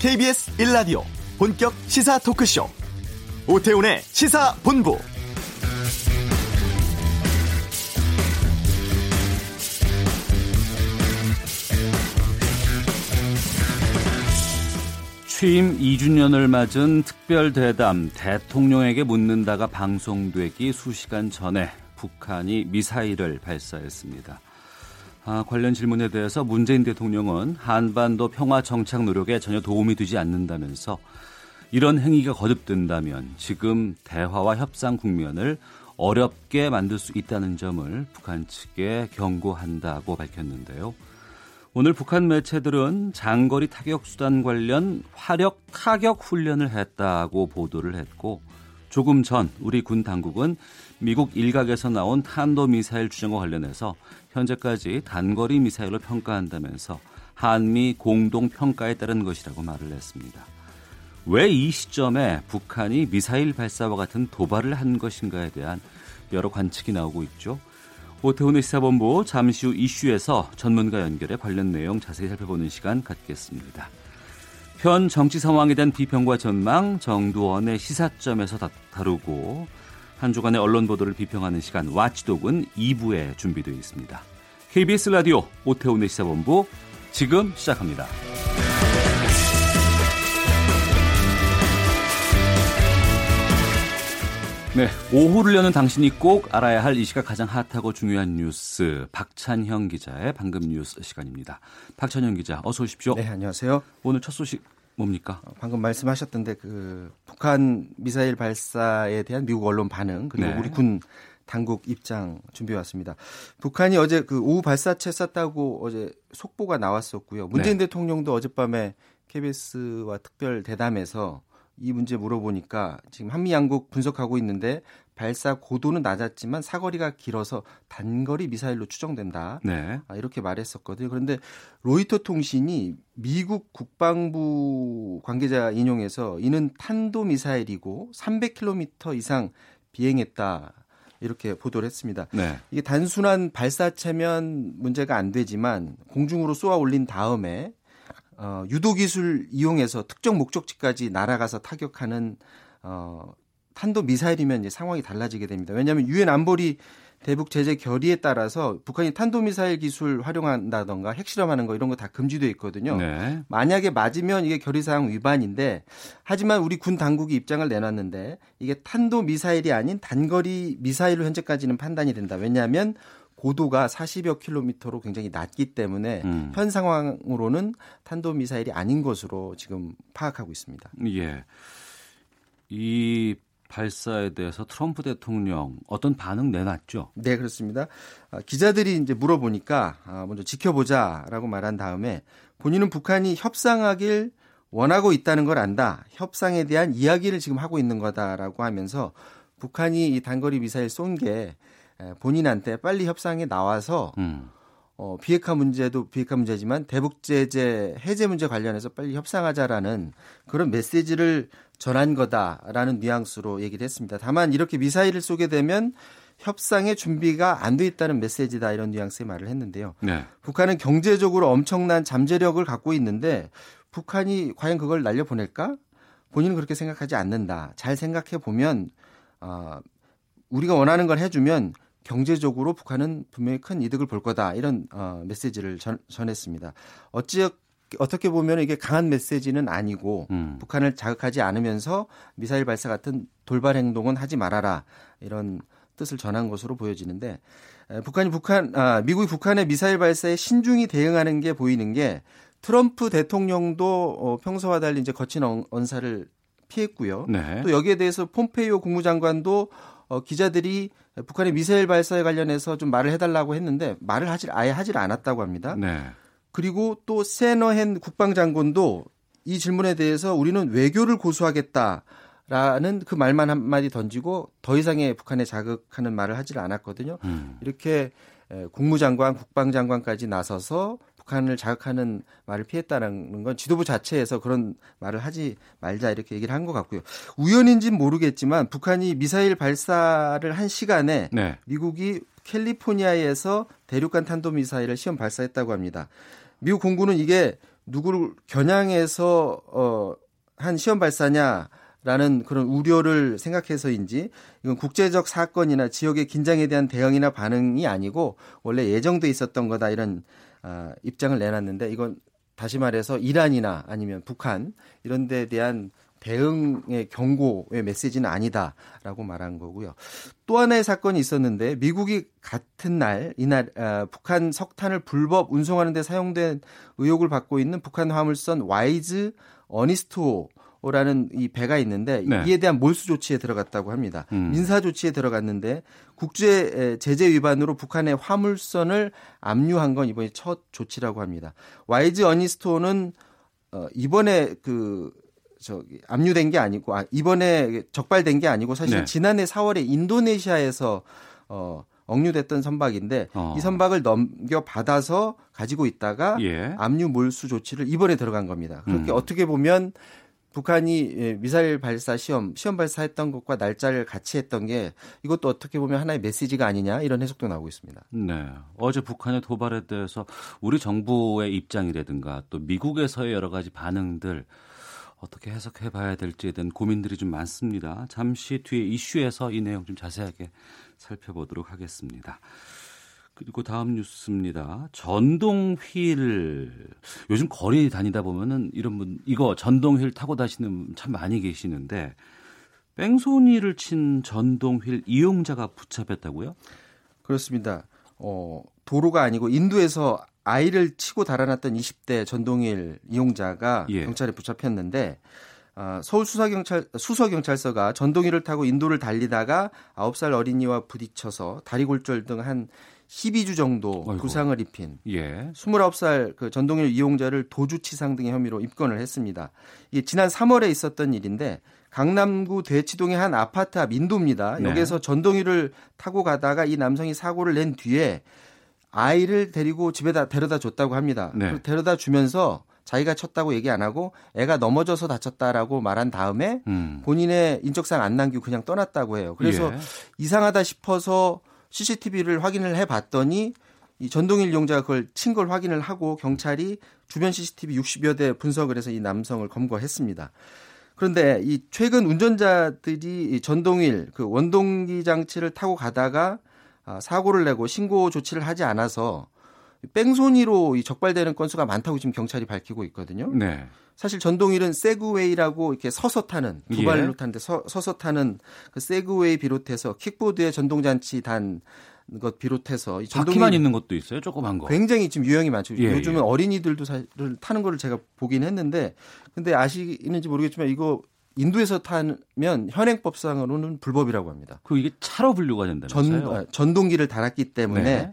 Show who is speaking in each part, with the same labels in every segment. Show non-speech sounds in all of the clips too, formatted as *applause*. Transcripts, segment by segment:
Speaker 1: KBS 1라디오 본격 시사 토크쇼 오태훈의 시사본부
Speaker 2: 취임 2주년을 맞은 특별 대담 대통령에게 묻는다가 방송되기 수시간 전에 북한이 미사일을 발사했습니다. 아, 관련 질문에 대해서 문재인 대통령은 한반도 평화 정착 노력에 전혀 도움이 되지 않는다면서 이런 행위가 거듭된다면 지금 대화와 협상 국면을 어렵게 만들 수 있다는 점을 북한 측에 경고한다고 밝혔는데요. 오늘 북한 매체들은 장거리 타격 수단 관련 화력 타격 훈련을 했다고 보도를 했고 조금 전 우리 군 당국은 미국 일각에서 나온 탄도 미사일 주장과 관련해서 현재까지 단거리 미사일로 평가한다면서 한미 공동 평가에 따른 것이라고 말을 했습니다. 왜 이 시점에 북한이 미사일 발사와 같은 도발을 한 것인가에 대한 여러 관측이 나오고 있죠. 오태훈의 시사본부 잠시 후 이슈에서 전문가 연결해 관련 내용 자세히 살펴보는 시간 갖겠습니다. 현 정치 상황에 대한 비평과 전망 정두원의 시사점에서 다루고 한 주간의 언론 보도를 비평하는 시간 와치독은 2부에 준비되어 있습니다. KBS 라디오 오태훈의 시사본부 지금 시작합니다. 네, 오후를 여는 당신이 꼭 알아야 할 이 시각 가장 핫하고 중요한 뉴스 박찬형 기자의 방금 뉴스 시간입니다. 박찬형 기자, 어서 오십시오.
Speaker 3: 네, 안녕하세요.
Speaker 2: 오늘 첫 소식 뭡니까?
Speaker 3: 어, 방금 말씀하셨던데 그 북한 미사일 발사에 대한 미국 언론 반응 그리고 네. 우리 군 당국 입장 준비해 왔습니다. 북한이 어제 그 오후 발사체 쐈다고 어제 속보가 나왔었고요. 문재인 네. 대통령도 어젯밤에 KBS와 특별 대담에서 이 문제 물어보니까 지금 한미 양국 분석하고 있는데 발사 고도는 낮았지만 사거리가 길어서 단거리 미사일로 추정된다. 네. 아, 이렇게 말했었거든요. 그런데 로이터 통신이 미국 국방부 관계자 인용해서 이는 탄도 미사일이고 300km 이상 비행했다. 이렇게 보도를 했습니다. 네. 이게 단순한 발사체면 문제가 안 되지만 공중으로 쏘아 올린 다음에 어, 유도 기술 이용해서 특정 목적지까지 날아가서 타격하는 어, 탄도 미사일이면 이제 상황이 달라지게 됩니다. 왜냐하면 유엔 안보리 대북 제재 결의에 따라서 북한이 탄도 미사일 기술 활용한다던가 핵실험하는 거 이런 거 다 금지돼 있거든요. 네. 만약에 맞으면 이게 결의 사항 위반인데 하지만 우리 군 당국이 입장을 내놨는데 이게 탄도 미사일이 아닌 단거리 미사일로 현재까지는 판단이 된다. 왜냐하면 고도가 40여 킬로미터로 굉장히 낮기 때문에 음. 현 상황으로는 탄도 미사일이 아닌 것으로 지금 파악하고 있습니다.
Speaker 2: 예. 이 발사에 대해서 트럼프 대통령 어떤 반응 내놨죠?
Speaker 3: 네, 그렇습니다. 아, 기자들이 이제 물어보니까 아, 먼저 지켜보자라고 말한 다음에 본인은 북한이 협상하길 원하고 있다는 걸 안다. 협상에 대한 이야기를 지금 하고 있는 거다라고 하면서 북한이 이 단거리 미사일 쏜 게 본인한테 빨리 협상에 나와서 음. 어, 비핵화 문제도 비핵화 문제지만 대북 제재 해제 문제 관련해서 빨리 협상하자라는 그런 메시지를 전한 거다라는 뉘앙스로 얘기를 했습니다. 다만 이렇게 미사일을 쏘게 되면 협상의 준비가 안 돼 있다는 메시지다 이런 뉘앙스의 말을 했는데요. 네. 북한은 경제적으로 엄청난 잠재력을 갖고 있는데 북한이 과연 그걸 날려 보낼까? 본인은 그렇게 생각하지 않는다. 잘 생각해 보면 어, 우리가 원하는 걸 해주면 경제적으로 북한은 분명히 큰 이득을 볼 거다 이런 어, 메시지를 전, 전했습니다. 어찌 어떻게 보면 이게 강한 메시지는 아니고 음. 북한을 자극하지 않으면서 미사일 발사 같은 돌발 행동은 하지 말아라 이런 뜻을 전한 것으로 보여지는데 에, 북한이 북한 아, 미국이 북한의 미사일 발사에 신중히 대응하는 게 보이는 게 트럼프 대통령도 어, 평소와 달리 이제 거친 언, 언사를 피했고요. 네. 또 여기에 대해서 폼페이오 국무장관도 어, 기자들이 북한의 미사일 발사에 관련해서 좀 말을 해달라고 했는데 말을 하질 아예 하질 않았다고 합니다. 네. 그리고 또 세너헨 국방장관도 이 질문에 대해서 우리는 외교를 고수하겠다. 라는 그 말만 한마디 던지고 더 이상의 북한에 자극하는 말을 하질 않았거든요. 음. 이렇게 국무장관, 국방장관까지 나서서 북한을 자극하는 말을 피했다는 건 지도부 자체에서 그런 말을 하지 말자 이렇게 얘기를 한 것 같고요. 우연인지는 모르겠지만 북한이 미사일 발사를 한 시간에 네. 미국이 캘리포니아에서 대륙간 탄도미사일을 시험 발사했다고 합니다. 미국 공군은 이게 누구를 겨냥해서 어, 한 시험 발사냐 라는 그런 우려를 생각해서인지 이건 국제적 사건이나 지역의 긴장에 대한 대응이나 반응이 아니고 원래 예정돼 있었던 거다 이런 아, 입장을 내놨는데 이건 다시 말해서 이란이나 아니면 북한 이런 데 대한 대응의 경고의 메시지는 아니다라고 말한 거고요. 또 하나의 사건이 있었는데 미국이 같은 날 이날 어, 북한 석탄을 불법 운송하는 데 사용된 의혹을 받고 있는 북한 화물선 와이즈 어니스트호라는 이 배가 있는데 네. 이에 대한 몰수 조치에 들어갔다고 합니다. 음. 민사 조치에 들어갔는데 국제 제재 위반으로 북한의 화물선을 압류한 건 이번이 첫 조치라고 합니다. 와이즈 어니스트호는 어 이번에 그 저기 압류된 게 아니고 아 이번에 적발된 게 아니고 사실 네. 지난해 4월에 인도네시아에서 어 억류됐던 선박인데 어. 이 선박을 넘겨 받아서 가지고 있다가 예. 압류 몰수 조치를 이번에 들어간 겁니다. 그렇게 음. 어떻게 보면 북한이 예, 미사일 발사 시험, 시험 발사했던 것과 날짜를 같이 했던 게 이것도 어떻게 보면 하나의 메시지가 아니냐 이런 해석도 나오고 있습니다.
Speaker 2: 네. 어제 북한의 도발에 대해서 우리 정부의 입장이라든가 또 미국에서의 여러 가지 반응들 어떻게 해석해 봐야 될지에 대한 고민들이 좀 많습니다. 잠시 뒤에 이슈에서 이 내용 좀 자세하게 살펴보도록 하겠습니다. 그리고 다음 뉴스입니다. 전동 휠 요즘 거리 다니다 보면은 이런 분 이거 전동 휠 타고 다시는 참 많이 계시는데 뺑소니를 친 전동 휠 이용자가 붙잡혔다고요?
Speaker 3: 그렇습니다. 어, 도로가 아니고 인도에서 아이를 치고 달아났던 20대 전동휠 이용자가 예. 경찰에 붙잡혔는데 어, 서울 수서경찰 수서경찰서가 전동휠을 타고 인도를 달리다가 9살 어린이와 부딪혀서 다리 골절 등 한 12주 정도 아이고. 부상을 입힌 예. 29살 그 전동일 이용자를 도주치상 등의 혐의로 입건을 했습니다. 이게 지난 3월에 있었던 일인데 강남구 대치동의 한 아파트 앞 인도입니다. 네. 여기에서 전동일을 타고 가다가 이 남성이 사고를 낸 뒤에 아이를 데리고 집에다 데려다 줬다고 합니다. 네. 데려다 주면서 자기가 쳤다고 얘기 안 하고 애가 넘어져서 다쳤다라고 말한 다음에 음. 본인의 인적사항 안 남기고 그냥 떠났다고 해요. 그래서 예. 이상하다 싶어서 CCTV를 확인을 해 봤더니 이 전동일 이용자가 그걸 친 걸 확인을 하고 경찰이 주변 CCTV 60여 대 분석을 해서 이 남성을 검거했습니다. 그런데 이 최근 운전자들이 이 전동일 그 원동기 장치를 타고 가다가 아, 사고를 내고 신고 조치를 하지 않아서 뺑소니로 이 적발되는 건수가 많다고 지금 경찰이 밝히고 있거든요. 네. 사실 전동휠은 세그웨이라고 이렇게 서서 타는 두 발로 예. 타는데 서, 서서 타는 그 세그웨이 비롯해서 킥보드에 전동장치 단 것 비롯해서
Speaker 2: 전동만 있는 것도 있어요. 조그만 거.
Speaker 3: 굉장히 지금 유형이 많죠. 예, 요즘은 예. 어린이들도 사실 타는 거를 제가 보긴 했는데 근데 아시는지 모르겠지만 이거 인도에서 타면 현행법상으로는 불법이라고 합니다.
Speaker 2: 그 이게 차로 분류가 된다면서요? 전, 아,
Speaker 3: 전동기를 달았기 때문에 네.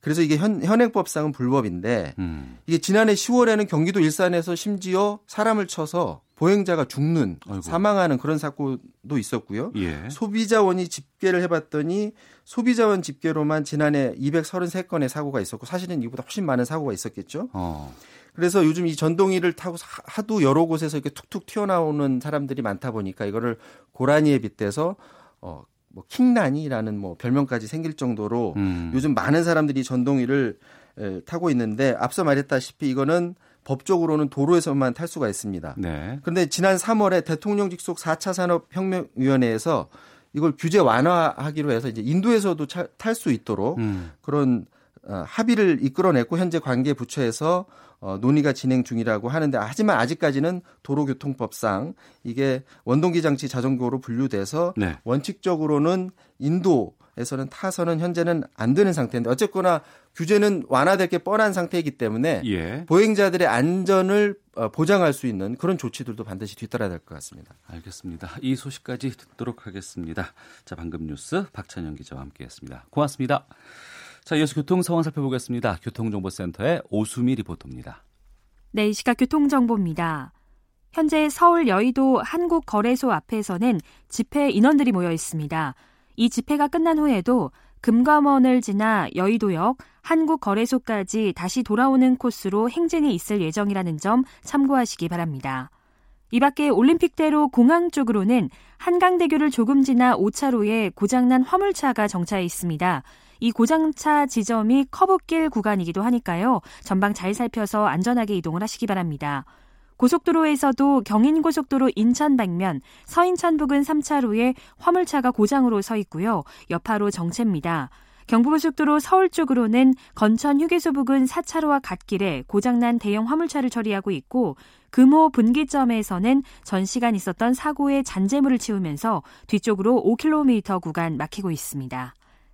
Speaker 3: 그래서 이게 현, 현행법상은 불법인데 음. 이게 지난해 10월에는 경기도 일산에서 심지어 사람을 쳐서 보행자가 죽는 아이고. 사망하는 그런 사고도 있었고요. 예. 소비자원이 집계를 해봤더니 소비자원 집계로만 지난해 233건의 사고가 있었고 사실은 이보다 훨씬 많은 사고가 있었겠죠. 어. 그래서 요즘 이 전동이를 타고 하도 여러 곳에서 이렇게 툭툭 튀어나오는 사람들이 많다 보니까 이거를 고라니에 빗대서 어, 뭐 킹난이라는 뭐 별명까지 생길 정도로 음. 요즘 많은 사람들이 전동이를 에, 타고 있는데 앞서 말했다시피 이거는 법적으로는 도로에서만 탈 수가 있습니다. 네. 그런데 지난 3월에 대통령 직속 4차 산업혁명위원회에서 이걸 규제 완화하기로 해서 이제 인도에서도 탈 수 있도록 음. 그런 어, 합의를 이끌어냈고 현재 관계 부처에서 어, 논의가 진행 중이라고 하는데 하지만 아직까지는 도로교통법상 이게 원동기 장치 자전거로 분류돼서 네. 원칙적으로는 인도 에서는 타선은 현재는 안 되는 상태인데 어쨌거나 규제는 완화될 게 뻔한 상태이기 때문에 예. 보행자들의 안전을 어, 보장할 수 있는 그런 조치들도 반드시 뒤따라야 될 것 같습니다.
Speaker 2: 알겠습니다. 이 소식까지 듣도록 하겠습니다. 자, 방금 뉴스 박찬영 기자와 함께했습니다. 고맙습니다. 자, 이어서 교통 상황 살펴보겠습니다. 교통정보센터의 오수미 리포터입니다.
Speaker 4: 네, 이 시각 교통정보입니다. 현재 서울 여의도 한국거래소 앞에서는 집회 인원들이 모여 있습니다. 이 집회가 끝난 후에도 금감원을 지나 여의도역 한국거래소까지 다시 돌아오는 코스로 행진이 있을 예정이라는 점 참고하시기 바랍니다. 이 밖에 올림픽대로 공항 쪽으로는 한강대교를 조금 지나 5차로에 고장난 화물차가 정차해 있습니다. 이 고장차 지점이 커브길 구간이기도 하니까요. 전방 잘 살펴서 안전하게 이동을 하시기 바랍니다. 고속도로에서도 경인고속도로 인천 방면 서인천 부근 3차로에 화물차가 고장으로 서 있고요. 여파로 정체입니다. 경부고속도로 서울 쪽으로는 건천 휴게소 부근 4차로와 갓길에 고장난 대형 화물차를 처리하고 있고 금호 분기점에서는 전 시간 있었던 사고의 잔재물을 치우면서 뒤쪽으로 5km 구간 막히고 있습니다.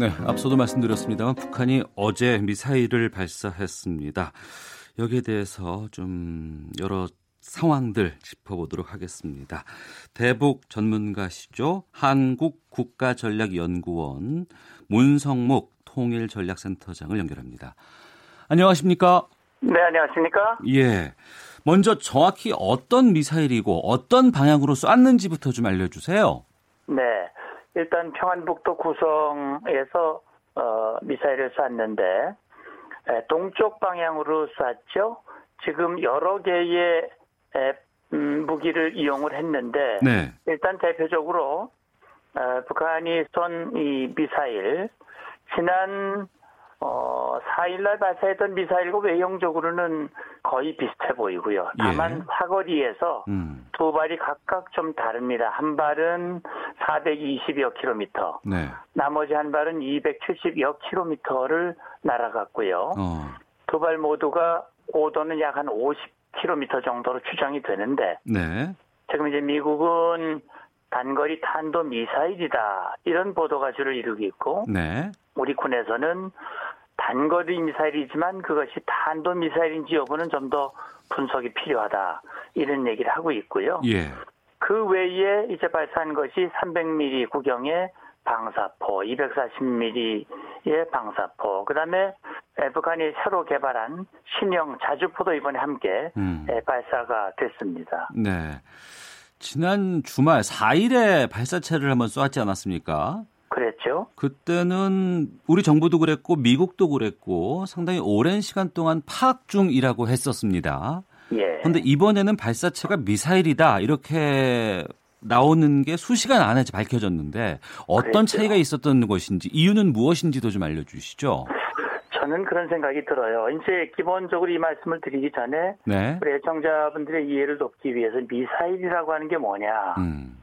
Speaker 2: 네, 앞서도 말씀드렸습니다만 북한이 어제 미사일을 발사했습니다. 여기에 대해서 좀 여러 상황들 짚어보도록 하겠습니다. 대북 전문가시죠. 한국 국가전략연구원 문성목 통일전략센터장을 연결합니다. 안녕하십니까?
Speaker 5: 네, 안녕하십니까?
Speaker 2: 예. 먼저 정확히 어떤 미사일이고 어떤 방향으로 쐈는지부터 좀 알려주세요.
Speaker 5: 네. 일단 평안북도 구성에서 어, 미사일을 쐈는데 에, 동쪽 방향으로 쐈죠. 지금 여러 개의 에, 음, 무기를 이용을 했는데
Speaker 2: 네.
Speaker 5: 일단 대표적으로 어, 북한이 쏜 이 미사일 지난 어, 4일날 발사했던 미사일과 외형적으로는 거의 비슷해 보이고요. 다만
Speaker 2: 예.
Speaker 5: 사거리에서
Speaker 2: 음.
Speaker 5: 두 발이 각각 좀 다릅니다. 한 발은 420여 킬로미터,
Speaker 2: 네.
Speaker 5: 나머지 한 발은 270여 킬로미터를 날아갔고요.
Speaker 2: 어.
Speaker 5: 두발 모두가 고도는 약 한 50 킬로미터 정도로 추정이 되는데
Speaker 2: 네.
Speaker 5: 지금 이제 미국은 단거리 탄도 미사일이다 이런 보도가 주를 이루고 있고
Speaker 2: 네.
Speaker 5: 우리 군에서는 단거리 미사일이지만 그것이 탄도 미사일인지 여부는 좀 더 분석이 필요하다 이런 얘기를 하고 있고요.
Speaker 2: 예.
Speaker 5: 그 외에 이제 발사한 것이 300mm 구경의 방사포, 240mm의 방사포, 그 다음에 북한이 새로 개발한 신형 자주포도 이번에 함께
Speaker 2: 음.
Speaker 5: 예, 발사가 됐습니다.
Speaker 2: 네. 지난 주말 4일에 발사체를 한번 쏘았지 않았습니까?
Speaker 5: 그랬죠?
Speaker 2: 그때는 우리 정부도 그랬고 미국도 그랬고 상당히 오랜 시간 동안 파악 중이라고 했었습니다.
Speaker 5: 예.
Speaker 2: 그런데 이번에는 발사체가 미사일이다 이렇게 나오는 게 수시간 안에 밝혀졌는데 어떤
Speaker 5: 그랬죠.
Speaker 2: 차이가 있었던 것인지 이유는 무엇인지도 좀 알려주시죠.
Speaker 5: 저는 그런 생각이 들어요. 이제 기본적으로 이 말씀을 드리기 전에
Speaker 2: 네.
Speaker 5: 우리 애청자분들의 이해를 돕기 위해서 미사일이라고 하는 게 뭐냐.
Speaker 2: 음.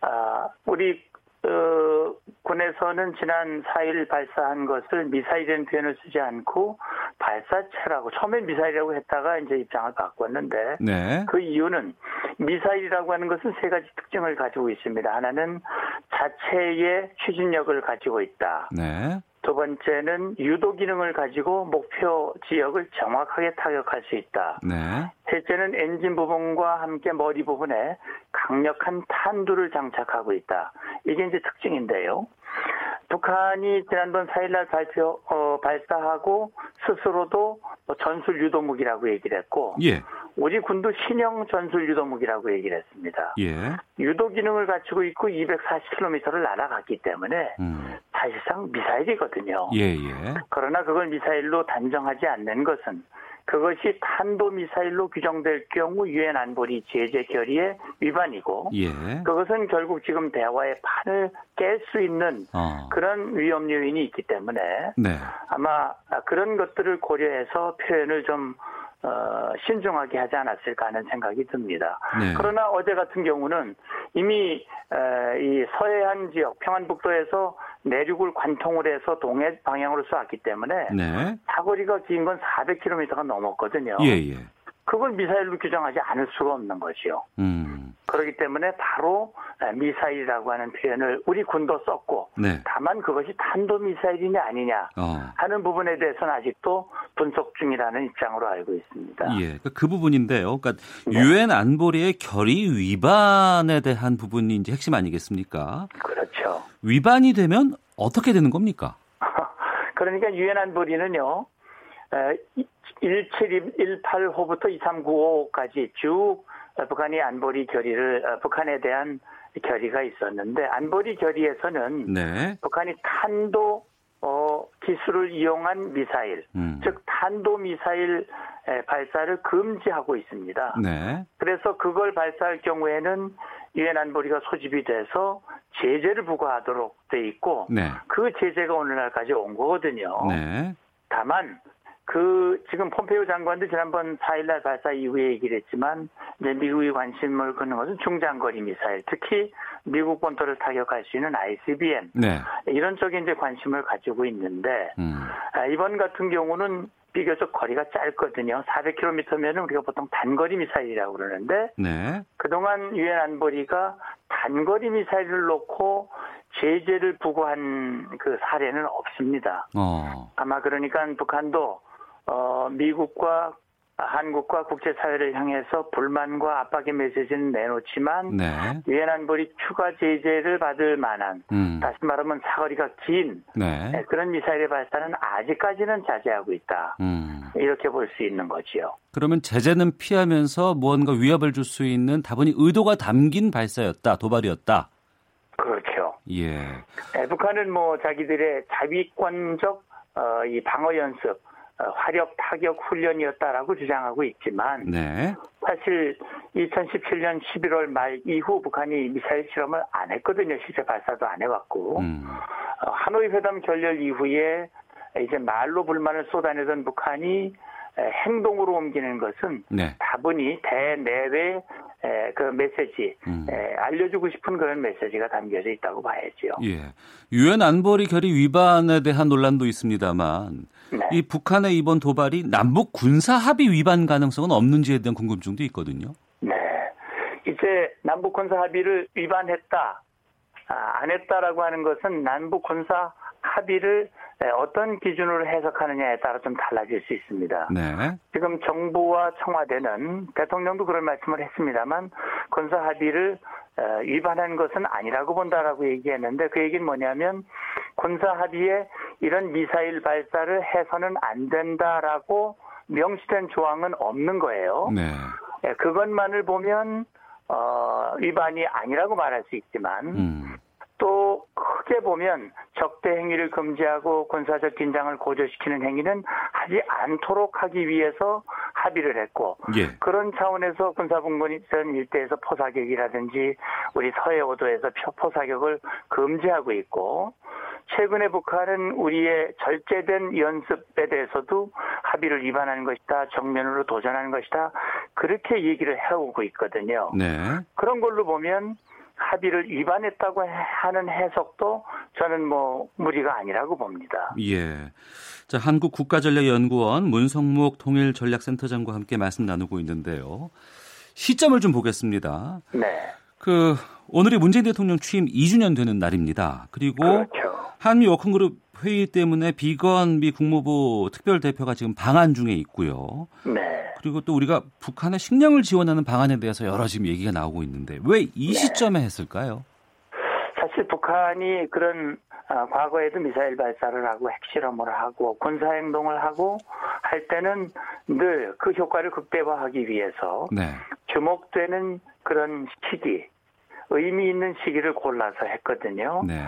Speaker 5: 아, 우리 어, 군에서는 지난 4일 발사한 것을 미사일이라는 표현을 쓰지 않고 발사체라고 처음엔 미사일이라고 했다가 이제 입장을 바꿨는데
Speaker 2: 네.
Speaker 5: 그 이유는 미사일이라고 하는 것은 세 가지 특징을 가지고 있습니다. 하나는 자체의 추진력을 가지고 있다.
Speaker 2: 네.
Speaker 5: 두 번째는 유도 기능을 가지고 목표 지역을 정확하게 타격할 수 있다.
Speaker 2: 네.
Speaker 5: 셋째는 엔진 부분과 함께 머리 부분에 강력한 탄두를 장착하고 있다. 이게 이제 특징인데요. 북한이 지난번 4일날 발표, 어, 발사하고 스스로도 뭐 전술 유도 무기라고 얘기를 했고,
Speaker 2: 예.
Speaker 5: 우리 군도 신형 전술 유도 무기라고 얘기를 했습니다.
Speaker 2: 예.
Speaker 5: 유도 기능을 갖추고 있고 240km를 날아갔기 때문에
Speaker 2: 음.
Speaker 5: 사실상 미사일이거든요.
Speaker 2: 예, 예.
Speaker 5: 그러나 그걸 미사일로 단정하지 않는 것은 그것이 탄도 미사일로 규정될 경우 유엔 안보리 제재 결의의 위반이고
Speaker 2: 예.
Speaker 5: 그것은 결국 지금 대화의 판을 깰 수 있는
Speaker 2: 어.
Speaker 5: 그런 위험 요인이 있기 때문에
Speaker 2: 네.
Speaker 5: 아마 그런 것들을 고려해서 표현을 좀 어, 신중하게 하지 않았을까 하는 생각이 듭니다.
Speaker 2: 네.
Speaker 5: 그러나 어제 같은 경우는 이미 에, 이 서해안 지역 평안북도에서 내륙을 관통을 해서 동해 방향으로 쏘았기 때문에
Speaker 2: 네.
Speaker 5: 사거리가 긴 건 400km가 넘었거든요.
Speaker 2: 예, 예.
Speaker 5: 그걸 미사일로 규정하지 않을 수가 없는 것이요.
Speaker 2: 음.
Speaker 5: 그렇기 때문에 바로 미사일이라고 하는 표현을 우리 군도 썼고
Speaker 2: 네.
Speaker 5: 다만 그것이 탄도 미사일이냐 아니냐
Speaker 2: 어.
Speaker 5: 하는 부분에 대해서는 아직도 분석 중이라는 입장으로 알고 있습니다.
Speaker 2: 예, 그러니까 그 부분인데요. 그러니까 네. 유엔 네. 안보리의 결의 위반에 대한 부분이 이제 핵심 아니겠습니까?
Speaker 5: 그렇죠.
Speaker 2: 위반이 되면 어떻게 되는 겁니까? *laughs*
Speaker 5: 그러니까 유엔 안보리는요. 1718호부터 2395호까지 쭉 북한이 안보리 결의를 어, 북한에 대한 결의가 있었는데 안보리 결의에서는 네. 북한이 탄도 어, 기술을 이용한 미사일, 음. 즉 탄도 미사일 발사를 금지하고 있습니다. 네. 그래서 그걸 발사할 경우에는 유엔 안보리가 소집이 돼서 제재를 부과하도록 돼 있고 네. 그 제재가 오늘날까지 온 거거든요. 네. 다만 그 지금 폼페이오 장관도 지난번 4일날 발사 이후에 얘기를 했지만 이제 미국이 관심을 끄는 것은 중장거리 미사일, 특히 미국 본토를 타격할 수 있는 ICBM 네. 이런 쪽에 이제 관심을 가지고 있는데 음. 아, 이번 같은 경우는 비교적 거리가 짧거든요. 400km면 우리가 보통 단거리 미사일이라고 그러는데 네. 그동안 유엔 안보리가 단거리 미사일을 놓고 제재를 부과한 그 사례는 없습니다. 어. 아마 그러니까 북한도 어, 미국과 한국과 국제사회를 향해서 불만과 압박의 메시지는 내놓지만 네. 유엔 안보리 추가 제재를 받을 만한 음. 다시 말하면 사거리가 긴 네. 네 그런 미사일의 발사는 아직까지는 자제하고 있다. 음. 이렇게 볼 수 있는 거지요.
Speaker 2: 그러면 제재는 피하면서 무언가 위협을 줄 수 있는 다분히 의도가 담긴 발사였다, 도발이었다.
Speaker 5: 그렇죠.
Speaker 2: 예.
Speaker 5: 네, 북한은 뭐 자기들의 자위권적 어, 이 방어 연습 어, 화력 타격 훈련이었다라고 주장하고 있지만 네. 사실 2017년 11월 말 이후 북한이 미사일 실험을 안 했거든요. 실제 발사도 안 해왔고 음. 어, 하노이 회담 결렬 이후에 이제 말로 불만을 쏟아내던 북한이 행동으로 옮기는 것은 네. 다분히 대내외 그 메시지 음. 알려주고 싶은 그런 메시지가 담겨져 있다고 봐야지요.
Speaker 2: 예, 유엔 안보리 결의 위반에 대한 논란도 있습니다만 네. 이 북한의 이번 도발이 남북 군사 합의 위반 가능성은 없는지에 대한 궁금증도 있거든요.
Speaker 5: 네, 이제 남북 군사 합의를 위반했다, 아, 안 했다라고 하는 것은 남북 군사 합의를 어떤 기준으로 해석하느냐에 따라 좀 달라질 수 있습니다. 네. 지금 정부와 청와대는 대통령도 그런 말씀을 했습니다만 군사 합의를 위반한 것은 아니라고 본다라고 얘기했는데 그 얘기는 뭐냐면 군사 합의에 이런 미사일 발사를 해서는 안 된다라고 명시된 조항은 없는 거예요. 네. 예, 그것만을 보면 어, 위반이 아니라고 말할 수 있지만 음. 또 크게 보면 적대 행위를 금지하고 군사적 긴장을 고조시키는 행위는 하지 않도록 하기 위해서 합의를 했고 예. 그런 차원에서 군사분권선 일대에서 포사격이라든지 우리 서해오도에서 포사격을 금지하고 있고 최근에 북한은 우리의 절제된 연습에 대해서도 합의를 위반하는 것이다 정면으로 도전하는 것이다 그렇게 얘기를 해오고 있거든요. 네. 그런 걸로 보면 합의를 위반했다고 하는 해석도 저는 뭐 무리가 아니라고 봅니다.
Speaker 2: 예. 자, 한국 국가전략연구원 문성목 통일전략센터장과 함께 말씀 나누고 있는데요. 시점을 좀 보겠습니다.
Speaker 5: 네.
Speaker 2: 그 오늘이 문재인 대통령 취임 2주년 되는 날입니다. 그리고 그렇죠. 한미 워킹그룹 회의 때문에 비건 미 국무부 특별 대표가 지금 방한 중에 있고요.
Speaker 5: 네.
Speaker 2: 그리고 또 우리가 북한의 식량을 지원하는 방안에 대해서 여러 지금 얘기가 나오고 있는데 왜이 네. 시점에 했을까요?
Speaker 5: 사실 북한이 그런 어, 과거에도 미사일 발사를 하고 핵실험을 하고 군사 행동을 하고 할 때는 늘 그 효과를 극대화하기 위해서 네. 주목되는 그런 시기 의미 있는 시기를 골라서 했거든요. 네.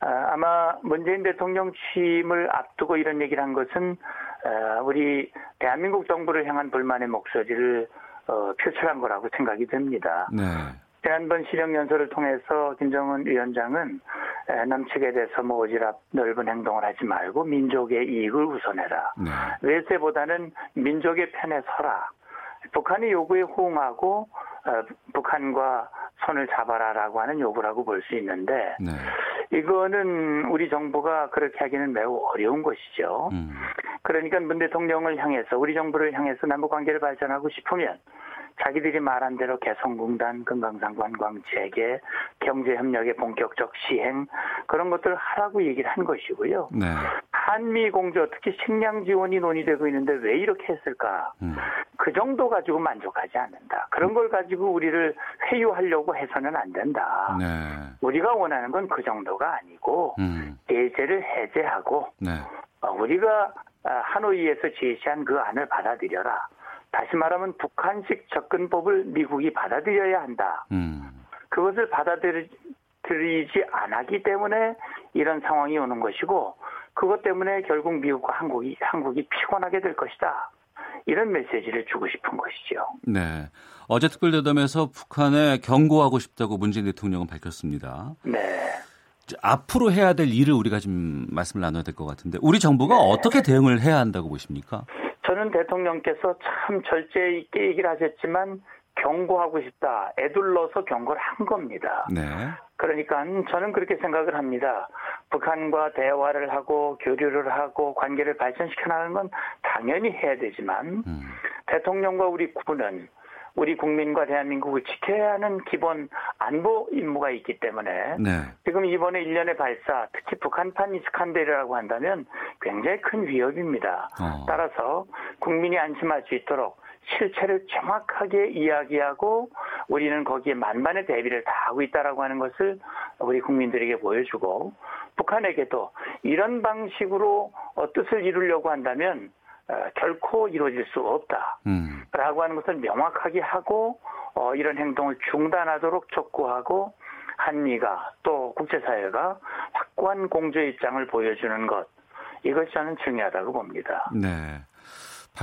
Speaker 5: 아, 마 문재인 대통령 취임을 앞두고 이런 얘기를 한 것은 어, 우리 대한민국 정부를 향한 불만의 목소리를 어, 표출한 거라고 생각이 듭니다. 네. 지난번 실형연설을 통해서 김정은 위원장은 남측에 대해서 뭐 오지랖 넓은 행동을 하지 말고 민족의 이익을 우선해라. 네. 외세보다는 민족의 편에 서라. 북한의 요구에 호응하고 어, 북한과 손을 잡아라라고 하는 요구라고 볼 수 있는데 네. 이거는 우리 정부가 그렇게 하기는 매우 어려운 것이죠. 음. 그러니까 문 대통령을 향해서 우리 정부를 향해서 남북 관계를 발전하고 싶으면 자기들이 말한 대로 개성공단, 금강산 관광 재개, 경제 협력의 본격적 시행 그런 것들을 하라고 얘기를 한 것이고요.
Speaker 2: 네.
Speaker 5: 한미 공조 특히 식량 지원이 논의되고 있는데 왜 이렇게 했을까?
Speaker 2: 음.
Speaker 5: 그 정도 가지고 만족하지 않는다. 그런 걸 가지고 우리를 회유하려고 해서는 안 된다.
Speaker 2: 네.
Speaker 5: 우리가 원하는 건 그 정도가 아니고
Speaker 2: 음.
Speaker 5: 예제를 해제하고
Speaker 2: 네.
Speaker 5: 어, 우리가 아, 하노이에서 제시한 그 안을 받아들여라. 다시 말하면 북한식 접근법을 미국이 받아들여야 한다.
Speaker 2: 음.
Speaker 5: 그것을 받아들이지 않았기 때문에 이런 상황이 오는 것이고 그것 때문에 결국 미국과 한국이 한국이 피곤하게 될 것이다. 이런 메시지를 주고 싶은 것이죠.
Speaker 2: 네. 어제 특별대담에서 북한에 경고하고 싶다고 문재인 대통령은 밝혔습니다.
Speaker 5: 네.
Speaker 2: 앞으로 해야 될 일을 우리가 좀 말씀을 나눠야 될 것 같은데 우리 정부가
Speaker 5: 네.
Speaker 2: 어떻게 대응을 해야 한다고 보십니까?
Speaker 5: 저는 대통령께서 참 절제 있게 얘기를 하셨지만 경고하고 싶다. 애둘러서 경고를 한 겁니다.
Speaker 2: 네.
Speaker 5: 그러니까 저는 그렇게 생각을 합니다. 북한과 대화를 하고 교류를 하고 관계를 발전시켜 나가는 건 당연히 해야 되지만
Speaker 2: 음.
Speaker 5: 대통령과 우리 군은 우리 국민과 대한민국을 지켜야 하는 기본 안보 임무가 있기 때문에
Speaker 2: 네.
Speaker 5: 지금 이번에 일련의 발사, 특히 북한판 이스칸데르라고 한다면 굉장히 큰 위협입니다.
Speaker 2: 어.
Speaker 5: 따라서 국민이 안심할 수 있도록 실체를 정확하게 이야기하고 우리는 거기에 만반의 대비를 다 하고 있다라고 하는 것을 우리 국민들에게 보여주고 북한에게도 이런 방식으로 어, 뜻을 이루려고 한다면 어, 결코 이루어질 수 없다.
Speaker 2: 음.
Speaker 5: 라고 하는 것을 명확하게 하고 어, 이런 행동을 중단하도록 촉구하고 한미가 또 국제사회가 확고한 공조 입장을 보여주는 것 이것이 저는 중요하다고 봅니다.
Speaker 2: 네.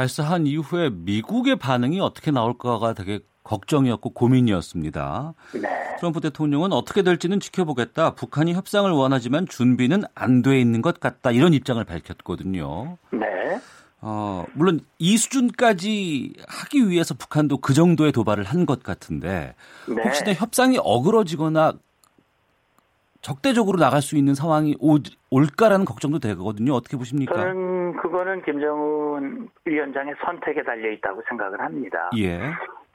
Speaker 2: 발사한 이후에 미국의 반응이 어떻게 나올까가 되게 걱정이었고 고민이었습니다.
Speaker 5: 네.
Speaker 2: 트럼프 대통령은 어떻게 될지는 지켜보겠다. 북한이 협상을 원하지만 준비는 안 돼 있는 것 같다. 이런 입장을 밝혔거든요.
Speaker 5: 네.
Speaker 2: 어, 물론 이 수준까지 하기 위해서 북한도 그 정도의 도발을 한 것 같은데
Speaker 5: 네.
Speaker 2: 혹시나 협상이 어그러지거나 적대적으로 나갈 수 있는 상황이 오, 올까라는 걱정도 되거든요. 어떻게 보십니까?
Speaker 5: 저는 그거는 김정은 위원장의 선택에 달려 있다고 생각을 합니다.
Speaker 2: 예.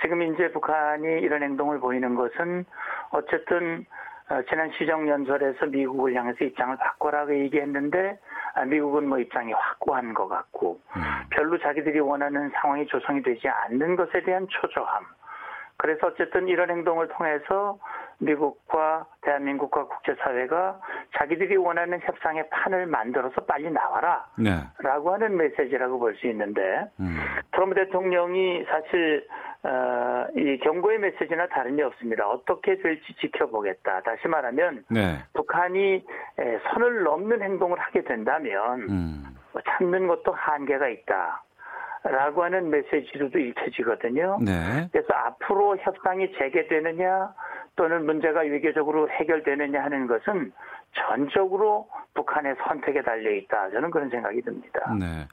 Speaker 5: 지금 이제 북한이 이런 행동을 보이는 것은 어쨌든 어, 지난 시정연설에서 미국을 향해서 입장을 바꿔라고 얘기했는데 아, 미국은 뭐 입장이 확고한 것 같고
Speaker 2: 음.
Speaker 5: 별로 자기들이 원하는 상황이 조성이 되지 않는 것에 대한 초조함. 그래서 어쨌든 이런 행동을 통해서 미국과 대한민국과 국제사회가 자기들이 원하는 협상의 판을 만들어서 빨리 나와라.
Speaker 2: 네.
Speaker 5: 라고 하는 메시지라고 볼 수 있는데
Speaker 2: 음.
Speaker 5: 트럼프 대통령이 사실 어, 이 경고의 메시지나 다른 게 없습니다. 어떻게 될지 지켜보겠다. 다시 말하면
Speaker 2: 네.
Speaker 5: 북한이 에, 선을 넘는 행동을 하게 된다면
Speaker 2: 음.
Speaker 5: 뭐 참는 것도 한계가 있다. 라고 하는 메시지로도 읽혀지거든요.
Speaker 2: 네.
Speaker 5: 그래서 앞으로 협상이 재개되느냐 또는 문제가 외교적으로 해결되느냐 하는 것은 전적으로 북한의 선택에 달려 있다. 저는 그런 생각이 듭니다.
Speaker 2: 네.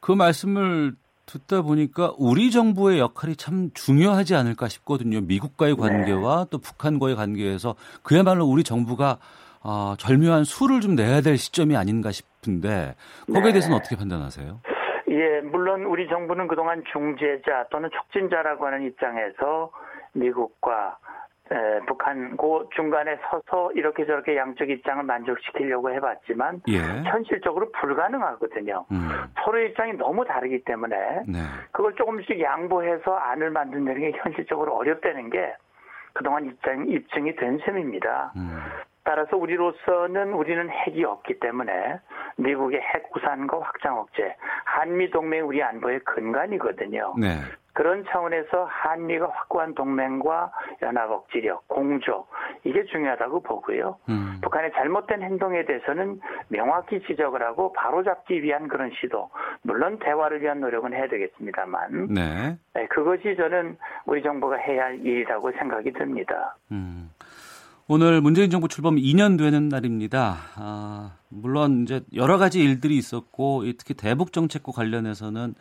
Speaker 2: 그 말씀을 듣다 보니까 우리 정부의 역할이 참 중요하지 않을까 싶거든요. 미국과의 관계와 또 북한과의 관계에서 그야말로 우리 정부가 어, 절묘한 수를 좀 내야 될 시점이 아닌가 싶은데 거기에
Speaker 5: 네.
Speaker 2: 대해서는 어떻게 판단하세요?
Speaker 5: 예, 물론 우리 정부는 그동안 중재자 또는 촉진자라고 하는 입장에서 미국과 에, 북한 그 중간에 서서 이렇게 저렇게 양쪽 입장을 만족시키려고 해봤지만
Speaker 2: 예.
Speaker 5: 현실적으로 불가능하거든요.
Speaker 2: 음.
Speaker 5: 서로 입장이 너무 다르기 때문에
Speaker 2: 네.
Speaker 5: 그걸 조금씩 양보해서 안을 만든다는 게 현실적으로 어렵다는 게 그동안 입장, 입증이 된 셈입니다.
Speaker 2: 음.
Speaker 5: 따라서 우리로서는 우리는 핵이 없기 때문에 미국의 핵 우산과 확장 억제, 한미 동맹 우리 안보의 근간이거든요.
Speaker 2: 네.
Speaker 5: 그런 차원에서 한미가 확고한 동맹과 연합 억지력, 공조 이게 중요하다고 보고요.
Speaker 2: 음.
Speaker 5: 북한의 잘못된 행동에 대해서는 명확히 지적을 하고 바로잡기 위한 그런 시도, 물론 대화를 위한 노력은 해야 되겠습니다만
Speaker 2: 네.
Speaker 5: 네, 그것이 저는 우리 정부가 해야 할 일이라고 생각이 듭니다.
Speaker 2: 음. 오늘 문재인 정부 출범 2년 되는 날입니다. 아, 물론 이제 여러 가지 일들이 있었고 이 특히 대북 정책과 관련해서는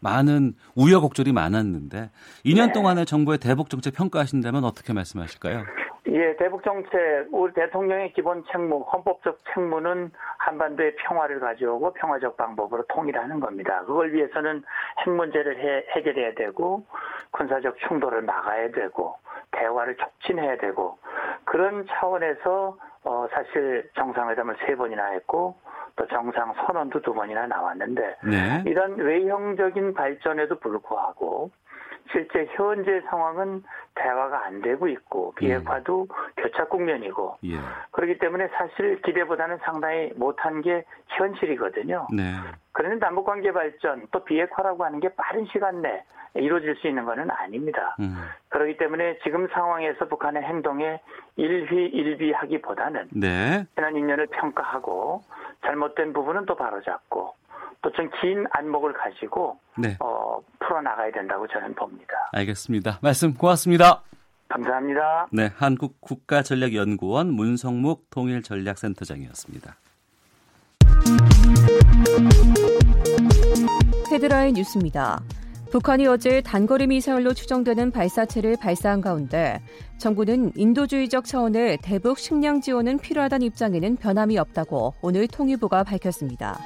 Speaker 2: 많은 우여곡절이 많았는데 2년
Speaker 5: 네.
Speaker 2: 동안의 정부의 대북 정책 평가하신다면 어떻게 말씀하실까요?
Speaker 5: 예, 대북 정책 우리 대통령의 기본 책무, 헌법적 책무는 한반도의 평화를 가져오고 평화적 방법으로 통일하는 겁니다. 그걸 위해서는 핵 문제를 해, 해결해야 되고 군사적 충돌을 막아야 되고 대화를 촉진해야 되고 그런 차원에서 어 사실 정상회담을 세 번이나 했고 또 정상 선언도 두 번이나 나왔는데
Speaker 2: 네.
Speaker 5: 이런 외형적인 발전에도 불구하고 실제 현재 상황은 대화가 안 되고 있고 비핵화도 교착 국면이고
Speaker 2: 예.
Speaker 5: 그렇기 때문에 사실 기대보다는 상당히 못한 게 현실이거든요.
Speaker 2: 네.
Speaker 5: 그러면 남북 관계 발전 또 비핵화라고 하는 게 빠른 시간 내에 이루어질 수 있는 것은 아닙니다.
Speaker 2: 음.
Speaker 5: 그렇기 때문에 지금 상황에서 북한의 행동에 일휘일비하기보다는
Speaker 2: 네.
Speaker 5: 지난 2년을 평가하고 잘못된 부분은 또 바로잡고 또좀긴 안목을 가지고
Speaker 2: 네.
Speaker 5: 어, 풀어나가야 된다고 저는 봅니다.
Speaker 2: 알겠습니다. 말씀 고맙습니다.
Speaker 5: 감사합니다.
Speaker 2: 네, 한국 국가전략연구원 문성묵 통일전략센터장이었습니다.
Speaker 6: 헤드라인 뉴스입니다. 북한이 어제 단거리 미사일로 추정되는 발사체를 발사한 가운데 정부는 인도주의적 차원의 대북 식량 지원은 필요하다는 입장에는 변함이 없다고 오늘 통일부가 밝혔습니다.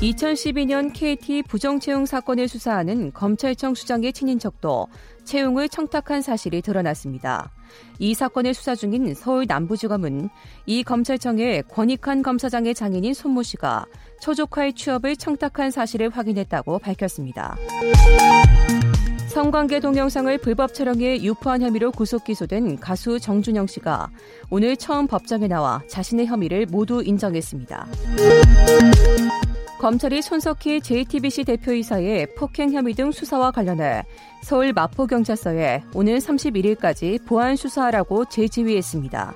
Speaker 6: 2012년 KT 부정채용 사건을 수사하는 검찰청 수장의 친인척도 채용을 청탁한 사실이 드러났습니다. 이 사건을 수사 중인 서울 남부지검은 이 검찰청의 권익환 검사장의 장인인 손모 씨가 초조카의 취업을 청탁한 사실을 확인했다고 밝혔습니다. 성관계 동영상을 불법 촬영해 유포한 혐의로 구속 기소된 가수 정준영 씨가 오늘 처음 법정에 나와 자신의 혐의를 모두 인정했습니다. 검찰이 손석희 JTBC 대표이사의 폭행 혐의 등 수사와 관련해 서울 마포경찰서에 오늘 31일까지 보안 수사하라고 재지휘했습니다.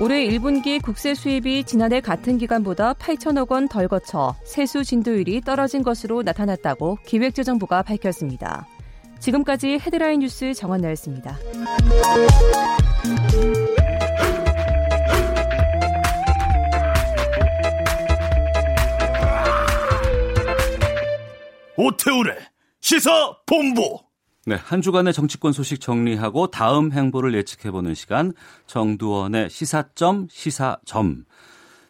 Speaker 6: 올해 1분기 국세 수입이 지난해 같은 기간보다 8천억 원 덜 거쳐 세수 진도율이 떨어진 것으로 나타났다고 기획재정부가 밝혔습니다. 지금까지 헤드라인 뉴스 정한나였습니다.
Speaker 7: 오태우래 시사 본부.
Speaker 2: 네, 한 주간의 정치권 소식 정리하고 다음 행보를 예측해보는 시간 정두원의 시사점 시사점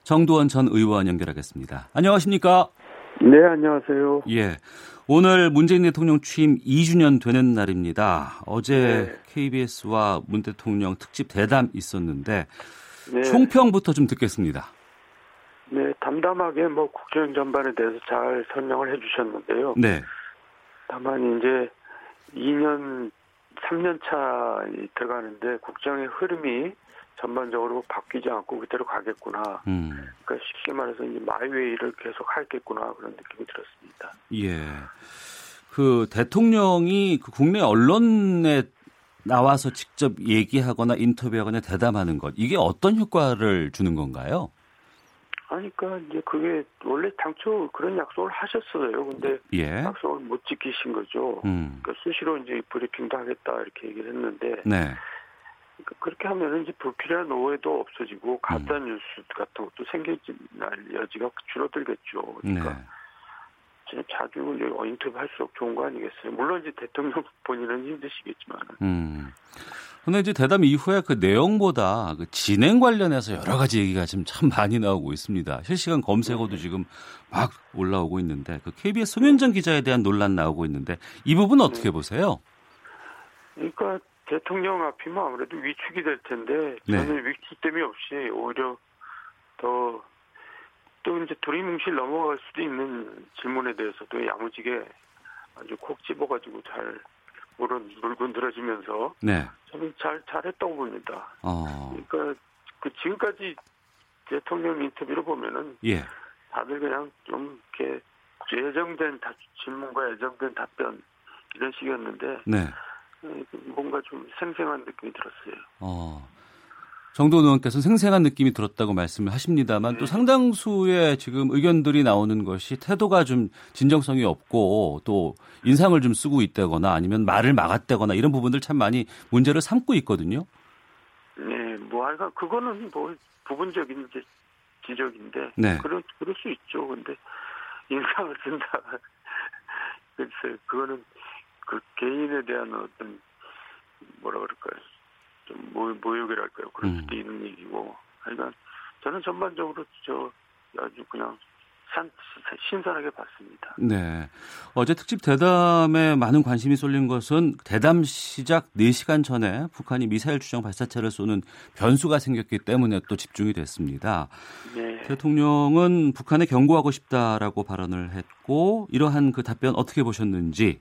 Speaker 2: 정두원 전 의원 연결하겠습니다. 안녕하십니까?
Speaker 8: 네, 안녕하세요.
Speaker 2: 예. 오늘 문재인 대통령 취임 2주년 되는 날입니다. 어제
Speaker 8: 네.
Speaker 2: KBS와 문 대통령 특집 대담 있었는데
Speaker 8: 네,
Speaker 2: 총평부터 좀 듣겠습니다.
Speaker 8: 네, 담담하게 뭐 국정 전반에 대해서 잘 설명을 해주셨는데요.
Speaker 2: 네.
Speaker 8: 다만 이제 2년, 3년 차 들어가는데 국정의 흐름이 전반적으로 바뀌지 않고 그대로 가겠구나.
Speaker 2: 음.
Speaker 8: 그러니까 쉽게 말해서 이제 마이웨이를 계속 하겠구나 그런 느낌이 들었습니다.
Speaker 2: 예. 그 대통령이 그 국내 언론에 나와서 직접 얘기하거나 인터뷰하거나 대담하는 것 이게 어떤 효과를 주는 건가요?
Speaker 8: 아니, 그러니까 이제 그게 원래 당초 그런 약속을 하셨어요. 근데
Speaker 2: 예.
Speaker 8: 약속을 못 지키신 거죠.
Speaker 2: 음.
Speaker 8: 그러니까 수시로 이제 브리핑도 하겠다 이렇게 얘기를 했는데
Speaker 2: 네.
Speaker 8: 그- 그렇게 하면은 이제 불필요한 오해도 없어지고 가짜
Speaker 2: 음.
Speaker 8: 뉴스 같은 것도 날 여지가 줄어들겠죠. 그러니까
Speaker 2: 네.
Speaker 8: 자주 이제 인터뷰 할수록 좋은 거 아니겠어요? 물론 이제 대통령 *laughs* 본인은 힘드시겠지만
Speaker 2: 음. 근데 이제 대담 이후에 그 내용보다 그 진행 관련해서 여러 가지 얘기가 지금 참 많이 나오고 있습니다. 실시간 검색어도 지금 막 올라오고 있는데 그 KBS 송현정 기자에 대한 논란 나오고 있는데 이 부분 은 어떻게 보세요?
Speaker 8: 그러니까 대통령 앞이면 아무래도 위축이 될 텐데
Speaker 2: 네.
Speaker 8: 저는 위축됨이 없이 오히려 더 또 이제 두리뭉실 넘어갈 수도 있는 질문에 대해서도 야무지게 아주 콕 집어가지고 잘 물어 물고 늘어지면서
Speaker 2: 네.
Speaker 8: 저는 잘 잘했다고 봅니다.
Speaker 2: 어.
Speaker 8: 그러니까 그 지금까지 대통령 인터뷰를 보면은
Speaker 2: 예.
Speaker 8: 다들 그냥 좀 이렇게 예정된 다- 질문과 예정된 답변 이런 식이었는데
Speaker 2: 네.
Speaker 8: 어, 뭔가 좀 생생한 느낌이 들었어요.
Speaker 2: 어. 정도원 의원께서는 생생한 느낌이 들었다고 말씀을 하십니다만 또 상당수의 지금 의견들이 나오는 것이 태도가 좀 진정성이 없고 또 인상을 좀 쓰고 있다거나 아니면 말을 막았다거나 이런 부분들 참 많이 문제를 삼고 있거든요.
Speaker 8: 네, 뭐 하여간 그거는 뭐 부분적인 이제 지적인데
Speaker 2: 네.
Speaker 8: 그럴 그럴 수 있죠. 근데 인상을 쓴다. *laughs* 글쎄, 그거는 그 개인에 대한 어떤 뭐라 그럴까요? 좀 모, 모욕이랄까요? 그럴
Speaker 2: 음.
Speaker 8: 수도 있는 얘기고. 하여간 저는 전반적으로 저 아주 그냥 산, 신선하게 봤습니다.
Speaker 2: 네. 어제 특집 대담에 많은 관심이 쏠린 것은 대담 시작 4시간 전에 북한이 미사일 주정 발사체를 쏘는 변수가 생겼기 때문에 또 집중이 됐습니다. 네. 대통령은 북한에 경고하고 싶다라고 발언을 했고 이러한 그 답변 어떻게 보셨는지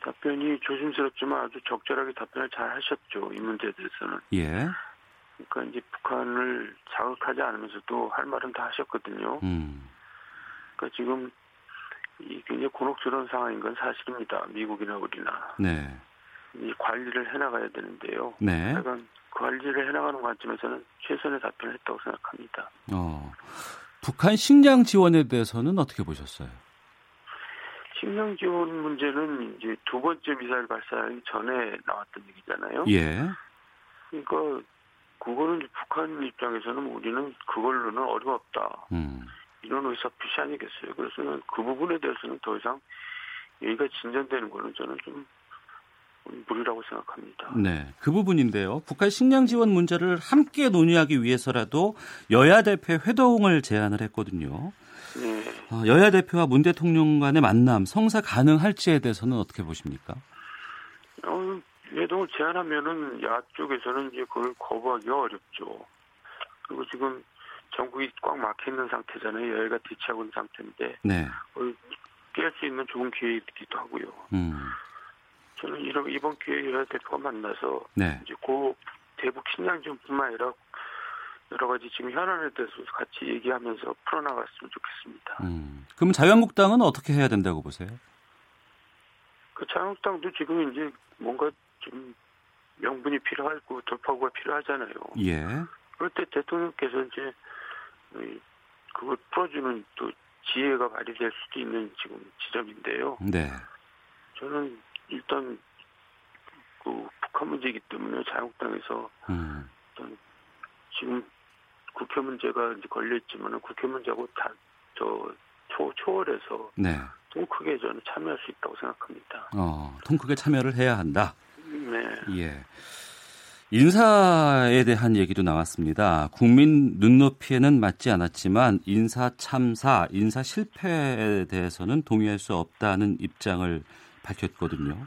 Speaker 8: 답변이 조심스럽지만 아주 적절하게 답변을 잘 하셨죠. 이 문제에 대해서는.
Speaker 2: 예.
Speaker 8: 그러니까 이제 북한을 자극하지 않으면서도 할 말은 다 하셨거든요. 음. 그러니까 지금 이 굉장히 곤혹스러운 상황인 건 사실입니다. 미국이나 우리나.
Speaker 2: 네.
Speaker 8: 이 관리를 해나가야 되는데요.
Speaker 2: 네.
Speaker 8: 약간 관리를 해나가는 관점에서는 최선의 답변을 했다고 생각합니다.
Speaker 2: 어. 북한 식량 지원에 대해서는 어떻게 보셨어요?
Speaker 8: 식량 지원 문제는 이제 두 번째 미사일 발사하기 전에 나왔던 얘기잖아요.
Speaker 2: 예.
Speaker 8: 그러니까 그거는 북한 입장에서는 우리는 그걸로는 어림없다.
Speaker 2: 음.
Speaker 8: 이런 의사표시 아니겠어요. 그래서 그 부분에 대해서는 더 이상 얘기가 진전되는 거는 저는 좀 무리라고 생각합니다.
Speaker 2: 네, 그 부분인데요. 북한 식량 지원 문제를 함께 논의하기 위해서라도 여야 대표 회동을 제안을 했거든요.
Speaker 8: 네.
Speaker 2: 어, 여야 대표와 문 대통령 간의 만남 성사 가능할지에 대해서는 어떻게 보십니까?
Speaker 8: 어, 회동을 제안하면은 야 쪽에서는 이제 그걸 거부하기가 어렵죠. 그리고 지금 전국이 꽉 막혀 있는 상태잖아요. 여야가 대치하고 있는 상태인데
Speaker 2: 네.
Speaker 8: 깰수 있는 좋은 기회이기도 하고요.
Speaker 2: 음.
Speaker 8: 저는 이런 이번 기회에 여야 대표가 만나서
Speaker 2: 네.
Speaker 8: 이제 고 대북 식량지원뿐만 아니라 여러 가지 지금 현안에 대해서 같이 얘기하면서 풀어나갔으면 좋겠습니다.
Speaker 2: 음. 그럼 자유한국당은 어떻게 해야 된다고 보세요?
Speaker 8: 그 자유한국당도 지금 이제 뭔가 좀 명분이 필요하고 돌파구가 필요하잖아요.
Speaker 2: 예.
Speaker 8: 그럴 때 대통령께서 이제 그걸 풀어주는 또 지혜가 발휘될 수도 있는 지금 지점인데요.
Speaker 2: 네.
Speaker 8: 저는 일단 그 북한 문제이기 때문에 자유한국당에서
Speaker 2: 음.
Speaker 8: 일단 지금 국회 문제가 이제 걸려 있지만은 국회 문제하고 다 저 초 초월해서
Speaker 2: 네.
Speaker 8: 통 크게 저는 참여할 수 있다고 생각합니다.
Speaker 2: 어, 통 크게 참여를 해야 한다.
Speaker 8: 네.
Speaker 2: 예. 인사에 대한 얘기도 나왔습니다. 국민 눈높이에는 맞지 않았지만 인사 참사, 인사 실패에 대해서는 동의할 수 없다는 입장을 밝혔거든요.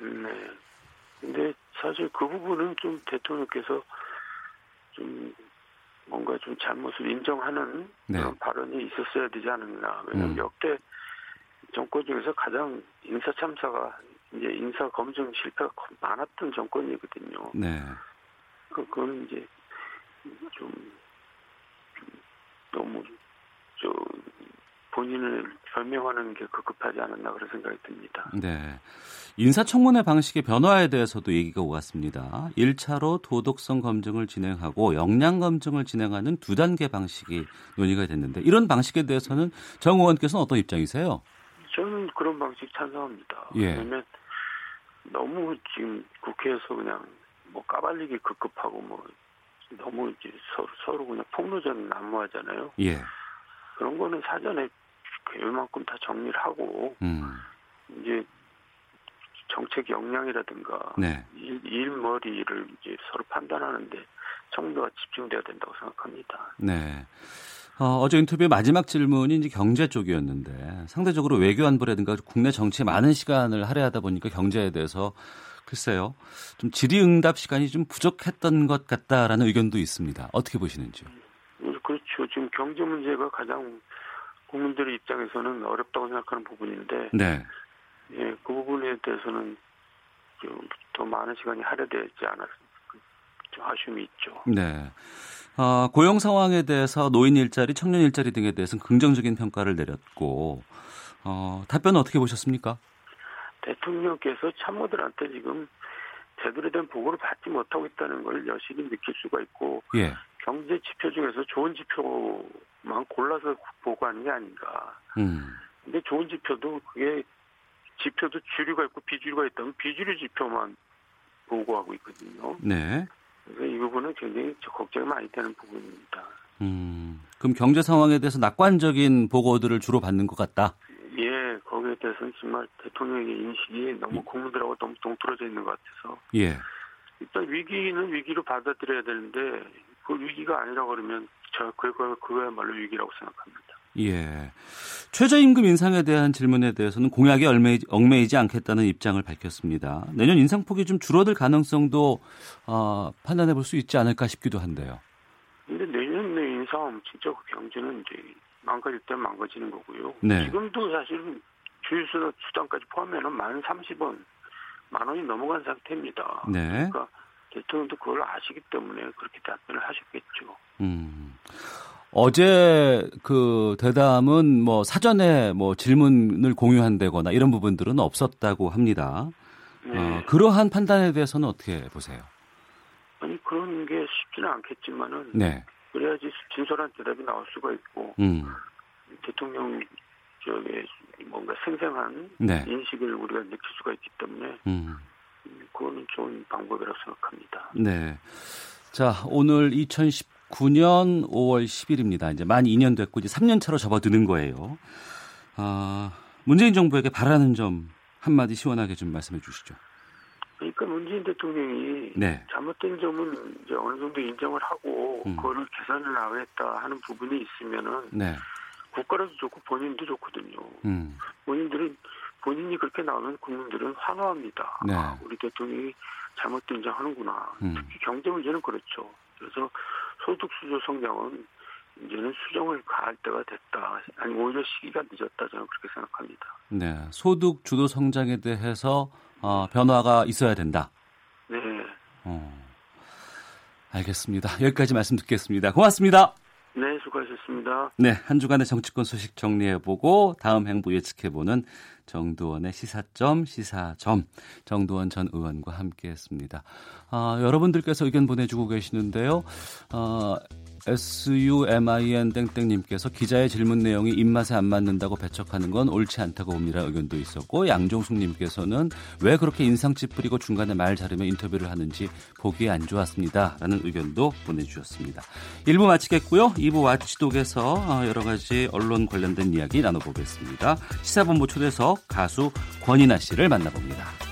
Speaker 8: 네. 근데 사실 그 부분은 좀 대통령께서 좀 뭔가 좀 잘못을 인정하는
Speaker 2: 네.
Speaker 8: 그런 발언이 있었어야 되지 않았나. 왜냐하면
Speaker 2: 음.
Speaker 8: 역대 정권 중에서 가장 인사 참사가 이제 인사 검증 실패가 많았던 정권이거든요.
Speaker 2: 네.
Speaker 8: 그, 그거는 이제 좀, 좀 너무 저 본인을 변명하는 게 급급하지 않았나 그런 생각이 듭니다.
Speaker 2: 네. 인사청문회 방식의 변화에 대해서도 얘기가 오갔습니다. 1차로 도덕성 검증을 진행하고 역량 검증을 진행하는 두 단계 방식이 논의가 됐는데 이런 방식에 대해서는 정 의원께서는 어떤 입장이세요?
Speaker 8: 저는 그런 방식 찬성합니다.
Speaker 2: 예.
Speaker 8: 왜냐면 너무 지금 국회에서 그냥 뭐 까발리기 급급하고 뭐 너무 이제 서로, 서로 그냥 폭로전 난무하잖아요.
Speaker 2: 예.
Speaker 8: 그런 거는 사전에 웬만큼 다 정리를 하고
Speaker 2: 음.
Speaker 8: 이제 정책 역량이라든가
Speaker 2: 네.
Speaker 8: 일, 일머리를 이제 서로 판단하는데 정도가 집중돼야 된다고 생각합니다.
Speaker 2: 네. 어, 제 인터뷰의 마지막 질문이 이제 경제 쪽이었는데 상대적으로 외교 안보라든가 국내 정치에 많은 시간을 할애하다 보니까 경제에 대해서 글쎄요 좀 질의응답 시간이 좀 부족했던 것 같다라는 의견도 있습니다. 어떻게 보시는지요?
Speaker 8: 음, 그렇죠. 지금 경제 문제가 가장 국민들의 입장에서는 어렵다고 생각하는 부분인데
Speaker 2: 네.
Speaker 8: 예, 그 부분에 대해서는 좀 더 많은 시간이 할애되지 않았 좀 아쉬움이 있죠.
Speaker 2: 네. 어, 고용 상황에 대해서 노인 일자리, 청년 일자리 등에 대해서는 긍정적인 평가를 내렸고 어, 답변은 어떻게 보셨습니까?
Speaker 8: 대통령께서 참모들한테 지금 제대로 된 보고를 받지 못하고 있다는 걸 여실히 느낄 수가 있고
Speaker 2: 예.
Speaker 8: 경제 지표 중에서 좋은 지표만 골라서 보고 하는 게 아닌가.
Speaker 2: 음.
Speaker 8: 근데 좋은 지표도 그게 지표도 주류가 있고 비주류가 있다면 비주류 지표만 보고 하고 있거든요.
Speaker 2: 네.
Speaker 8: 그래서 이 부분은 굉장히 걱정이 많이 되는 부분입니다.
Speaker 2: 음. 그럼 경제 상황에 대해서 낙관적인 보고들을 주로 받는 것 같다.
Speaker 8: 예, 거기에 대해서는 정말 대통령의 인식이 너무 국민들하고 너무 동떨어져 있는 것 같아서
Speaker 2: 예.
Speaker 8: 일단 위기는 위기로 받아들여야 되는데 그 위기가 아니라 그러면 저 그거 그거야말로 위기라고 생각합니다.
Speaker 2: 예. 최저임금 인상에 대한 질문에 대해서는 공약에 얽매이지, 얽매이지 않겠다는 입장을 밝혔습니다. 내년 인상폭이 좀 줄어들 가능성도 어, 판단해 볼 수 있지 않을까 싶기도 한데요.
Speaker 8: 근데 내년 내 인상 진짜 그 경제는 이제 망가질 때 망가지는 거고요.
Speaker 2: 네.
Speaker 8: 지금도 사실은 주유소 수당까지 포함하면 만 30원, 만 원이 넘어간 상태입니다.
Speaker 2: 네.
Speaker 8: 그러니까 대통령도 그걸 아시기 때문에 그렇게 답변을 하셨겠죠.
Speaker 2: 음. 어제 그 대담은 뭐 사전에 뭐 질문을 공유한다거나 이런 부분들은 없었다고 합니다.
Speaker 8: 네.
Speaker 2: 어, 그러한 판단에 대해서는 어떻게 보세요?
Speaker 8: 아니 그런 게 쉽지는 않겠지만은
Speaker 2: 네.
Speaker 8: 그래야지 진솔한 대답이 나올 수가 있고
Speaker 2: 음.
Speaker 8: 대통령 쪽에 뭔가 생생한
Speaker 2: 네.
Speaker 8: 인식을 우리가 느낄 수가 있기 때문에
Speaker 2: 음.
Speaker 8: 그거는 좋은 방법이라고 생각합니다.
Speaker 2: 네. 자, 오늘 2019년 5월 10일입니다. 이제 만 2년 됐고 이제 3년 차로 접어드는 거예요. 아, 문재인 정부에게 바라는 점 한마디 시원하게 좀 말씀해 주시죠.
Speaker 8: 그러니까 문재인 대통령이
Speaker 2: 네.
Speaker 8: 잘못된 점은 이제 어느 정도 인정을 하고
Speaker 2: 음.
Speaker 8: 그거를 개선을 나가겠다 하는 부분이 있으면은
Speaker 2: 네.
Speaker 8: 국가라도 좋고 본인도 좋거든요.
Speaker 2: 음.
Speaker 8: 본인들은 본인이 그렇게 나오면 국민들은 환호합니다.
Speaker 2: 네.
Speaker 8: 아, 우리 대통령이 잘못된 인정하는구나.
Speaker 2: 음.
Speaker 8: 특히 경제 문제는 그렇죠. 그래서 소득 수조 성장은 이제는 수정을 가할 때가 됐다. 아니 오히려 시기가 늦었다 저는 그렇게 생각합니다.
Speaker 2: 네. 소득 주도 성장에 대해서 어, 변화가 있어야 된다.
Speaker 8: 네.
Speaker 2: 어. 알겠습니다. 여기까지 말씀 듣겠습니다. 고맙습니다.
Speaker 8: 네, 수고하셨습니다.
Speaker 2: 네, 한 주간의 정치권 소식 정리해보고 다음 행보 예측해보는 정두원의 시사점 시사점 정두원 전 의원과 함께했습니다. 아, 여러분들께서 의견 보내주고 계시는데요. 어, SUMIN 땡땡님께서 기자의 질문 내용이 입맛에 안 맞는다고 배척하는 건 옳지 않다고 봅니다. 의견도 있었고 양종숙님께서는 왜 그렇게 인상 찌푸리고 중간에 말 자르며 인터뷰를 하는지 보기에 안 좋았습니다. 라는 의견도 보내주셨습니다. 1부 마치겠고요. 2부 와치독에서 어, 여러 가지 언론 관련된 이야기 나눠보겠습니다. 시사본부 초대석 가수 권인아 씨를 만나봅니다.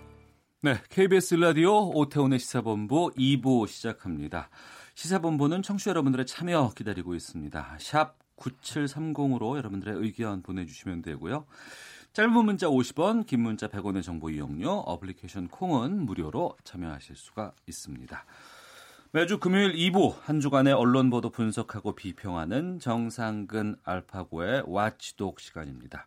Speaker 2: 네, KBS 라디오 오태훈의 시사본부 2부 시작합니다. 시사본부는 청취자 여러분들의 참여 기다리고 있습니다. 샵 9730으로 여러분들의 의견 보내주시면 되고요. 짧은 문자 50원, 긴 문자 100원의 정보 이용료, 어플리케이션 콩은 무료로 참여하실 수가 있습니다. 매주 금요일 2부 한 주간의 언론 보도 분석하고 비평하는 정상근 알파고의 watchdog 시간입니다.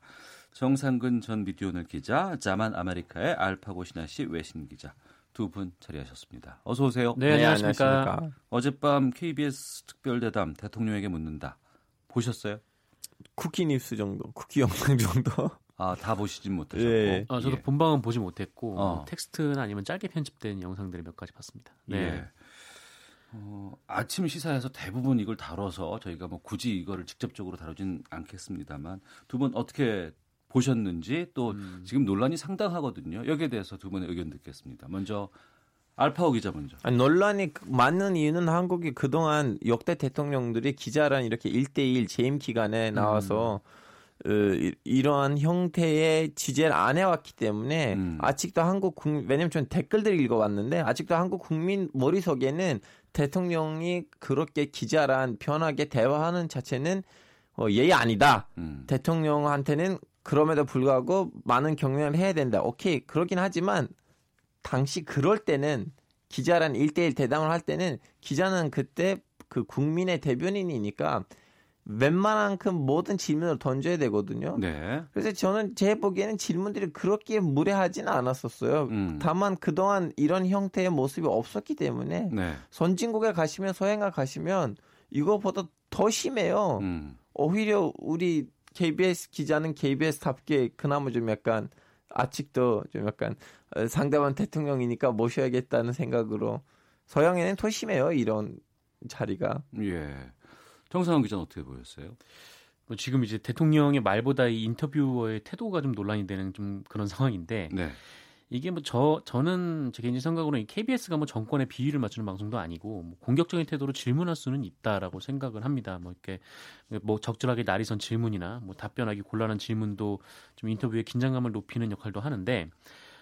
Speaker 2: 정상근 전 미디어오늘 기자, 자만 아메리카의 알파고 시나씨 외신 기자 두 분 자리하셨습니다. 어서 오세요.
Speaker 9: 네, 안녕하십니까.
Speaker 2: 어젯밤 KBS 특별대담 대통령에게 묻는다. 보셨어요?
Speaker 9: 쿠키 뉴스 정도, 쿠키 영상 정도. *laughs*
Speaker 2: 아, 다 보시진 못하셨고.
Speaker 9: 예.
Speaker 10: 아, 저도
Speaker 2: 예.
Speaker 10: 본방은 보지 못했고
Speaker 2: 어.
Speaker 10: 텍스트나 아니면 짧게 편집된 영상들을 몇 가지 봤습니다. 네.
Speaker 2: 예. 어, 아침 시사에서 대부분 이걸 다뤄서 저희가 뭐 굳이 이거를 직접적으로 다루진 않겠습니다만 두 분 어떻게 보셨는지 또
Speaker 10: 음.
Speaker 2: 지금 논란이 상당하거든요. 여기에 대해서 두 분의 의견 듣겠습니다. 먼저 알파오 기자 먼저.
Speaker 9: 아니, 논란이 많은 이유는 한국이 그동안 역대 대통령들이 기자란 이렇게 1대1 재임 기간에 나와서 어, 이- 이러한 형태의 취재를 안 해왔기 때문에
Speaker 2: 음.
Speaker 9: 아직도 한국 국민 왜냐면 저는 댓글들 읽어봤는데 아직도 한국 국민 머릿속에는 대통령이 그렇게 기자란 편하게 대화하는 자체는 어, 예의 아니다.
Speaker 2: 음.
Speaker 9: 대통령한테는 그럼에도 불구하고 많은 경륜을 해야 된다. 오케이 그러긴 하지만 당시 그럴 때는 기자란 일대일 대담을 할 때는 기자는 그때 그 국민의 대변인이니까 웬만한큼 모든 질문을 던져야 되거든요.
Speaker 2: 네.
Speaker 9: 그래서 저는 제 보기에는 질문들이 그렇게 무례하지는 않았었어요.
Speaker 2: 음.
Speaker 9: 다만 그동안 이런 형태의 모습이 없었기 때문에
Speaker 2: 네.
Speaker 9: 선진국에 가시면 서양에 가시면 이거보다 더 심해요.
Speaker 2: 음.
Speaker 9: 오히려 우리 KBS 기자는 KBS답게 그나마 좀 약간 아직도 좀 약간 어, 상대방 대통령이니까 모셔야겠다는 생각으로 서양에는 더 심해요 이런 자리가.
Speaker 2: 예. 정상훈 기자는 어떻게 보였어요?
Speaker 10: 뭐 지금 이제 대통령의 말보다 이 인터뷰어의 태도가 좀 논란이 되는 좀 그런 상황인데
Speaker 2: 네.
Speaker 10: 이게 뭐 저 저는 제 개인적 생각으로는 KBS가 뭐 정권의 비위를 맞추는 방송도 아니고 뭐 공격적인 태도로 질문할 수는 있다라고 생각을 합니다. 뭐 이렇게 뭐 적절하게 날이 선 질문이나 뭐 답변하기 곤란한 질문도 좀 인터뷰의 긴장감을 높이는 역할도 하는데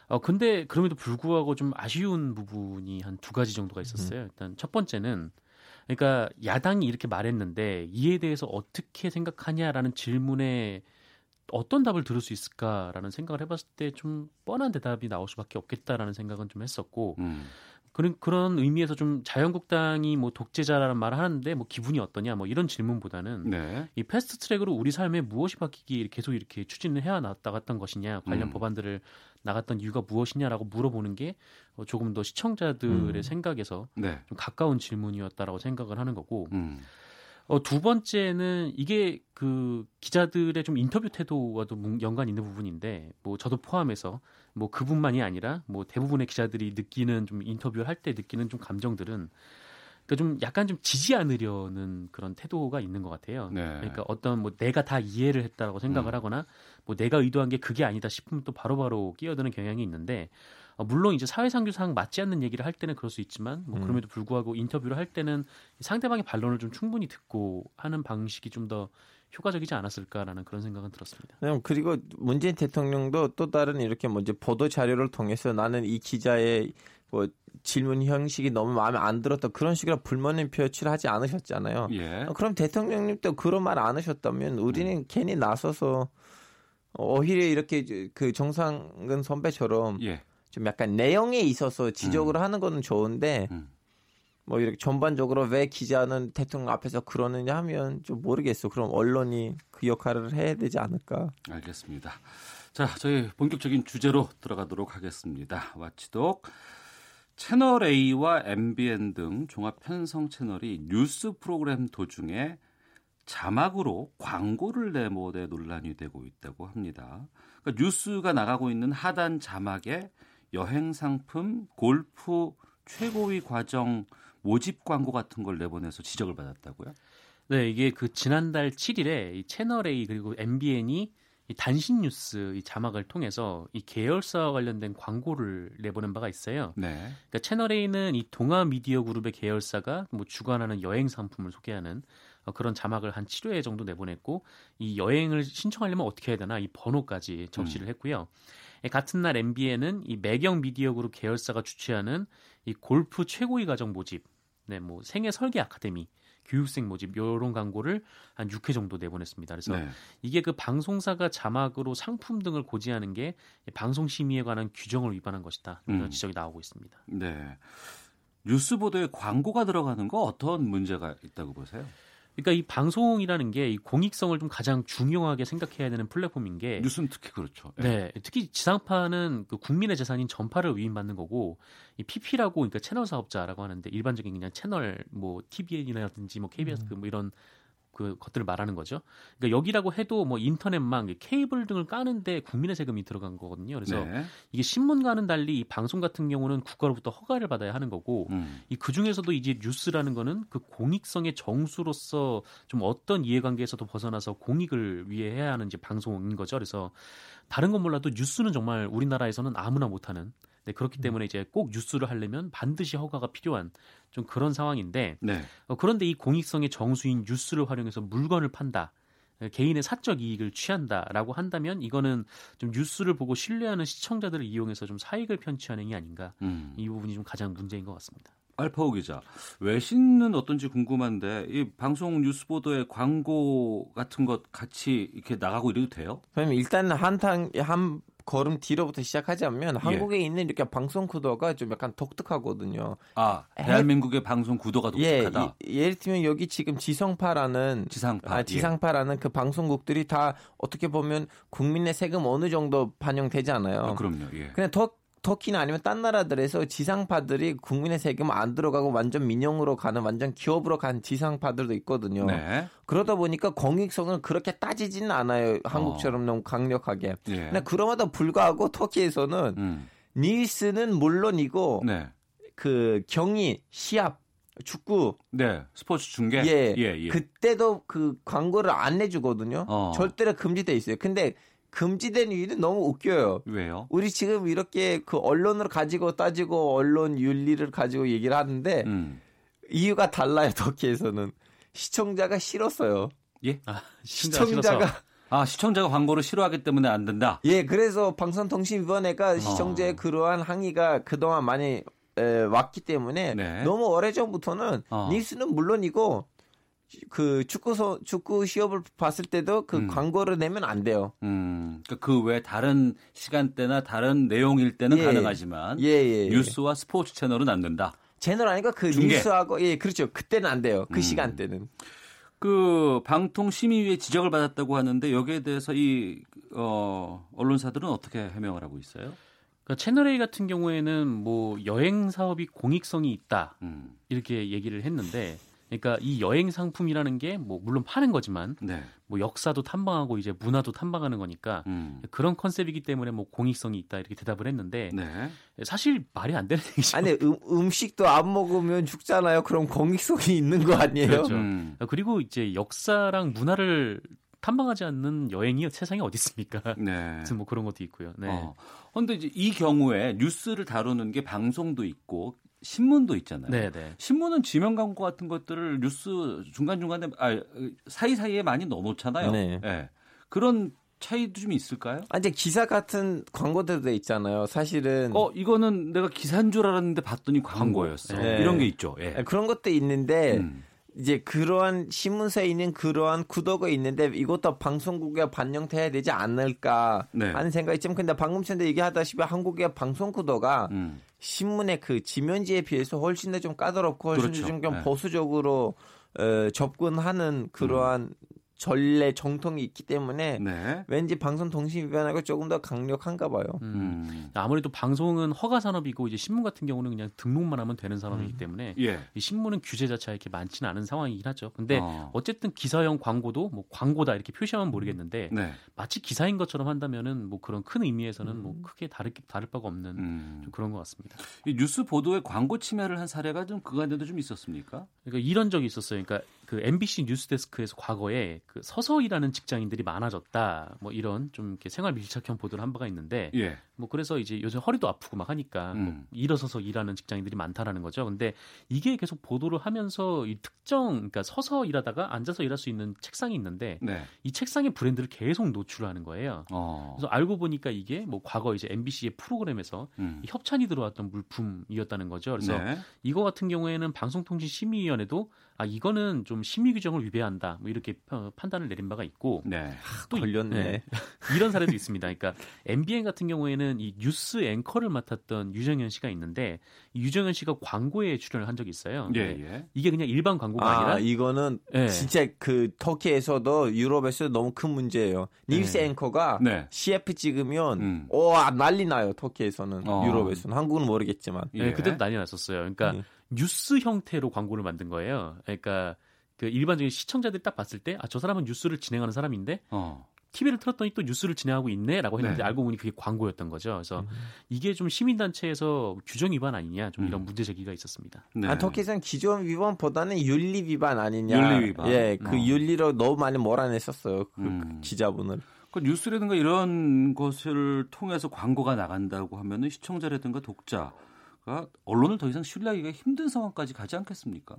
Speaker 10: 어 근데 그럼에도 불구하고 좀 아쉬운 부분이 한 두 가지 정도가 있었어요. 일단 첫 번째는 그러니까 야당이 이렇게 말했는데 이에 대해서 어떻게 생각하냐라는 질문에 어떤 답을 들을 수 있을까라는 생각을 해봤을 때 좀 뻔한 대답이 나올 수밖에 없겠다라는 생각은 좀 했었고
Speaker 2: 음.
Speaker 10: 그런 그런 의미에서 좀 자유한국당이 뭐 독재자라는 말을 하는데 뭐 기분이 어떠냐 뭐 이런 질문보다는
Speaker 2: 네.
Speaker 10: 이 패스트 트랙으로 우리 삶에 무엇이 바뀌기 계속 이렇게 추진을 해야 나갔던 것이냐 관련
Speaker 2: 음.
Speaker 10: 법안들을 나갔던 이유가 무엇이냐라고 물어보는 게 어, 조금 더 시청자들의
Speaker 2: 음.
Speaker 10: 생각에서
Speaker 2: 네.
Speaker 10: 좀 가까운 질문이었다라고 생각을 하는 거고
Speaker 2: 음.
Speaker 10: 어, 두 번째는 이게 그 기자들의 좀 인터뷰 태도와도 문- 연관이 있는 부분인데 뭐 저도 포함해서 뭐 그분만이 아니라 뭐 대부분의 기자들이 느끼는 좀 인터뷰를 할 때 느끼는 좀 감정들은 그러니까 좀 약간 좀 지지 않으려는 그런 태도가 있는 것 같아요.
Speaker 2: 네.
Speaker 10: 그러니까 어떤 뭐 내가 다 이해를 했다라고 생각을
Speaker 2: 음.
Speaker 10: 하거나 뭐 내가 의도한 게 그게 아니다 싶으면 또 바로바로 끼어드는 경향이 있는데 어, 물론 이제 사회상규상 맞지 않는 얘기를 할 때는 그럴 수 있지만 뭐
Speaker 9: 음.
Speaker 10: 그럼에도 불구하고 인터뷰를 할 때는 상대방의 반론을 좀 충분히 듣고 하는 방식이 좀 더 효과적이지 않았을까라는 그런 생각은 들었습니다.
Speaker 9: 음, 그리고 문재인 대통령도 또 다른 이렇게 뭐 이제 보도 자료를 통해서 나는 이 기자의 뭐 질문 형식이 너무 마음에 안 들었다 그런 식으로 불만을 표출을 하지 않으셨잖아요.
Speaker 2: 예.
Speaker 9: 어, 그럼 대통령님도 그런 말 안 하셨다면 우리는 괜히 나서서 오히려 이렇게 그 정상근 선배처럼
Speaker 2: 예.
Speaker 9: 좀 약간 내용에 있어서 지적을 하는 거는 좋은데
Speaker 2: 음.
Speaker 9: 뭐 이렇게 전반적으로 왜 기자는 대통령 앞에서 그러느냐 하면 좀 모르겠어. 그럼 언론이 그 역할을 해야 되지 않을까.
Speaker 2: 알겠습니다. 자, 저희 본격적인 주제로 들어가도록 하겠습니다. 와치독 채널 A와 MBN 등 종합 편성 채널이 뉴스 프로그램 도중에 자막으로 광고를 내모대 논란이 되고 있다고 합니다. 그러니까 뉴스가 나가고 있는 하단 자막에 여행 상품, 골프 최고위 과정 모집 광고 같은 걸 내보내서 지적을 받았다고요?
Speaker 10: 네, 이게 그 지난달 7일에 이 채널 A 그리고 MBN이 이 단신 뉴스 이 자막을 통해서 이 계열사와 관련된 광고를 내보낸 바가 있어요.
Speaker 2: 네.
Speaker 10: 그러니까 채널 A는 이 동아 미디어 그룹의 계열사가 뭐 주관하는 여행 상품을 소개하는 어, 그런 자막을 한 7회 정도 내보냈고 이 여행을 신청하려면 어떻게 해야 되나 이 번호까지 적시를 했고요. 예, 같은 날 MBN은 이 매경 미디어 그룹 계열사가 주최하는 이 골프 최고위 과정 모집, 네, 뭐 생애 설계 아카데미 교육생 모집 요런 광고를 한 6회 정도 내보냈습니다. 그래서
Speaker 2: 네.
Speaker 10: 이게 그 방송사가 자막으로 상품 등을 고지하는 게 방송 심의에 관한 규정을 위반한 것이다. 이런
Speaker 2: 음.
Speaker 10: 지적이 나오고 있습니다.
Speaker 2: 네. 뉴스 보도에 광고가 들어가는 거 어떤 문제가 있다고 보세요?
Speaker 10: 그러니까 이 방송이라는 게 이 공익성을 좀 가장 중요하게 생각해야 되는 플랫폼인 게
Speaker 2: 뉴스는 특히 그렇죠. 예.
Speaker 10: 네, 특히 지상파는 그 국민의 재산인 전파를 위임받는 거고 이 PP라고 그러니까 채널 사업자라고 하는데 일반적인 그냥 채널 뭐 TVN이라든지 뭐 KBS 그뭐 이런 그 것들을 말하는 거죠. 그러니까 여기라고 해도 뭐 인터넷망, 케이블 등을 까는데 국민의 세금이 들어간 거거든요. 그래서
Speaker 2: 네.
Speaker 10: 이게 신문과는 달리 이 방송 같은 경우는 국가로부터 허가를 받아야 하는 거고
Speaker 2: 음.
Speaker 10: 이그 중에서도 이제 뉴스라는 거는 그 공익성의 정수로서 좀 어떤 이해관계에서도 벗어나서 공익을 위해 해야 하는 이제 방송인 거죠. 그래서 다른 건 몰라도 뉴스는 정말 우리나라에서는 아무나 못하는. 네, 그렇기 때문에 이제 꼭 뉴스를 하려면 반드시 허가가 필요한 좀 그런 상황인데
Speaker 2: 네.
Speaker 10: 어, 그런데 이 공익성의 정수인 뉴스를 활용해서 물건을 판다. 에, 개인의 사적 이익을 취한다라고 한다면 이거는 좀 뉴스를 보고 신뢰하는 시청자들을 이용해서 좀 사익을 편취하는 게 아닌가
Speaker 2: 음.
Speaker 10: 이 부분이 좀 가장 문제인 것 같습니다.
Speaker 2: 알파오 기자, 외신은 어떤지 궁금한데 이 방송 뉴스 보도에 광고 같은 것 같이 이렇게 나가고 이래도 돼요?
Speaker 9: 그럼 일단 한탕 한 걸음 뒤로부터 시작하자면
Speaker 2: 예.
Speaker 9: 한국에 있는 이렇게 방송 구도가 좀 약간 독특하거든요.
Speaker 2: 아, 대한민국의 방송 구도가
Speaker 9: 예,
Speaker 2: 독특하다.
Speaker 9: 이- 예를 들면 여기 지금 지성파라는
Speaker 2: 지상파.
Speaker 9: 아, 지상파라는 그 방송국들이 다 어떻게 보면 국민의 세금 어느 정도 반영되잖아요.
Speaker 2: 아, 그럼요. 예.
Speaker 9: 그냥 더 터키나 아니면 딴 나라들에서 지상파들이 국민의 세금 안 들어가고 완전 민영으로 가는 완전 기업으로 간 지상파들도 있거든요.
Speaker 2: 네.
Speaker 9: 그러다 보니까 공익성을 그렇게 따지지는 않아요. 한국처럼 너무 강력하게.
Speaker 2: 예.
Speaker 9: 근데 그럼에도 불구하고 터키에서는
Speaker 2: 음.
Speaker 9: 뉴스는 물론이고
Speaker 2: 네.
Speaker 9: 그 경기 시합 축구
Speaker 2: 네, 스포츠 중계.
Speaker 9: 예,
Speaker 2: 예, 예.
Speaker 9: 그때도 그 광고를 안 내주거든요.
Speaker 2: 어.
Speaker 9: 절대로 금지돼 있어요. 근데 금지된 이유는 너무 웃겨요.
Speaker 2: 왜요?
Speaker 9: 우리 지금 이렇게 그 언론을 가지고 따지고 언론 윤리를 가지고 얘기를 하는데
Speaker 2: 음.
Speaker 9: 이유가 달라요. 터키에서는 시청자가 싫었어요.
Speaker 2: 예?
Speaker 10: 아,
Speaker 9: 시청자가
Speaker 2: 아, 시청자가 광고를 싫어하기 때문에 안 된다.
Speaker 9: 예, 그래서 방송통신위원회가
Speaker 2: 어.
Speaker 9: 시청자의 그러한 항의가 그동안 많이 에, 왔기 때문에
Speaker 2: 네.
Speaker 9: 너무 오래 전부터는
Speaker 2: 어.
Speaker 9: 뉴스는 물론이고 그 축구 소, 축구 시합을 봤을 때도 그
Speaker 2: 음.
Speaker 9: 광고를 내면 안 돼요.
Speaker 2: 음, 그외 다른 시간대나 다른 내용일 때는
Speaker 9: 예.
Speaker 2: 가능하지만
Speaker 9: 예, 예, 예.
Speaker 2: 뉴스와 스포츠 채널은 안 된다.
Speaker 9: 채널 아니까 그
Speaker 2: 중계.
Speaker 9: 뉴스하고 예, 그렇죠. 그때는 안 돼요. 그
Speaker 2: 음.
Speaker 9: 시간대는.
Speaker 2: 그 방통 심의위의 지적을 받았다고 하는데 여기에 대해서 이 어, 언론사들은 어떻게 해명을 하고 있어요?
Speaker 10: 그러니까 채널 A 같은 경우에는 뭐 여행 사업이 공익성이 있다
Speaker 2: 음.
Speaker 10: 이렇게 얘기를 했는데, 그러니까 이 여행 상품이라는 게 뭐 물론 파는 거지만
Speaker 2: 네.
Speaker 10: 뭐 역사도 탐방하고 이제 문화도 탐방하는 거니까
Speaker 2: 음.
Speaker 10: 그런 컨셉이기 때문에 뭐 공익성이 있다 이렇게 대답을 했는데
Speaker 2: 네.
Speaker 10: 사실 말이 안 되는 얘기죠.
Speaker 9: 아니 음, 음식도 안 먹으면 죽잖아요. 그럼 공익성이 있는 거 아니에요?
Speaker 10: 그렇죠.
Speaker 2: 음.
Speaker 10: 그리고 이제 역사랑 문화를 탐방하지 않는 여행이 세상에 어디 있습니까?
Speaker 2: 네.
Speaker 10: 아무튼 뭐 그런 것도 있고요. 네.
Speaker 2: 어. 근데 이제 이 경우에 뉴스를 다루는 게 방송도 있고 신문도 있잖아요.
Speaker 10: 네, 네.
Speaker 2: 신문은 지명 광고 같은 것들을 뉴스 중간 중간에 아 사이 사이에 많이 넣어놓잖아요.
Speaker 9: 네.
Speaker 2: 예. 그런 차이도 좀 있을까요?
Speaker 9: 아, 이제 기사 같은 광고들도 있잖아요. 사실은
Speaker 2: 어 이거는 내가 기사인 줄 알았는데 봤더니 광고였어.
Speaker 9: 네.
Speaker 2: 이런 게 있죠. 예.
Speaker 9: 예, 그런 것도 있는데
Speaker 2: 음.
Speaker 9: 이제 그러한 신문사에 있는 그러한 구도가 있는데 이것도 방송국에 반영돼야 되지 않을까
Speaker 2: 네.
Speaker 9: 하는 생각이 좀 근데 방금 전에 얘기하다시피 한국의 방송 구도가
Speaker 2: 음.
Speaker 9: 신문의 그 지면지에 비해서 훨씬 더 좀 까다롭고 훨씬
Speaker 2: 그렇죠.
Speaker 9: 좀, 좀
Speaker 2: 네.
Speaker 9: 보수적으로 어, 접근하는 그러한 전례 정통이 있기 때문에
Speaker 2: 네.
Speaker 9: 왠지 방송통신위원회가 조금 더 강력한가 봐요.
Speaker 2: 음.
Speaker 10: 아무래도 방송은 허가 산업이고 이제 신문 같은 경우는 그냥 등록만 하면 되는
Speaker 9: 음.
Speaker 10: 산업이기 때문에
Speaker 2: 예.
Speaker 10: 이 신문은 규제 자체가 이렇게 많지는 않은 상황이긴 하죠. 근데
Speaker 2: 어.
Speaker 10: 어. 쨌든 기사형 광고도 뭐 광고다 이렇게 표시하면 모르겠는데
Speaker 2: 네.
Speaker 10: 마치 기사인 것처럼 한다면은 뭐 그런 큰 의미에서는 뭐
Speaker 9: 음.
Speaker 10: 크게 다를 다를 바가 없는
Speaker 2: 음.
Speaker 10: 좀 그런 것 같습니다.
Speaker 2: 이 뉴스 보도에 광고 침해를 한 사례가 좀 그간에도 좀 있었습니까?
Speaker 10: 그러니까 이런 적이 있었어요. 그러니까 그 MBC 뉴스데스크에서 과거에 그 서서 일하는 직장인들이 많아졌다. 뭐 이런 좀 이렇게 생활 밀착형 보도를 한 바가 있는데
Speaker 2: 예.
Speaker 10: 뭐 그래서 이제 요즘 허리도 아프고 막 하니까 뭐
Speaker 2: 음.
Speaker 10: 일어서서 일하는 직장인들이 많다라는 거죠. 근데 이게 계속 보도를 하면서 이 특정 그러니까 서서 일하다가 앉아서 일할 수 있는 책상이 있는데
Speaker 2: 네.
Speaker 10: 이 책상의 브랜드를 계속 노출하는 거예요.
Speaker 2: 어.
Speaker 10: 그래서 알고 보니까 이게 뭐 과거 이제 MBC의 프로그램에서
Speaker 2: 음.
Speaker 10: 이 협찬이 들어왔던 물품이었다는 거죠. 그래서
Speaker 2: 네.
Speaker 10: 이거 같은 경우에는 방송통신심의위원회도 아 이거는 좀 심의 규정을 위배한다 뭐 이렇게 어, 판단을 내린 바가 있고
Speaker 2: 네.
Speaker 10: 또
Speaker 9: 걸렸네.
Speaker 10: 이런 사례도 있습니다. 그러니까 MBN 같은 경우에는 이 뉴스 앵커를 맡았던 유정현 씨가 있는데 이 유정현 씨가 광고에 출연을 한 적이 있어요.
Speaker 2: 예,
Speaker 10: 근데
Speaker 2: 예.
Speaker 10: 이게 그냥 일반 광고가
Speaker 9: 아,
Speaker 10: 아니라
Speaker 9: 이거는
Speaker 10: 예.
Speaker 9: 진짜 그 터키에서도 유럽에서도 너무 큰 문제예요. 뉴스
Speaker 2: 네.
Speaker 9: 앵커가
Speaker 2: 네.
Speaker 9: CF 찍으면
Speaker 2: 음.
Speaker 9: 오 난리 나요. 터키에서는
Speaker 2: 어.
Speaker 9: 유럽에서는 한국은 모르겠지만.
Speaker 10: 예,
Speaker 2: 예.
Speaker 10: 그때도 난리 났었어요. 그러니까
Speaker 9: 예.
Speaker 10: 뉴스 형태로 광고를 만든 거예요. 그러니까 그 일반적인 시청자들이 딱 봤을 때 아 저 사람은 뉴스를 진행하는 사람인데
Speaker 2: 어.
Speaker 10: TV를 틀었더니 또 뉴스를 진행하고 있네라고 했는데
Speaker 2: 네.
Speaker 10: 알고 보니 그게 광고였던 거죠. 그래서
Speaker 9: 음.
Speaker 10: 이게 좀 시민단체에서 규정 위반 아니냐 좀 이런
Speaker 2: 음.
Speaker 10: 문제 제기가 있었습니다.
Speaker 2: 네.
Speaker 9: 아, 터키에서는 기존 위반보다는 윤리 위반 아니냐.
Speaker 2: 윤리 위반.
Speaker 9: 예, 그
Speaker 2: 어.
Speaker 9: 윤리로 너무 많이 몰아냈었어요. 그
Speaker 2: 음.
Speaker 9: 기자분을.
Speaker 2: 그 뉴스라든가 이런 것을 통해서 광고가 나간다고 하면은 시청자라든가 독자 가 언론을 더 이상 신뢰하기가 힘든 상황까지 가지 않겠습니까?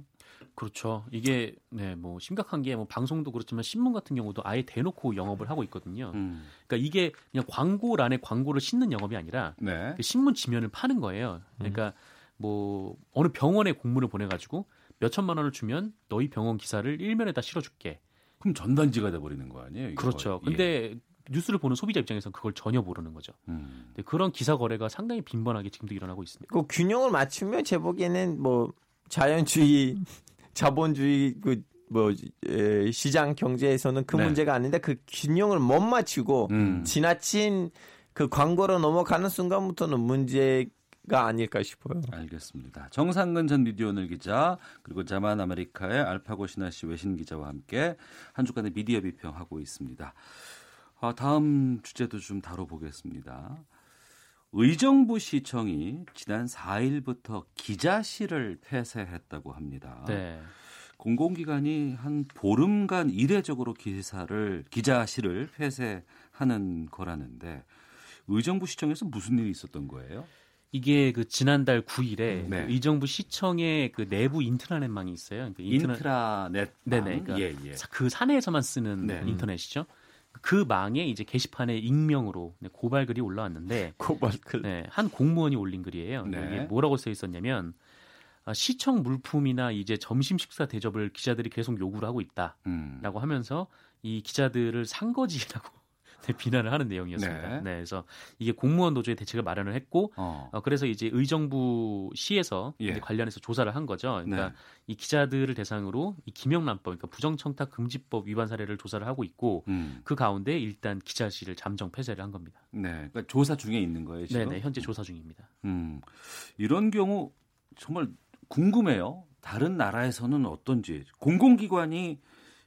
Speaker 10: 그렇죠. 이게 네, 뭐 심각한 게 뭐 방송도 그렇지만 신문 같은 경우도 아예 대놓고 영업을 하고 있거든요.
Speaker 2: 음.
Speaker 10: 그러니까 이게 그냥 광고란에 광고를 싣는 영업이 아니라
Speaker 2: 네.
Speaker 10: 그 신문 지면을 파는 거예요. 그러니까 뭐 어느 병원에 공문을 보내 가지고 몇 천만 원을 주면 너희 병원 기사를 일면에다 실어줄게.
Speaker 2: 그럼 전단지가 돼 버리는 거 아니에요? 이거?
Speaker 10: 그렇죠.
Speaker 2: 예.
Speaker 10: 근데 뉴스를 보는 소비자 입장에서는 그걸 전혀 모르는 거죠.
Speaker 2: 음.
Speaker 10: 근데 그런 기사 거래가 상당히 빈번하게 지금도 일어나고 있습니다.
Speaker 9: 그 균형을 맞추면 제 보기에는 뭐 자연주의, *laughs* 자본주의 그뭐 시장 경제에서는 그
Speaker 2: 네.
Speaker 9: 문제가 아닌데 그 균형을 못 맞추고
Speaker 2: 음.
Speaker 9: 지나친 그 광고로 넘어가는 순간부터는 문제 가 아닐까 싶어요.
Speaker 2: 알겠습니다. 정상근 전 미디어 오늘 기자 그리고 자만 아메리카의 알파고 신하 씨 외신 기자와 함께 한 주간의 미디어 비평하고 있습니다. 아, 다음 주제도 좀 다뤄보겠습니다. 의정부 시청이 지난 4일부터 기자실을 폐쇄했다고 합니다.
Speaker 10: 네.
Speaker 2: 공공기관이 한 보름간 이례적으로 기사를 기자실을 폐쇄하는 거라는데 의정부 시청에서 무슨 일이 있었던 거예요?
Speaker 10: 이게 그 지난달 9일에
Speaker 2: 네.
Speaker 10: 의정부 시청의 그 내부 인트라넷망이 있어요. 그 인트라...
Speaker 2: 인트라넷
Speaker 10: 네네. 그러니까
Speaker 2: 예, 예.
Speaker 10: 그 사내에서만 쓰는
Speaker 2: 네.
Speaker 10: 인터넷이죠. 그 망에 이제 게시판에 익명으로 네, 고발 글이 올라왔는데 *laughs*
Speaker 9: 고발 글.
Speaker 10: 네, 한 공무원이 올린 글이에요.
Speaker 2: 네.
Speaker 10: 이게 뭐라고 써 있었냐면 아, 시청 물품이나 이제 점심 식사 대접을 기자들이 계속 요구를 하고 있다라고
Speaker 2: 음.
Speaker 10: 하면서 이 기자들을 상거지라고 네, 비난을 하는 내용이었습니다.
Speaker 2: 네.
Speaker 10: 네. 그래서 이게 공무원 노조의 대책을 마련을 했고
Speaker 2: 어.
Speaker 10: 어, 그래서 이제 의정부 시에서
Speaker 2: 예.
Speaker 10: 관련해서 조사를 한 거죠. 그러니까
Speaker 2: 네.
Speaker 10: 이 기자들을 대상으로 이 김영란법, 그러니까 부정청탁 금지법 위반 사례를 조사를 하고 있고
Speaker 2: 음.
Speaker 10: 그 가운데 일단 기자실을 잠정 폐쇄를 한 겁니다.
Speaker 2: 네. 그러니까 조사 중에 있는 거예요, 지금.
Speaker 10: 네네 현재 조사 중입니다.
Speaker 2: 음. 이런 경우 정말 궁금해요. 다른 나라에서는 어떤지 공공기관이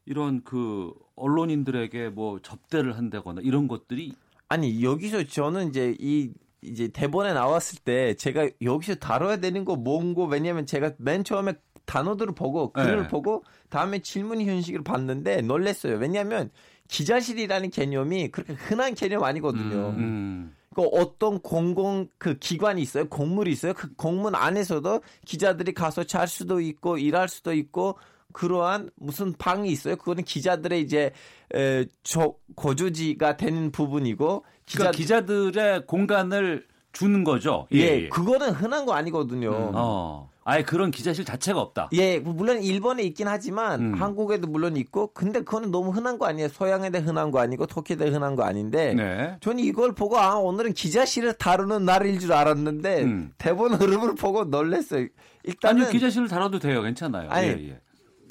Speaker 2: 이런 그 언론인들에게 뭐 접대를 한다거나 이런 것들이
Speaker 9: 아니 여기서 저는 이제 이 이제 대본에 나왔을 때 제가 여기서 다뤄야 되는 거 뭔고 왜냐면 제가 맨 처음에 단어들을 보고 글을
Speaker 2: 네.
Speaker 9: 보고 다음에 질문 형식을 봤는데 놀랬어요. 왜냐하면 기자실이라는 개념이 그렇게 흔한 개념 아니거든요.
Speaker 2: 음.
Speaker 9: 그 어떤 공공 그 기관이 있어요. 공물이 있어요. 그 공문 안에서도 기자들이 가서 잘 수도 있고 일할 수도 있고 그러한 무슨 방이 있어요. 그거는 기자들의 이제 에, 저 거주지가 되는 부분이고
Speaker 2: 그러니까 기자들의 공간을 주는 거죠.
Speaker 9: 예, 그거는 흔한 거 아니거든요.
Speaker 2: 어. 아예 그런 기자실 자체가 없다.
Speaker 9: 예, 물론 일본에 있긴 하지만
Speaker 2: 음.
Speaker 9: 한국에도 물론 있고, 근데 그거는 너무 흔한 거 아니에요. 서양에도 흔한 거 아니고 터키에도 흔한 거 아닌데,
Speaker 2: 네.
Speaker 9: 저는 이걸 보고 아 오늘은 기자실을 다루는 날일 줄 알았는데
Speaker 2: 음.
Speaker 9: 대본 흐름을 보고 놀랐어요. 일단은
Speaker 2: 아니 기자실을 다뤄도 돼요. 괜찮아요.
Speaker 9: 아니,
Speaker 2: 예, 예.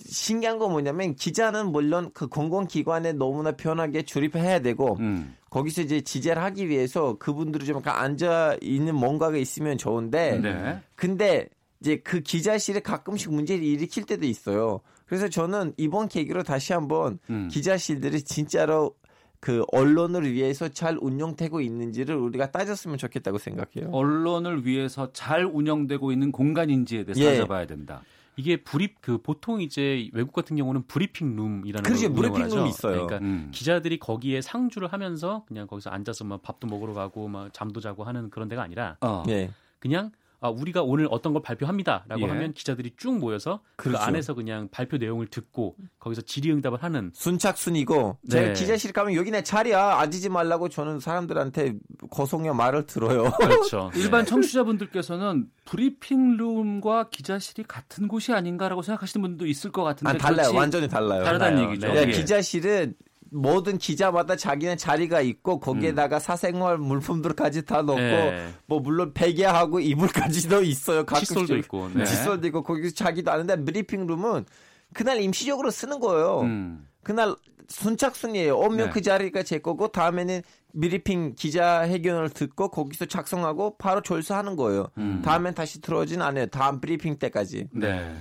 Speaker 9: 신기한 건 뭐냐면 기자는 물론 그 공공기관에 너무나 편하게 출입해야 되고
Speaker 2: 음.
Speaker 9: 거기서 이제 지재를 하기 위해서 그분들이 좀 앉아 있는 뭔가가 있으면 좋은데
Speaker 2: 네.
Speaker 9: 근데 이제 그 기자실에 가끔씩 문제를 일으킬 때도 있어요. 그래서 저는 이번 계기로 다시 한번
Speaker 2: 음.
Speaker 9: 기자실들이 진짜로 그 언론을 위해서 잘 운영되고 있는지를 우리가 따졌으면 좋겠다고 생각해요.
Speaker 2: 언론을 위해서 잘 운영되고 있는 공간인지에 대해서
Speaker 9: 예.
Speaker 2: 따져봐야 된다.
Speaker 10: 이게 브리 그 보통 이제 외국 같은 경우는 브리핑 룸이라는
Speaker 9: 그렇죠. 브리핑. 룸이 있어요.
Speaker 10: 그러니까
Speaker 2: 음.
Speaker 10: 기자들이 거기에 상주를 하면서 그냥 거기서 앉아서 막 밥도 먹으러 가고 막 잠도 자고 하는 그런 데가 아니라
Speaker 2: 어.
Speaker 9: 예.
Speaker 10: 그냥 아, 우리가 오늘 어떤 걸 발표합니다라고
Speaker 2: 예.
Speaker 10: 하면 기자들이 쭉 모여서 그
Speaker 9: 그렇죠.
Speaker 10: 안에서 그냥 발표 내용을 듣고 거기서 질의응답을 하는
Speaker 9: 순착순이고
Speaker 10: 네.
Speaker 9: 제가 기자실 가면 여기 내 자리야 앉지 말라고 저는 사람들한테 고성의 말을 들어요. *laughs*
Speaker 10: 그렇죠. *laughs*
Speaker 2: 일반 청취자분들께서는 브리핑룸과 기자실이 같은 곳이 아닌가라고 생각하시는 분도 있을 것 같은데
Speaker 9: 아, 달라요. 완전히 달라요.
Speaker 2: 다르다는
Speaker 10: 달라요.
Speaker 2: 얘기죠.
Speaker 10: 네,
Speaker 9: 네,
Speaker 2: 예.
Speaker 9: 기자실은 모든 기자마다 자기네 자리가 있고 거기에다가 사생활 물품들까지 다 넣고
Speaker 10: 네.
Speaker 9: 뭐 물론 베개하고 이불까지도 *laughs* 있어요. 가끔씩.
Speaker 10: 칫솔도 있고. 네.
Speaker 9: 칫솔도 있고 거기서 자기도 아는데 브리핑룸은 그날 임시적으로 쓰는 거예요.
Speaker 2: 음.
Speaker 9: 그날 순착순이에요. 오면
Speaker 2: 네.
Speaker 9: 그 자리가 제 거고 다음에는 브리핑 기자 회견을 듣고 거기서 작성하고 바로 졸수하는 거예요.
Speaker 2: 음.
Speaker 9: 다음엔 다시 들어오진 않아요. 다음 브리핑 때까지.
Speaker 2: 네.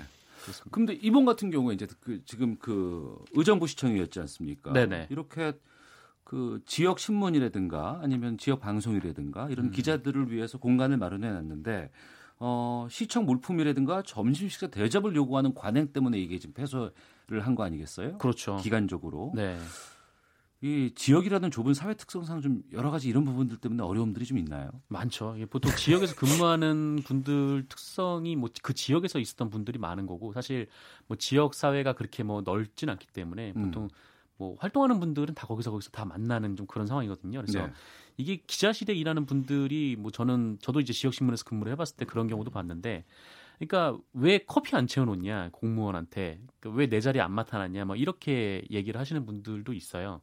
Speaker 2: 근데 이번 같은 경우에 이제 그 지금 그 의정부 시청이었지 않습니까?
Speaker 10: 네네.
Speaker 2: 이렇게 그 지역 신문이라든가 아니면 지역 방송이라든가 이런 기자들을 위해서 공간을 마련해 놨는데 어 시청 물품이라든가 점심 식사 대접을 요구하는 관행 때문에 이게 지금 폐쇄를 한 거 아니겠어요?
Speaker 10: 그렇죠.
Speaker 2: 기간적으로.
Speaker 10: 네.
Speaker 2: 이 지역이라는 좁은 사회 특성상 좀 여러 가지 이런 부분들 때문에 어려움들이 좀 있나요?
Speaker 10: 많죠. 보통 지역에서 근무하는 분들 특성이 뭐 그 지역에서 있었던 분들이 많은 거고 사실 뭐 지역 사회가 그렇게 뭐 넓진 않기 때문에
Speaker 2: 음.
Speaker 10: 보통 뭐 활동하는 분들은 다 거기서 거기서 다 만나는 좀 그런 상황이거든요. 그래서
Speaker 2: 네.
Speaker 10: 이게 기자실에 일하는 분들이 뭐 저는 저도 이제 지역 신문에서 근무를 해봤을 때 그런 경우도 봤는데, 그러니까 왜 커피 안 채워놓냐 공무원한테 그러니까 왜내 자리 안 맡아놨냐 막 이렇게 얘기를 하시는 분들도 있어요.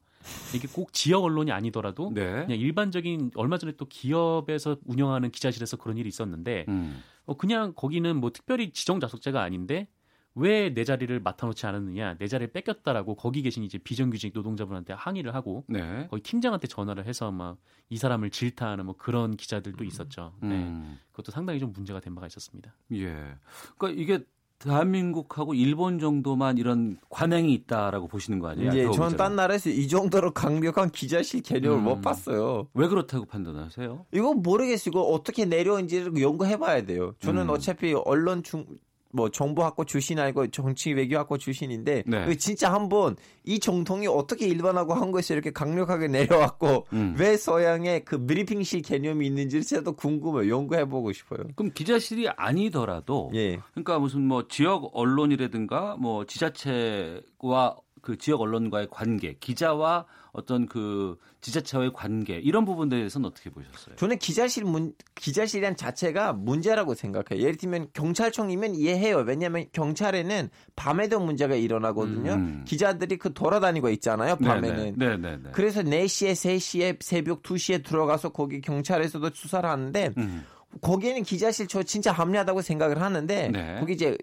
Speaker 10: 이게 꼭 지역 언론이 아니더라도
Speaker 2: 네.
Speaker 10: 그냥 일반적인 얼마 전에 또 기업에서 운영하는 기자실에서 그런 일이 있었는데
Speaker 2: 음.
Speaker 10: 어, 그냥 거기는 뭐 특별히 지정 좌석제가 아닌데 왜 내 자리를 맡아놓지 않았느냐 내 자리를 뺏겼다라고 거기 계신 이제 비정규직 노동자분한테 항의를 하고
Speaker 2: 네.
Speaker 10: 거기 팀장한테 전화를 해서 막 이 사람을 질타하는 뭐 그런 기자들도 있었죠. 네.
Speaker 2: 음.
Speaker 10: 그것도 상당히 좀 문제가 된 바가 있었습니다.
Speaker 2: 예. 그러니까 이게 대한민국하고 일본 정도만 이런 관행이 있다라고 보시는 거 아니에요?
Speaker 9: 예, 저는? 딴 나라에서 이 정도로 강력한 기자실 개념을
Speaker 2: 음.
Speaker 9: 못 봤어요.
Speaker 2: 왜 그렇다고 판단하세요?
Speaker 9: 이거 모르겠어요. 이거 어떻게 내려온지를 연구해봐야 돼요. 저는
Speaker 2: 음.
Speaker 9: 어차피 언론 중, 뭐 정보학과 출신 아니고 정치 외교학과 출신인데
Speaker 2: 네.
Speaker 9: 이거 진짜 한번 이 정통이 어떻게 일반하고 한국에서 이렇게 강력하게 내려왔고
Speaker 2: 음.
Speaker 9: 왜 서양에 그 브리핑실 개념이 있는지 진짜 궁금해요. 연구해보고 싶어요.
Speaker 2: 그럼 기자실이 아니더라도
Speaker 9: 예.
Speaker 2: 그러니까 무슨 뭐 지역 언론이라든가 뭐 지자체와 그 지역 언론과의 관계, 기자와 어떤 그 지자체와의 관계 이런 부분에 대해서는 어떻게 보셨어요?
Speaker 9: 저는 기자실 문 기자실이란 자체가 문제라고 생각해요. 예를 들면 경찰청이면 이해해요. 왜냐하면 경찰에는 밤에도 문제가 일어나거든요.
Speaker 2: 음.
Speaker 9: 기자들이 그 돌아다니고 있잖아요. 밤에는.
Speaker 2: 네, 네, 네.
Speaker 9: 그래서 4시에, 3시에, 새벽 2시에 들어가서 거기 경찰에서도 수사를 하는데
Speaker 2: 음.
Speaker 9: 거기에는 기자실 저 진짜 합리하다고 생각을 하는데
Speaker 2: 네.
Speaker 9: 거기 이제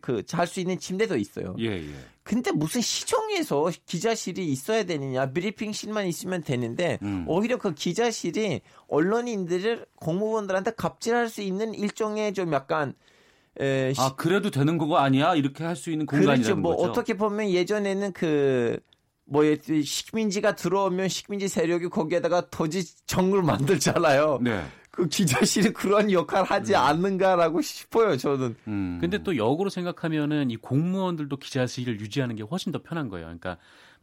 Speaker 9: 그그잘 수 있는 침대도 있어요.
Speaker 2: 예, 예.
Speaker 9: 근데 무슨 시청에서 기자실이 있어야 되느냐 브리핑실만 있으면 되는데
Speaker 2: 음.
Speaker 9: 오히려 그 기자실이 언론인들을 공무원들한테 갑질할 수 있는 일종의 좀 약간 에, 시-
Speaker 2: 아 그래도 되는 거가 아니야 이렇게 할 수 있는 공간이라는
Speaker 9: 그렇죠. 뭐
Speaker 2: 거죠.
Speaker 9: 어떻게 보면 예전에는 그 뭐 식민지가 들어오면 식민지 세력이 거기에다가 토지 정을 만들잖아요.
Speaker 2: 네.
Speaker 9: 그 기자실이 *laughs* 그런 역할 하지 않는가라고 싶어요. 저는.
Speaker 2: 음.
Speaker 10: 근데 또 역으로 생각하면은 이 공무원들도 기자실을 유지하는 게 훨씬 더 편한 거예요. 그러니까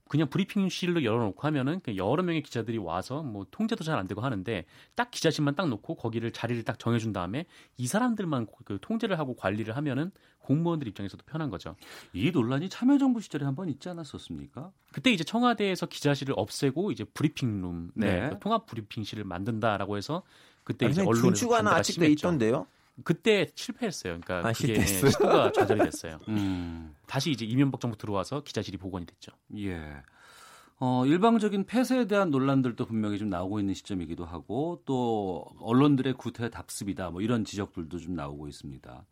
Speaker 10: 그냥 브리핑실로 열어놓고 하면은 여러 명의 기자들이 와서 뭐 통제도 잘 안 되고 하는데 딱 기자실만 딱 놓고 거기를 자리를 딱 정해준 다음에 이 사람들만 그 통제를 하고 관리를 하면은 공무원들 입장에서도 편한 거죠.
Speaker 2: 이 논란이 참여정부 시절에 한 번 있지 않았었습니까?
Speaker 10: 그때 이제 청와대에서 기자실을 없애고 이제 브리핑룸, 네,
Speaker 2: 네.
Speaker 10: 그 통합 브리핑실을 만든다라고 해서 그때
Speaker 9: 아니,
Speaker 10: 이제 언론에
Speaker 9: 중추가는 아직도 있던데요.
Speaker 10: 그때 실패했어요. 그러니까
Speaker 9: 아,
Speaker 10: 그게? 시도가 좌절이 됐어요. *laughs*
Speaker 2: 음.
Speaker 10: 다시 이제 이명박 정부 들어와서 기자실이 복원이 됐죠.
Speaker 2: 예. 어, 일방적인 폐쇄에 대한 논란들도 분명히 좀 나오고 있는 시점이기도 하고 또 언론들의 구태 답습이다 뭐 이런 지적들도 좀 나오고 있습니다.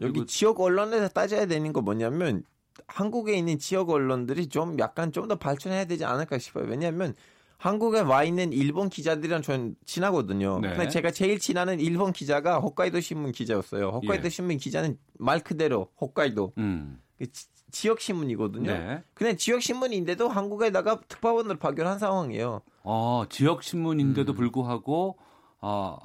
Speaker 9: 여기 지역 언론에서 따져야 되는 거 뭐냐면 한국에 있는 지역 언론들이 좀 약간 좀 더 발전해야 되지 않을까 싶어요. 왜냐하면 한국에 와 있는 일본 기자들이랑 전 친하거든요.
Speaker 2: 네.
Speaker 9: 근데 제가 제일 친하는 일본 기자가 홋카이도 신문 기자였어요. 홋카이도
Speaker 2: 예.
Speaker 9: 신문 기자는 말 그대로 홋카이도
Speaker 2: 음.
Speaker 9: 그 지- 지역 신문이거든요.
Speaker 2: 네.
Speaker 9: 근데 지역 신문인데도 한국에다가 특파원을 파견한 상황이에요.
Speaker 2: 어, 지역 신문인데도
Speaker 9: 음.
Speaker 2: 불구하고 아,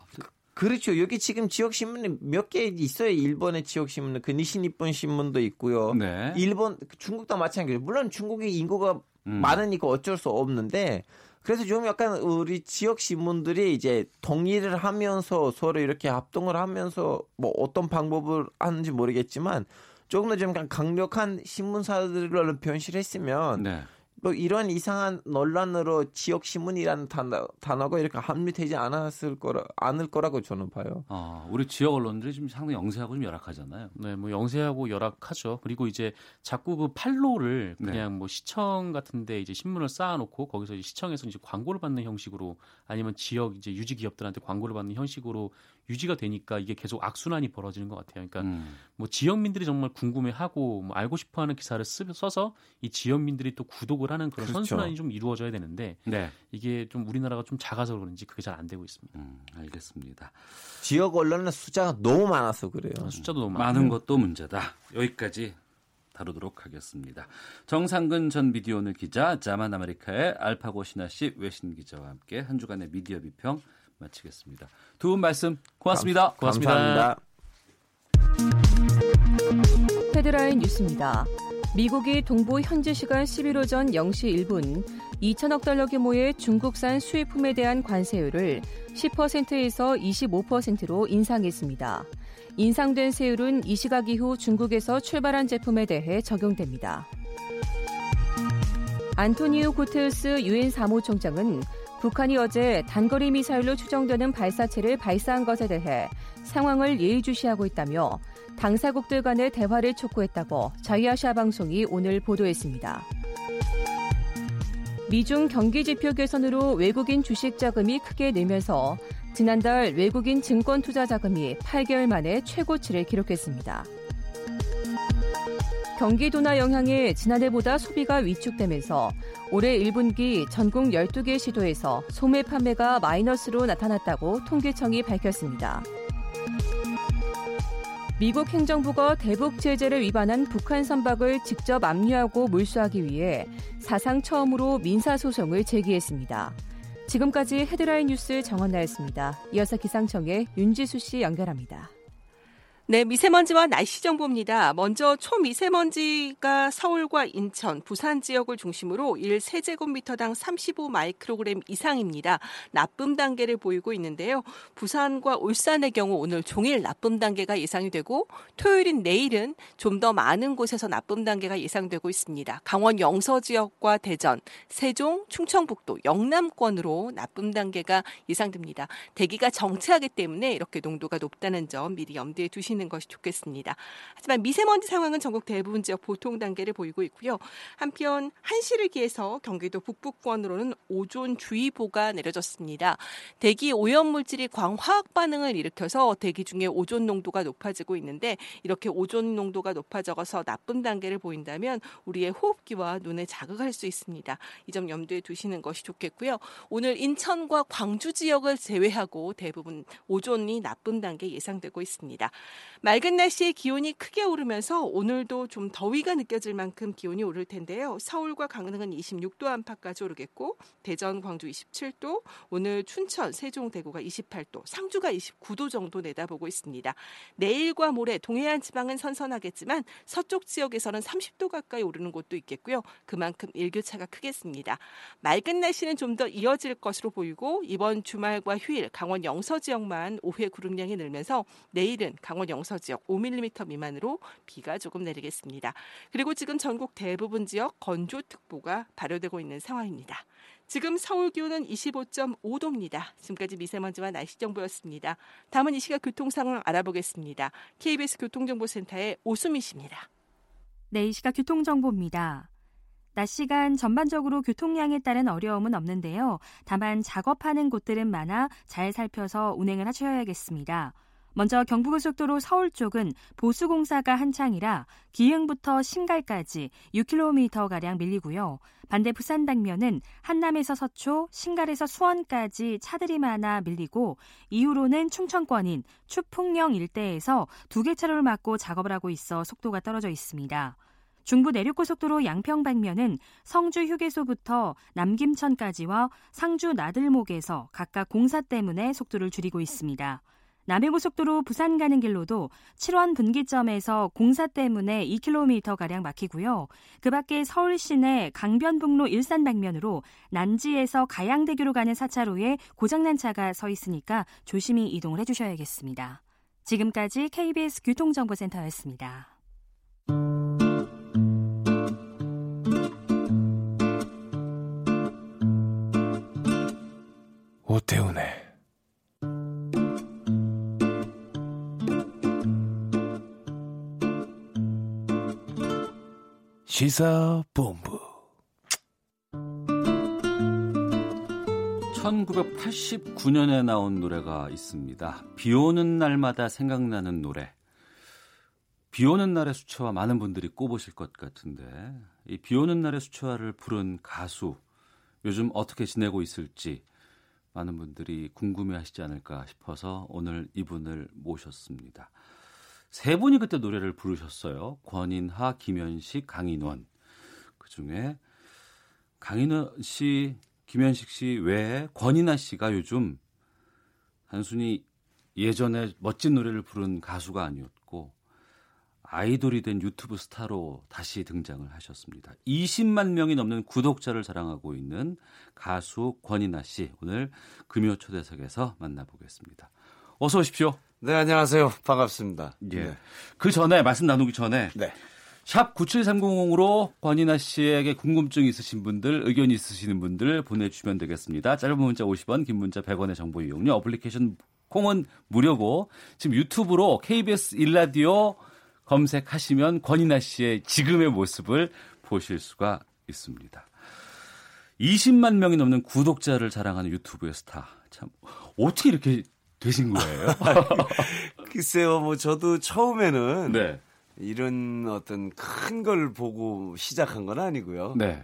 Speaker 9: 그렇죠. 여기 지금 지역 신문이 몇 개 있어요. 일본의 지역 신문, 그 니시니폰 신문도 있고요.
Speaker 2: 네.
Speaker 9: 일본, 중국도 마찬가지예요. 물론 중국의 인구가
Speaker 2: 음.
Speaker 9: 많으니까 어쩔 수 없는데 그래서 좀 약간 우리 지역 신문들이 이제 동의를 하면서 서로 이렇게 합동을 하면서 뭐 어떤 방법을 하는지 모르겠지만 조금 더 좀 강력한 신문사들을 변실했으면
Speaker 2: 네.
Speaker 9: 뭐 이런 이상한 논란으로 지역 신문이라는 단어, 단어가 이렇게 합리되지 않았을 거라 않을 거라고 저는 봐요.
Speaker 2: 아, 우리 지역 언론들이 지금 상당히 영세하고 좀 열악하잖아요.
Speaker 10: 네, 뭐 영세하고 열악하죠. 그리고 이제 자꾸 그 판로를
Speaker 2: 네.
Speaker 10: 그냥 뭐 시청 같은데 이제 신문을 쌓아놓고 거기서 이제 시청에서 이제 광고를 받는 형식으로 아니면 지역 이제 유지 기업들한테 광고를 받는 형식으로 유지가 되니까 이게 계속 악순환이 벌어지는 것 같아요. 그러니까
Speaker 2: 음.
Speaker 10: 뭐 지역민들이 정말 궁금해하고 뭐 알고 싶어하는 기사를 쓰, 써서 이 지역민들이 또 구독을 하는 그런
Speaker 9: 그렇죠.
Speaker 10: 선순환이 좀 이루어져야 되는데
Speaker 2: 네.
Speaker 10: 이게 좀 우리나라가 좀 작아서 그런지 그게 잘 안 되고 있습니다.
Speaker 2: 음, 알겠습니다.
Speaker 9: 지역 언론은 숫자가 너무 많아서 그래요.
Speaker 10: 숫자도 너무
Speaker 2: 많은
Speaker 10: 많아요.
Speaker 2: 것도 문제다. 여기까지 다루도록 하겠습니다. 정상근 전 미디어오늘 기자, 자만 아메리카의 알파고 신하 씨 외신 기자와 함께 한 주간의 미디어 비평 마치겠습니다. 두 분 말씀 고맙습니다.
Speaker 10: 고맙습니다.
Speaker 9: 감사합니다.
Speaker 6: 헤드라인 뉴스입니다. 미국이 동부 현지 시간 11 오전 0시 1분 2천억 달러 규모의 중국산 수입품에 대한 관세율을 10%에서 25%로 인상했습니다. 인상된 세율은 이 시각 이후 중국에서 출발한 제품에 대해 적용됩니다. 안토니오 구테우스 유엔 사무총장은 북한이 어제 단거리 미사일로 추정되는 발사체를 발사한 것에 대해 상황을 예의주시하고 있다며 당사국들 간의 대화를 촉구했다고 자이아샤 방송이 오늘 보도했습니다. 미중 경기 지표 개선으로 외국인 주식 자금이 크게 늘면서 지난달 외국인 증권 투자 자금이 8개월 만에 최고치를 기록했습니다. 경기 둔화 영향에 지난해보다 소비가 위축되면서 올해 1분기 전국 12개 시도에서 소매 판매가 마이너스로 나타났다고 통계청이 밝혔습니다. 미국 행정부가 대북 제재를 위반한 북한 선박을 직접 압류하고 몰수하기 위해 사상 처음으로 민사소송을 제기했습니다. 지금까지 헤드라인 뉴스 정원나였습니다. 이어서 기상청의 윤지수 씨 연결합니다.
Speaker 11: 네, 미세먼지와 날씨 정보입니다. 먼저 초미세먼지가 서울과 인천, 부산 지역을 중심으로 1세제곱미터당 35 마이크로그램 이상입니다. 나쁨 단계를 보이고 있는데요. 부산과 울산의 경우 오늘 종일 나쁨 단계가 예상이 되고 토요일인 내일은 좀 더 많은 곳에서 나쁨 단계가 예상되고 있습니다. 강원 영서 지역과 대전, 세종, 충청북도, 영남권으로 나쁨 단계가 예상됩니다. 대기가 정체하기 때문에 이렇게 농도가 높다는 점 미리 염두에 두시는 것이 좋겠습니다. 하지만 미세먼지 상황은 전국 대부분 지역 보통 단계를 보이고 있고요. 한편 한시를 기해서 경기도 북부권으로는 오존 주의보가 내려졌습니다. 대기 오염 물질이 광화학 반응을 일으켜서 대기 중에 오존 농도가 높아지고 있는데 이렇게 오존 농도가 높아져서 나쁜 단계를 보인다면 우리의 호흡기와 눈에 자극할 수 있습니다. 이 점 염두에 두시는 것이 좋겠고요. 오늘 인천과 광주 지역을 제외하고 대부분 오존이 나쁜 단계 예상되고 있습니다. 맑은 날씨에 기온이 크게 오르면서 오늘도 좀 더위가 느껴질 만큼 기온이 오를 텐데요. 서울과 강릉은 26도 안팎까지 오르겠고 대전, 광주 27도, 오늘 춘천, 세종, 대구가 28도, 상주가 29도 정도 내다보고 있습니다. 내일과 모레 동해안 지방은 선선하겠지만 서쪽 지역에서는 30도 가까이 오르는 곳도 있겠고요. 그만큼 일교차가 크겠습니다. 맑은 날씨는 좀 더 이어질 것으로 보이고 이번 주말과 휴일 강원 영서 지역만 오후에 구름량이 늘면서 내일은 강원 영서 지역 5mm 미만으로 비가 조금 내리겠습니다. 그리고 지금 전국 대부분 지역 건조특보가 발효되고 있는 상황입니다. 지금 서울 기온은 25.5도입니다. 지금까지 미세먼지와 날씨 정보였습니다. 다음은 이 시각 교통 상황 알아보겠습니다. KBS 교통정보센터의 오수미 씨입니다.
Speaker 4: 네, 이 시각 교통정보입니다. 낮 시간 전반적으로 교통량에 따른 어려움은 없는데요. 다만 작업하는 곳들은 많아 잘 살펴서 운행을 하셔야겠습니다. 먼저 경부고속도로 서울 쪽은 보수공사가 한창이라 기흥부터 신갈까지 6km가량 밀리고요. 반대 부산 방면은 한남에서 서초, 신갈에서 수원까지 차들이 많아 밀리고 이후로는 충청권인 추풍령 일대에서 두 개 차로를 막고 작업을 하고 있어 속도가 떨어져 있습니다. 중부 내륙고속도로 양평 방면은 성주 휴게소부터 남김천까지와 상주 나들목에서 각각 공사 때문에 속도를 줄이고 있습니다. 남해고속도로 부산 가는 길로도 7원 분기점에서 공사 때문에 2km가량 막히고요. 그 밖에 서울 시내 강변북로 일산 방면으로 난지에서 가양대교로 가는 4차로에 고장난 차가 서 있으니까 조심히 이동을 해주셔야겠습니다. 지금까지 KBS 교통정보센터였습니다.
Speaker 7: 오태훈의 시사본부
Speaker 2: 1989년에 나온 노래가 있습니다. 비 오는 날마다 생각나는 노래. 비 오는 날의 수채화 많은 분들이 꼽으실 것 같은데 이 비 오는 날의 수채화를 부른 가수 요즘 어떻게 지내고 있을지 많은 분들이 궁금해하시지 않을까 싶어서 오늘 이분을 모셨습니다. 세 분이 그때 노래를 부르셨어요. 권인하, 김현식, 강인원. 그 중에 강인원 씨, 김현식 씨 외에 권인하 씨가 요즘 단순히 예전에 멋진 노래를 부른 가수가 아니었고 아이돌이 된 유튜브 스타로 다시 등장을 하셨습니다. 20만 명이 넘는 구독자를 자랑하고 있는 가수 권인하 씨 오늘 금요 초대석에서 만나보겠습니다. 어서 오십시오.
Speaker 12: 네, 안녕하세요. 반갑습니다.
Speaker 2: 예.
Speaker 12: 네.
Speaker 2: 그 전에 말씀 나누기 전에
Speaker 12: 네.
Speaker 2: 샵 9730으로 권인하 씨에게 궁금증 있으신 분들, 의견 있으시는 분들 보내주시면 되겠습니다. 짧은 문자 50원, 긴 문자 100원의 정보 이용료, 어플리케이션 콩은 무료고 지금 유튜브로 KBS 일라디오 검색하시면 권인하 씨의 지금의 모습을 보실 수가 있습니다. 20만 명이 넘는 구독자를 자랑하는 유튜브의 스타. 참 어떻게 이렇게 되신 거예요? *laughs*
Speaker 12: 글쎄요, 뭐 저도 처음에는
Speaker 2: 네.
Speaker 12: 이런 어떤 큰 걸 보고 시작한 건 아니고요.
Speaker 2: 네.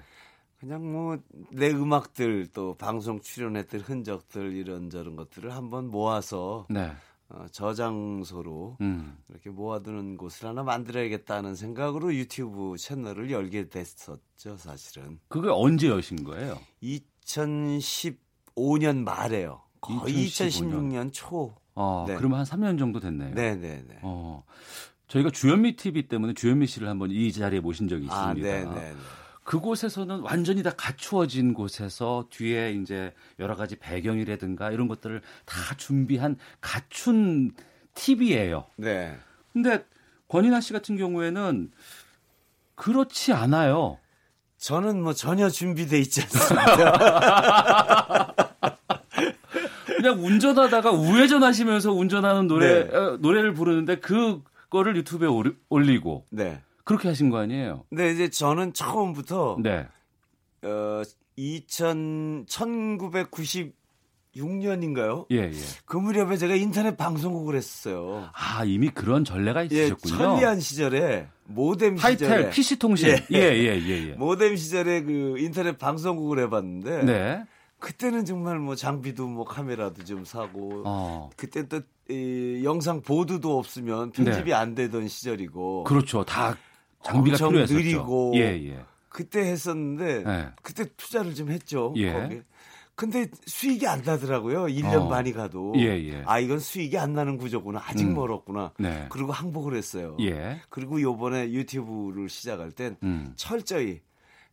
Speaker 12: 그냥 뭐 내 음악들 또 방송 출연했던 흔적들 이런저런 것들을 한번 모아서
Speaker 2: 네.
Speaker 12: 어, 저장소로
Speaker 2: 음.
Speaker 12: 이렇게 모아두는 곳을 하나 만들어야겠다는 생각으로 유튜브 채널을 열게 됐었죠, 사실은.
Speaker 2: 그게 언제 여신 거예요?
Speaker 12: 2015년 말에요. 거의
Speaker 2: 2015년.
Speaker 12: 2016년 초.
Speaker 2: 어,
Speaker 12: 네.
Speaker 2: 그러면 한 3년 정도 됐네요.
Speaker 12: 네, 네, 네.
Speaker 2: 어, 저희가 주현미 TV 때문에 주현미 씨를 한번 이 자리에 모신 적이 있습니다.
Speaker 12: 아, 네, 네, 네.
Speaker 2: 그곳에서는 완전히 다 갖추어진 곳에서 뒤에 이제 여러 가지 배경이라든가 이런 것들을 다 준비한 갖춘 TV예요.
Speaker 12: 네.
Speaker 2: 근데 권인아 씨 같은 경우에는 그렇지 않아요.
Speaker 12: 저는 뭐 전혀 준비돼 있지 않습니다. *laughs*
Speaker 2: 그냥 운전하다가 우회전하시면서 운전하는 노래
Speaker 12: 네.
Speaker 2: 어, 노래를 부르는데 그거를 유튜브에 오리- 올리고
Speaker 12: 네.
Speaker 2: 그렇게 하신 거 아니에요?
Speaker 12: 네, 이제 저는 처음부터
Speaker 2: 네.
Speaker 12: 어 2000, 1996년인가요?
Speaker 2: 예, 예.
Speaker 12: 그 무렵에 제가 인터넷 방송국을 했었어요.
Speaker 2: 아, 이미 그런 전례가
Speaker 12: 예,
Speaker 2: 있으셨군요.
Speaker 12: 천리안 시절에 모뎀
Speaker 2: 하이텔
Speaker 12: 시절에
Speaker 2: PC 통신. 예, 예, 예, 예.
Speaker 12: 모뎀 시절에 그 인터넷 방송국을 해 봤는데
Speaker 2: 네.
Speaker 12: 그때는 정말 뭐 장비도 뭐 카메라도 좀 사고
Speaker 2: 어.
Speaker 12: 그때 또 이, 영상 보드도 없으면 편집이
Speaker 2: 네.
Speaker 12: 안 되던 시절이고
Speaker 2: 그렇죠. 다 장비가 필요했었죠.
Speaker 12: 느리고
Speaker 2: 예, 예.
Speaker 12: 그때 했었는데
Speaker 2: 네.
Speaker 12: 그때 투자를 좀 했죠.
Speaker 2: 예.
Speaker 12: 근데 수익이 안 나더라고요. 1년
Speaker 2: 어.
Speaker 12: 반이 가도.
Speaker 2: 예, 예.
Speaker 12: 아, 이건 수익이 안 나는 구조구나. 아직
Speaker 2: 음.
Speaker 12: 멀었구나.
Speaker 2: 네.
Speaker 12: 그리고 항복을 했어요.
Speaker 2: 예.
Speaker 12: 그리고 요번에 유튜브를 시작할 땐
Speaker 2: 음.
Speaker 12: 철저히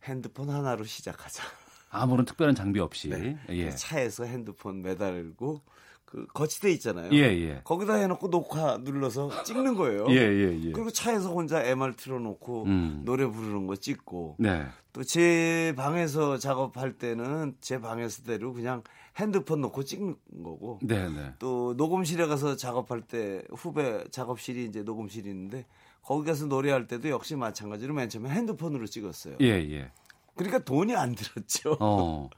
Speaker 12: 핸드폰 하나로 시작하자.
Speaker 2: 아무런 특별한 장비 없이.
Speaker 12: 네.
Speaker 2: 예.
Speaker 12: 차에서 핸드폰 매달고 그 거치대 있잖아요.
Speaker 2: 예, 예.
Speaker 12: 거기다 해놓고 녹화 눌러서 찍는 거예요.
Speaker 2: 예, 예, 예.
Speaker 12: 그리고 차에서 혼자 MR 틀어놓고
Speaker 2: 음.
Speaker 12: 노래 부르는 거 찍고
Speaker 2: 네.
Speaker 12: 또 제 방에서 작업할 때는 제 방에서 대로 그냥 핸드폰 놓고 찍는 거고
Speaker 2: 네, 네.
Speaker 12: 또 녹음실에 가서 작업할 때 후배 작업실이 이제 녹음실이 있는데 거기 가서 노래할 때도 역시 마찬가지로 맨 처음에 핸드폰으로 찍었어요.
Speaker 2: 예, 예.
Speaker 12: 그러니까 돈이 안 들었죠.
Speaker 2: 어.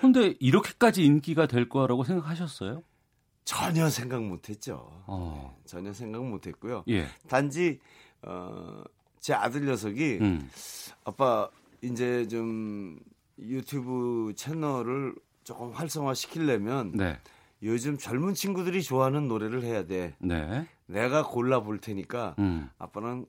Speaker 2: 근데 이렇게까지 인기가 될 거라고 생각하셨어요?
Speaker 12: 전혀 생각 못 했죠.
Speaker 2: 어.
Speaker 12: 전혀 생각 못 했고요.
Speaker 2: 예.
Speaker 12: 단지 어, 제 아들 녀석이
Speaker 2: 음.
Speaker 12: 아빠 이제 좀 유튜브 채널을 조금 활성화 시키려면
Speaker 2: 네.
Speaker 12: 요즘 젊은 친구들이 좋아하는 노래를 해야 돼.
Speaker 2: 네.
Speaker 12: 내가 골라 볼 테니까
Speaker 2: 음.
Speaker 12: 아빠는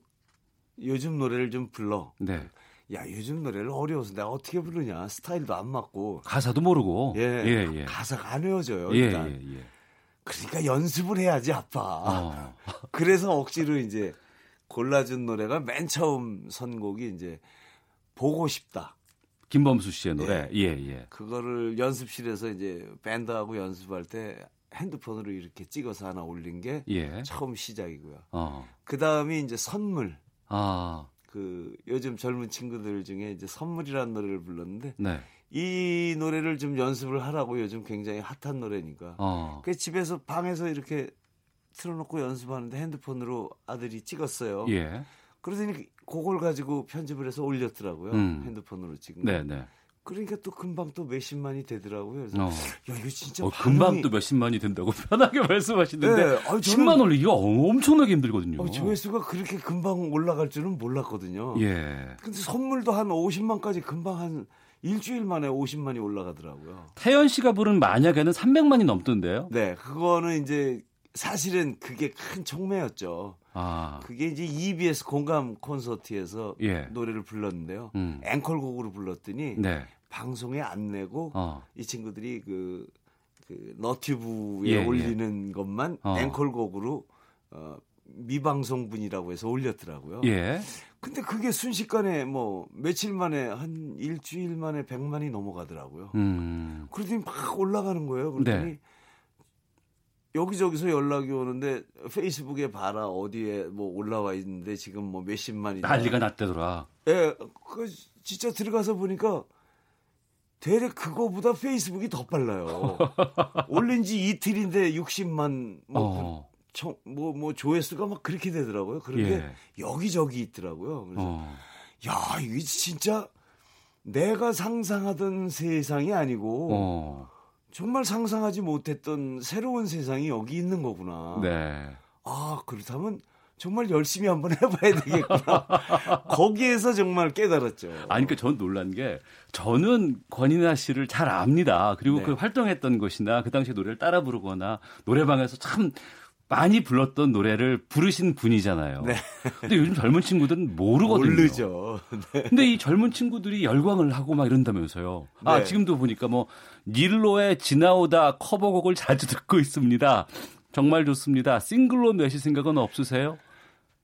Speaker 12: 요즘 노래를 좀 불러.
Speaker 2: 네.
Speaker 12: 야 요즘 노래를 어려워서 내가 어떻게 부르냐 스타일도 안 맞고
Speaker 2: 가사도 모르고.
Speaker 12: 예,
Speaker 2: 예, 예.
Speaker 12: 가사가 안 외워져요
Speaker 2: 예,
Speaker 12: 일단
Speaker 2: 예, 예.
Speaker 12: 그러니까 연습을 해야지 아빠
Speaker 2: 어. *laughs*
Speaker 12: 그래서 억지로 이제 골라준 노래가 맨 처음 선곡이 이제 보고 싶다
Speaker 2: 김범수 씨의 노래. 예, 예.
Speaker 12: 그거를 연습실에서 이제 밴드하고 연습할 때 핸드폰으로 이렇게 찍어서 하나 올린 게
Speaker 2: 예.
Speaker 12: 처음 시작이고요.
Speaker 2: 어.
Speaker 12: 그 다음이 이제 선물.
Speaker 2: 아.
Speaker 12: 그 요즘 젊은 친구들 중에 이제 선물이라는 노래를 불렀는데
Speaker 2: 네.
Speaker 12: 이 노래를 좀 연습을 하라고 요즘 굉장히 핫한 노래니까.
Speaker 2: 어.
Speaker 12: 그 집에서 방에서 이렇게 틀어놓고 연습하는데 핸드폰으로 아들이 찍었어요.
Speaker 2: 예.
Speaker 12: 그러더니 그걸 가지고 편집을 해서 올렸더라고요.
Speaker 2: 음.
Speaker 12: 핸드폰으로 찍은.
Speaker 2: 네, 네.
Speaker 12: 그러니까 또 금방 또 몇십만이 되더라고요. 그래서
Speaker 2: 어.
Speaker 12: 야 이거 진짜
Speaker 2: 어,
Speaker 12: 반응이-
Speaker 2: 금방 또 몇십만이 된다고 *laughs* 편하게 말씀하시는데
Speaker 12: 네, 아니, 저는-
Speaker 2: 10만 올리기가 엄청나게 힘들거든요.
Speaker 12: 어, 조회수가 그렇게 금방 올라갈 줄은 몰랐거든요.
Speaker 2: 예.
Speaker 12: 근데 선물도 한 50만까지 금방 한 일주일 만에 50만이 올라가더라고요.
Speaker 2: 태연 씨가 부른 만약에는 300만이 넘던데요.
Speaker 12: 네, 그거는 이제 사실은 그게 큰 촉매였죠.
Speaker 2: 아.
Speaker 12: 그게 이제 EBS 공감 콘서트에서
Speaker 2: 예.
Speaker 12: 노래를 불렀는데요.
Speaker 2: 음.
Speaker 12: 앵콜곡으로 불렀더니
Speaker 2: 네.
Speaker 12: 방송에 안 내고
Speaker 2: 어.
Speaker 12: 이 친구들이 그, 그 너튜브에
Speaker 2: 예, 예.
Speaker 12: 올리는 것만
Speaker 2: 어.
Speaker 12: 앵콜곡으로 어, 미방송분이라고 해서 올렸더라고요.
Speaker 2: 예.
Speaker 12: 근데 그게 순식간에 뭐 며칠 만에 한 일주일 만에 100만이 넘어가더라고요.
Speaker 2: 음.
Speaker 12: 그러더니 막 올라가는 거예요. 그러더니
Speaker 2: 네.
Speaker 12: 여기저기서 연락이 오는데 페이스북에 봐라 어디에 뭐 올라와 있는데 지금 뭐 몇십만이
Speaker 2: 난리가 났대더라.
Speaker 12: 예, 그 진짜 들어가서 보니까 대략 그거보다 페이스북이 더 빨라요. *laughs* 올린 지 이틀인데 60만 뭐,
Speaker 2: 어.
Speaker 12: 청- 뭐, 뭐 조회수가 막 그렇게 되더라고요. 그런 게
Speaker 2: 예.
Speaker 12: 여기저기 있더라고요. 그래서
Speaker 2: 어.
Speaker 12: 야, 이게 진짜 내가 상상하던 세상이 아니고
Speaker 2: 어.
Speaker 12: 정말 상상하지 못했던 새로운 세상이 여기 있는 거구나.
Speaker 2: 네.
Speaker 12: 아, 그렇다면 정말 열심히 한번 *laughs* 해봐야 되겠구나. 거기에서 정말 깨달았죠.
Speaker 2: 아니, 그러니까 전 놀란 게 저는 권인아 씨를 잘 압니다. 그리고
Speaker 12: 네.
Speaker 2: 그 활동했던 것이나 그 당시에 노래를 따라 부르거나 노래방에서 참 많이 불렀던 노래를 부르신 분이잖아요.
Speaker 12: 네.
Speaker 2: 근데 요즘 젊은 친구들은 모르거든요.
Speaker 12: 모르죠. 네.
Speaker 2: 근데 이 젊은 친구들이 열광을 하고 막 이런다면서요. 아,
Speaker 12: 네.
Speaker 2: 지금도 보니까 뭐 닐로의 지나오다 커버곡을 자주 듣고 있습니다. 정말 좋습니다. 싱글로 내실 생각은 없으세요?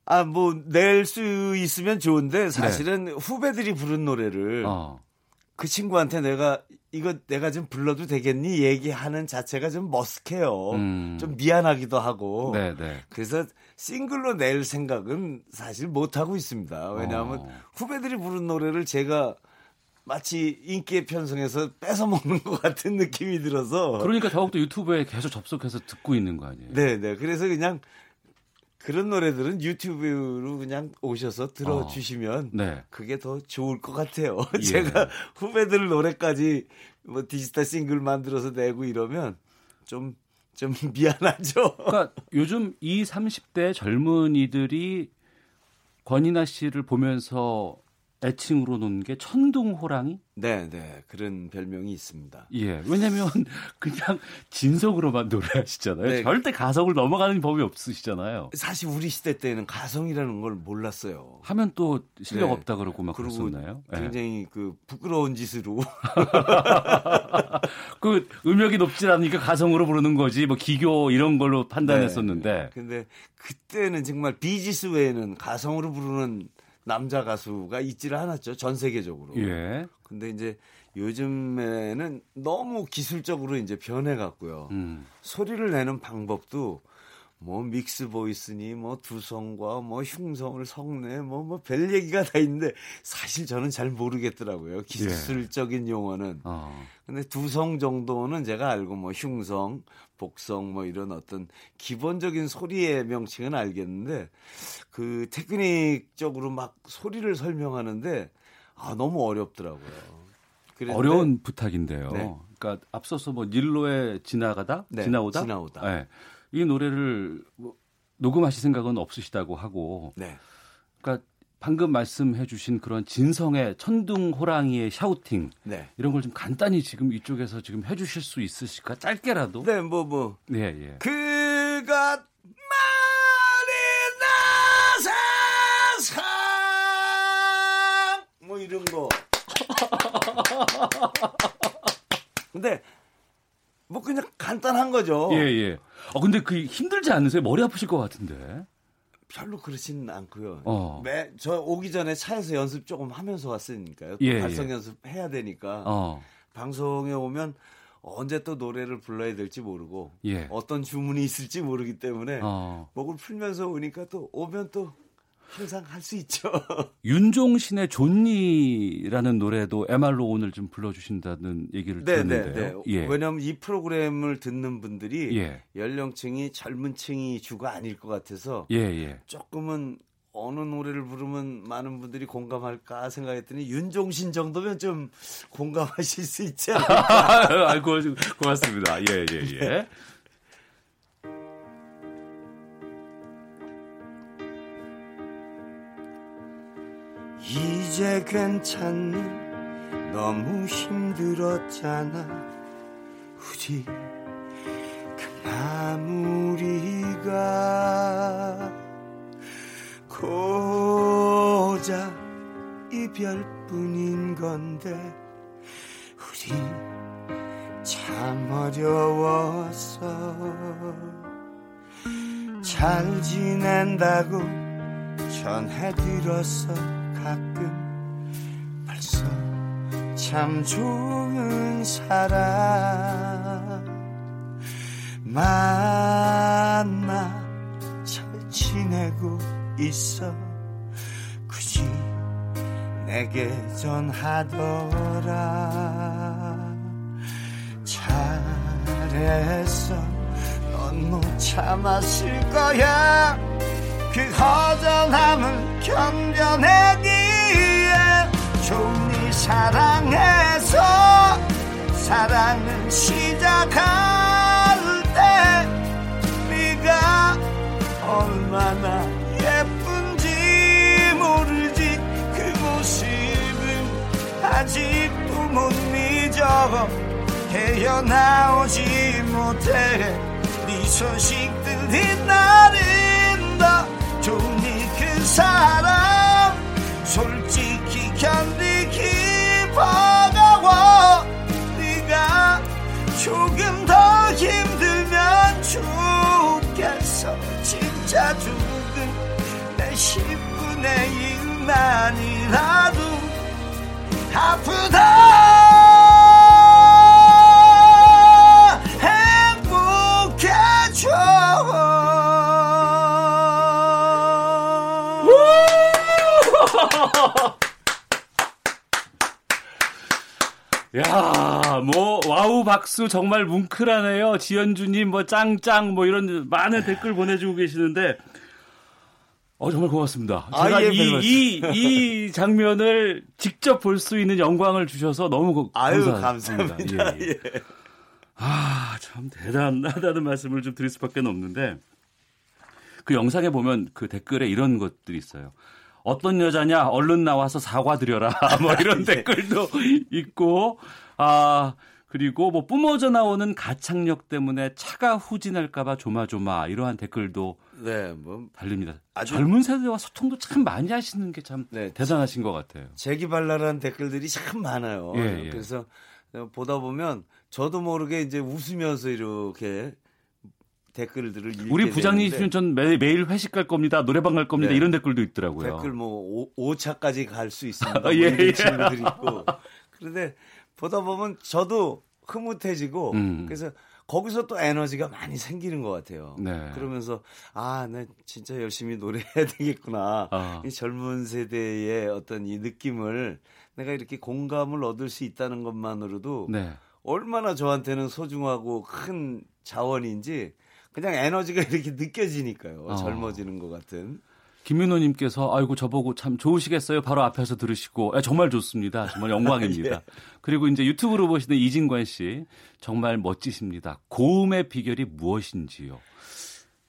Speaker 12: 아, 뭐, 낼 수 있으면 좋은데, 사실은 후배들이 부른 노래를
Speaker 2: 네. 어.
Speaker 12: 그 친구한테 내가, 이거 내가 좀 불러도 되겠니? 얘기하는 자체가 좀 머쓱해요.
Speaker 2: 음.
Speaker 12: 좀 미안하기도 하고.
Speaker 2: 네, 네.
Speaker 12: 그래서 싱글로 낼 생각은 사실 못하고 있습니다. 왜냐하면
Speaker 2: 어.
Speaker 12: 후배들이 부른 노래를 제가 마치 인기의 편성에서 뺏어 먹는 것 같은 느낌이 들어서.
Speaker 2: 그러니까 더욱더 유튜브에 계속 접속해서 듣고 있는 거 아니에요?
Speaker 12: 네 네. 그래서 그냥 그런 노래들은 유튜브로 그냥 오셔서 들어주시면
Speaker 2: 네.
Speaker 12: 그게 더 좋을 것 같아요. *laughs*
Speaker 2: 예.
Speaker 12: 제가 후배들 노래까지 뭐 디지털 싱글 만들어서 내고 이러면 좀, 좀 *laughs* 미안하죠.
Speaker 2: 그러니까 요즘 이 30대 젊은이들이 권인아 씨를 보면서 애칭으로 놓는 게 천둥 호랑이?
Speaker 12: 네, 네. 그런 별명이 있습니다.
Speaker 2: 예. 왜냐면 *laughs* 그냥 진성으로만 노래하시잖아요.
Speaker 12: 네.
Speaker 2: 절대 가성을 넘어가는 법이 없으시잖아요.
Speaker 12: 사실 우리 시대 때는 가성이라는 걸 몰랐어요.
Speaker 2: 하면 또 실력
Speaker 12: 네.
Speaker 2: 없다 그러고 막 그랬었나요? 예.
Speaker 12: 굉장히 그 부끄러운 짓으로 *laughs*
Speaker 2: 그 음역이 높지 않으니까 가성으로 부르는 거지 뭐 기교 이런 걸로 판단했었는데
Speaker 12: 네. 근데 그때는 정말 비지스 외에는 가성으로 부르는 남자 가수가 있지를 않았죠. 전 세계적으로.
Speaker 2: 예.
Speaker 12: 근데 이제 요즘에는 너무 기술적으로 이제 변해 갔고요.
Speaker 2: 음.
Speaker 12: 소리를 내는 방법도 뭐 믹스 보이스니 뭐 두성과 뭐 흉성을 성내 뭐뭐 별 얘기가 다 있는데 사실 저는 잘 모르겠더라고요. 기술적인 용어는.
Speaker 2: 어.
Speaker 12: 근데 두성 정도는 제가 알고 뭐 흉성, 복성 뭐 이런 어떤 기본적인 소리의 명칭은 알겠는데 그 테크닉적으로 막 소리를 설명하는데 아 너무 어렵더라고요. 그런데
Speaker 2: 어려운 부탁인데요.
Speaker 12: 네.
Speaker 2: 그러니까 앞서서 뭐 닐로에 지나가다,
Speaker 12: 네,
Speaker 2: 지나오다,
Speaker 12: 지나오다.
Speaker 2: 예. 이 노래를 뭐 녹음하실 생각은 없으시다고 하고,
Speaker 12: 네.
Speaker 2: 그러니까 방금 말씀해 주신 그런 진성의 천둥 호랑이의 샤우팅
Speaker 12: 네.
Speaker 2: 이런 걸 좀 간단히 지금 이쪽에서 지금 해 주실 수 있으실까? 짧게라도.
Speaker 12: 네, 뭐 뭐.
Speaker 2: 예, 예.
Speaker 12: 그가 말이 나세상 뭐 이런 거. *laughs* 근데 뭐 그냥 간단한 거죠.
Speaker 2: 예, 예. 어, 근데 그 힘들지 않으세요? 머리 아프실 것 같은데.
Speaker 12: 별로 그렇지는 않고요.
Speaker 2: 어.
Speaker 12: 매, 저 오기 전에 차에서 연습 조금 하면서 왔으니까요. 또
Speaker 2: 예,
Speaker 12: 발성
Speaker 2: 예.
Speaker 12: 연습 해야 되니까.
Speaker 2: 어.
Speaker 12: 방송에 오면 언제 또 노래를 불러야 될지 모르고
Speaker 2: 예.
Speaker 12: 어떤 주문이 있을지 모르기 때문에
Speaker 2: 어.
Speaker 12: 목을 풀면서 오니까 또 오면 또 항상 할 수 있죠. *laughs*
Speaker 2: 윤종신의 존니라는 노래도 MR로 오늘 좀 불러주신다는 얘기를
Speaker 12: 네, 네,
Speaker 2: 들었는데요.
Speaker 12: 네.
Speaker 2: 예.
Speaker 12: 왜냐하면 이 프로그램을 듣는 분들이
Speaker 2: 예.
Speaker 12: 연령층이 젊은 층이 주가 아닐 것 같아서
Speaker 2: 예, 예.
Speaker 12: 조금은 어느 노래를 부르면 많은 분들이 공감할까 생각했더니 윤종신 정도면 좀 공감하실 수 있지 않을까. *laughs*
Speaker 2: 아이고, 고맙습니다. 예, 예, 예.
Speaker 13: 이제 괜찮니? 너무 힘들었잖아. 우리 그 마무리가 고작 이별뿐인 건데 우리 참 어려웠어. 잘 지낸다고 전해들었어 가끔 벌써 참 좋은 사람 만나 잘 지내고 있어. 굳이 내게 전하더라. 잘했어 넌 못 참았을 거야. 그 허전함을 견뎌내기에 종이 사랑해서 사랑은 시작할 때 네가 얼마나 예쁜지 모르지 그 모습은 아직도 못 잊어 헤어나오지 못해. 네 소식 들린 나는 더 좋니 그 사람. 솔직히 견디기 버거워 네가 조금 더 힘들면 좋겠어. 진짜 조금 내 10분의 1만이라도 아프다
Speaker 2: 야, 뭐 와우 박수 정말 뭉클하네요. 지현주님 뭐 짱짱 뭐 이런 많은 댓글 보내주고 계시는데 어 정말 고맙습니다.
Speaker 12: 아,
Speaker 2: 제가
Speaker 12: 예,
Speaker 2: 이,
Speaker 12: 별
Speaker 2: 이, 이 장면을 직접 볼 수 있는 영광을 주셔서 너무 고,
Speaker 12: 아유,
Speaker 2: 감사합니다.
Speaker 12: 감사합니다.
Speaker 2: 예, 예. 아, 참 대단하다는 말씀을 좀 드릴 수밖에 없는데 그 영상에 보면 그 댓글에 이런 것들이 있어요. 어떤 여자냐 얼른 나와서 사과드려라 *laughs* 뭐 이런 댓글도 *laughs* 있고 아 그리고 뭐 뿜어져 나오는 가창력 때문에 차가 후진할까봐 조마조마 이러한 댓글도
Speaker 12: 네, 뭐
Speaker 2: 달립니다.
Speaker 12: 아주-
Speaker 2: 젊은 세대와 소통도 참 많이 하시는 게참
Speaker 12: 네,
Speaker 2: 대단하신 것 같아요.
Speaker 12: 재기발랄한 댓글들이 참 많아요.
Speaker 2: 예, 예.
Speaker 12: 그래서 보다 보면 저도 모르게 이제 웃으면서 이렇게 댓글들을
Speaker 2: 우리 부장님이시면 전 매, 매일 회식 갈 겁니다. 노래방 갈 겁니다.
Speaker 12: 네.
Speaker 2: 이런 댓글도 있더라고요.
Speaker 12: 댓글 뭐 5, 차까지 갈 수 있습니다. *laughs* 뭐
Speaker 2: 예,
Speaker 12: 이런
Speaker 2: 예.
Speaker 12: 친구들이 있고. 그런데 보다 보면 저도 흐뭇해지고
Speaker 2: 음.
Speaker 12: 그래서 거기서 또 에너지가 많이 생기는 것 같아요.
Speaker 2: 네.
Speaker 12: 그러면서 아, 나 진짜 열심히 노래해야 *laughs* 되겠구나.
Speaker 2: 아.
Speaker 12: 이 젊은 세대의 어떤 이 느낌을 내가 이렇게 공감을 얻을 수 있다는 것만으로도
Speaker 2: 네.
Speaker 12: 얼마나 저한테는 소중하고 큰 자원인지 그냥 에너지가 *laughs* 이렇게 느껴지니까요.
Speaker 2: 어.
Speaker 12: 젊어지는 것 같은.
Speaker 2: 김윤호님께서 아이고 저보고 참 좋으시겠어요. 바로 앞에서 들으시고 야, 정말 좋습니다. 정말 영광입니다. *laughs*
Speaker 12: 예.
Speaker 2: 그리고 이제 유튜브로 보시는 이진관 씨 정말 멋지십니다. 고음의 비결이 무엇인지요?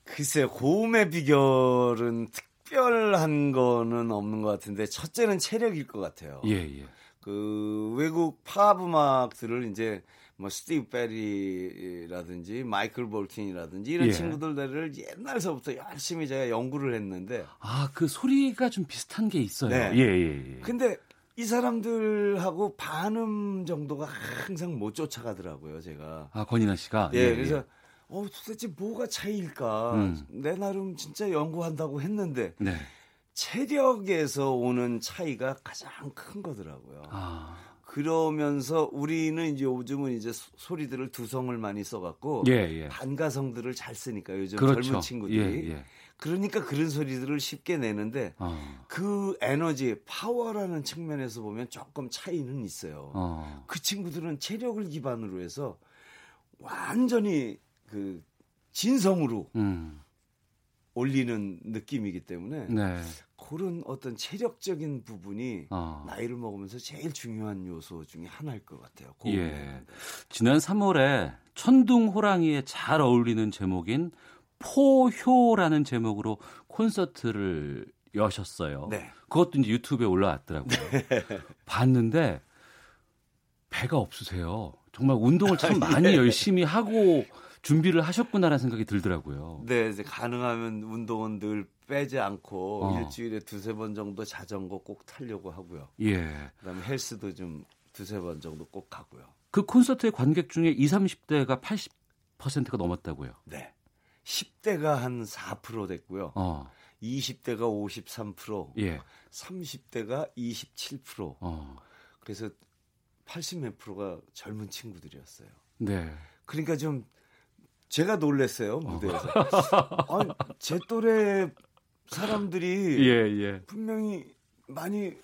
Speaker 12: 글쎄요, 고음의 비결은 특별한 거는 없는 것 같은데 첫째는 체력일 것 같아요.
Speaker 2: 예 예.
Speaker 12: 그 외국 팝 음악들을 이제 뭐 스티브 베리라든지 마이클 볼틴이라든지 이런
Speaker 2: 예.
Speaker 12: 친구들을 옛날서부터 열심히 제가 연구를 했는데
Speaker 2: 아 그 소리가 좀 비슷한 게 있어요.
Speaker 12: 네.
Speaker 2: 예 예, 예.
Speaker 12: 근데 이 사람들하고 반음 정도가 항상 못 쫓아가더라고요, 제가.
Speaker 2: 아 권인아 씨가
Speaker 12: 예, 그래서 어 도대체 뭐가 차이일까?
Speaker 2: 음.
Speaker 12: 내 나름 진짜 연구한다고 했는데
Speaker 2: 네.
Speaker 12: 체력에서 오는 차이가 가장 큰 거더라고요.
Speaker 2: 아.
Speaker 12: 그러면서 우리는 이제 요즘은 이제 소- 소리들을 두성을 많이 써갖고
Speaker 2: 예, 예.
Speaker 12: 반가성들을 잘 쓰니까 요즘
Speaker 2: 그렇죠.
Speaker 12: 젊은 친구들이
Speaker 2: 예, 예.
Speaker 12: 그러니까 그런 소리들을 쉽게 내는데
Speaker 2: 어.
Speaker 12: 그 에너지 파워라는 측면에서 보면 조금 차이는 있어요.
Speaker 2: 어.
Speaker 12: 그 친구들은 체력을 기반으로 해서 완전히 그 진성으로
Speaker 2: 음.
Speaker 12: 올리는 느낌이기 때문에
Speaker 2: 네.
Speaker 12: 그런 어떤 체력적인 부분이
Speaker 2: 어.
Speaker 12: 나이를 먹으면서 제일 중요한 요소 중에 하나일 것 같아요.
Speaker 2: 예. 지난 3월에 천둥 호랑이에 잘 어울리는 제목인 포효라는 제목으로 콘서트를 여셨어요.
Speaker 12: 네.
Speaker 2: 그것도 이제 유튜브에 올라왔더라고요. *laughs* 봤는데 배가 없으세요. 정말 운동을 참 많이
Speaker 12: 예.
Speaker 2: 열심히 하고 준비를 하셨구나라는 생각이 들더라고요.
Speaker 12: 네, 이제 가능하면 운동은 늘 빼지 않고
Speaker 2: 어.
Speaker 12: 일주일에 두세 번 정도 자전거 꼭 타려고 하고요.
Speaker 2: 예.
Speaker 12: 그다음에 헬스도 좀 두세 번 정도 꼭 가고요.
Speaker 2: 그 콘서트의 관객 중에 20, 30대가 80%가 넘었다고요.
Speaker 12: 네. 10대가 한 4% 됐고요.
Speaker 2: 어.
Speaker 12: 20대가 53%,
Speaker 2: 예.
Speaker 12: 30대가 27%.
Speaker 2: 어.
Speaker 12: 그래서 80몇 프로가 젊은 친구들이었어요.
Speaker 2: 네.
Speaker 12: 그러니까 좀 제가 놀랐어요
Speaker 2: 어.
Speaker 12: 무대에서. 아니, 제 또래 사람들이
Speaker 2: 예, 예.
Speaker 12: 분명히 많이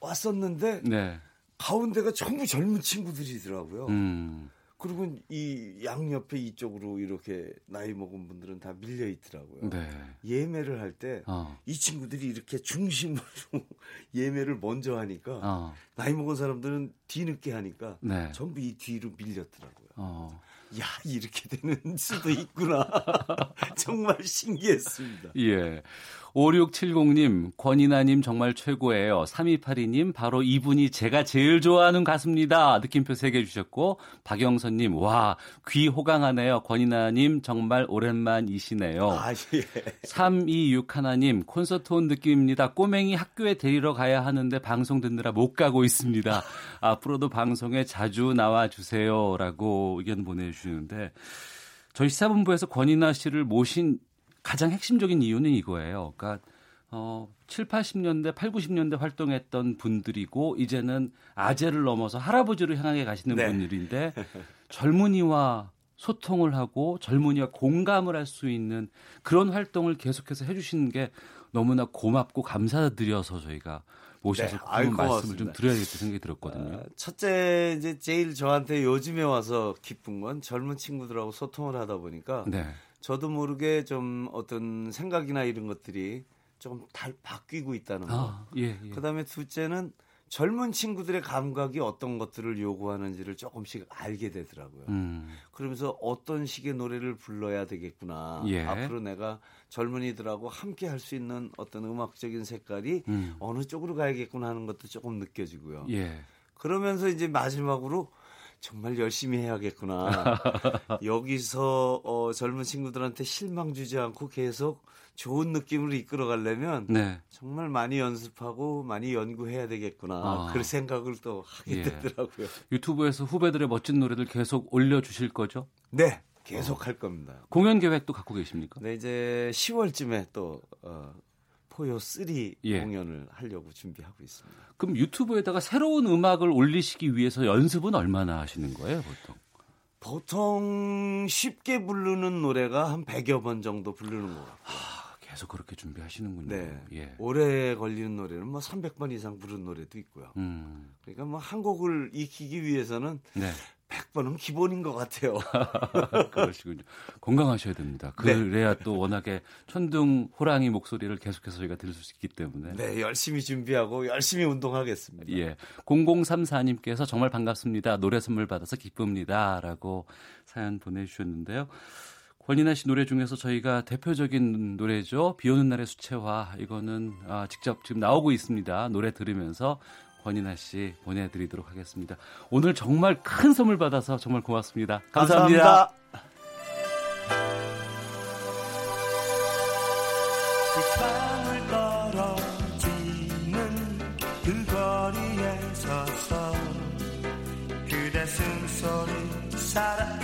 Speaker 12: 왔었는데
Speaker 2: 네.
Speaker 12: 가운데가 전부 젊은 친구들이더라고요.
Speaker 2: 음.
Speaker 12: 그리고 이 양옆에 이쪽으로 이렇게 나이 먹은 분들은 다 밀려 있더라고요.
Speaker 2: 네.
Speaker 12: 예매를 할 때이
Speaker 2: 어.
Speaker 12: 친구들이 이렇게 중심으로 *laughs* 예매를 먼저 하니까
Speaker 2: 어.
Speaker 12: 나이 먹은 사람들은 뒤늦게 하니까
Speaker 2: 네.
Speaker 12: 전부 이 뒤로 밀렸더라고요.
Speaker 2: 어.
Speaker 12: 야 이렇게 되는 수도 있구나. *laughs* 정말 신기했습니다.
Speaker 2: 예. 5670님, 권이나님 정말 최고예요. 3282님, 바로 이분이 제가 제일 좋아하는 가수입니다. 느낌표 3개 주셨고, 박영선님, 와, 귀 호강하네요. 권이나님, 정말 오랜만이시네요.
Speaker 12: 아, 예.
Speaker 2: 326 하나님, 콘서트 온 느낌입니다. 꼬맹이 학교에 데리러 가야 하는데 방송 듣느라 못 가고 있습니다. *laughs* 앞으로도 방송에 자주 나와주세요. 라고 의견 보내주시는데, 저희 시사본부에서 권이나 씨를 모신 가장 핵심적인 이유는 이거예요. 그러니까 어 7, 80년대, 8, 90년대 활동했던 분들이고 이제는 아재를 넘어서 할아버지로 향하게 가시는
Speaker 12: 네.
Speaker 2: 분들인데 *laughs* 젊은이와 소통을 하고 젊은이와 공감을 할 수 있는 그런 활동을 계속해서 해주시는 게 너무나 고맙고 감사드려서 저희가 모셔서
Speaker 12: 네,
Speaker 2: 그런 말씀을. 좀 드려야겠다 생각이 들었거든요.
Speaker 12: 어, 첫째 이제 제일 저한테 요즘에 와서 기쁜 건 젊은 친구들하고 소통을 하다 보니까
Speaker 2: 네.
Speaker 12: 저도 모르게 좀 어떤 생각이나 이런 것들이 조금 달 바뀌고 있다는 거.
Speaker 2: 아, 예, 예.
Speaker 12: 그다음에 둘째는 젊은 친구들의 감각이 어떤 것들을 요구하는지를 조금씩 알게 되더라고요.
Speaker 2: 음.
Speaker 12: 그러면서 어떤 식의 노래를 불러야 되겠구나.
Speaker 2: 예.
Speaker 12: 앞으로 내가 젊은이들하고 함께 할 수 있는 어떤 음악적인 색깔이
Speaker 2: 음.
Speaker 12: 어느 쪽으로 가야겠구나 하는 것도 조금 느껴지고요.
Speaker 2: 예.
Speaker 12: 그러면서 이제 마지막으로 정말 열심히 해야겠구나. *laughs* 여기서 어, 젊은 친구들한테 실망 주지 않고 계속 좋은 느낌으로 이끌어 가려면
Speaker 2: 네.
Speaker 12: 정말 많이 연습하고 많이 연구해야 되겠구나.
Speaker 2: 아.
Speaker 12: 그런 생각을 또 하게
Speaker 2: 예.
Speaker 12: 되더라고요.
Speaker 2: 유튜브에서 후배들의 멋진 노래들 계속 올려 주실 거죠?
Speaker 12: 네, 계속 할 겁니다.
Speaker 2: 공연 계획도 갖고 계십니까?
Speaker 12: 네, 이제 10월쯤에 또 어, 포요 3
Speaker 2: 예.
Speaker 12: 공연을 하려고 준비하고 있습니다.
Speaker 2: 그럼 유튜브에다가 새로운 음악을 올리시기 위해서 연습은 얼마나 하시는 거예요, 보통?
Speaker 12: 보통 쉽게 부르는 노래가 한 100여 번 정도 부르는 것 같아요.
Speaker 2: 아, 계속 그렇게 준비하시는군요.
Speaker 12: 네.
Speaker 2: 예.
Speaker 12: 오래 걸리는 노래는 뭐 300번 이상 부른 노래도 있고요.
Speaker 2: 음.
Speaker 12: 그러니까 뭐 한 곡을 익히기 위해서는
Speaker 2: 네.
Speaker 12: 100번은 기본인 것 같아요. *laughs*
Speaker 2: 그러시군요. 건강하셔야 됩니다.
Speaker 12: 네.
Speaker 2: 그래야 또 워낙에 천둥 호랑이 목소리를 계속해서 저희가 들을 수 있기 때문에.
Speaker 12: 네, 열심히 준비하고 열심히 운동하겠습니다.
Speaker 2: 예. 0034님께서 정말 반갑습니다. 노래 선물 받아서 기쁩니다. 라고 사연 보내주셨는데요. 권인아 씨 노래 중에서 저희가 대표적인 노래죠. 비 오는 날의 수채화. 이거는 아, 직접 지금 나오고 있습니다. 노래 들으면서 권인아 씨 보내드리도록 하겠습니다. 오늘 정말 큰 선물 받아서 정말 고맙습니다. 감사합니다.
Speaker 13: 떨어지는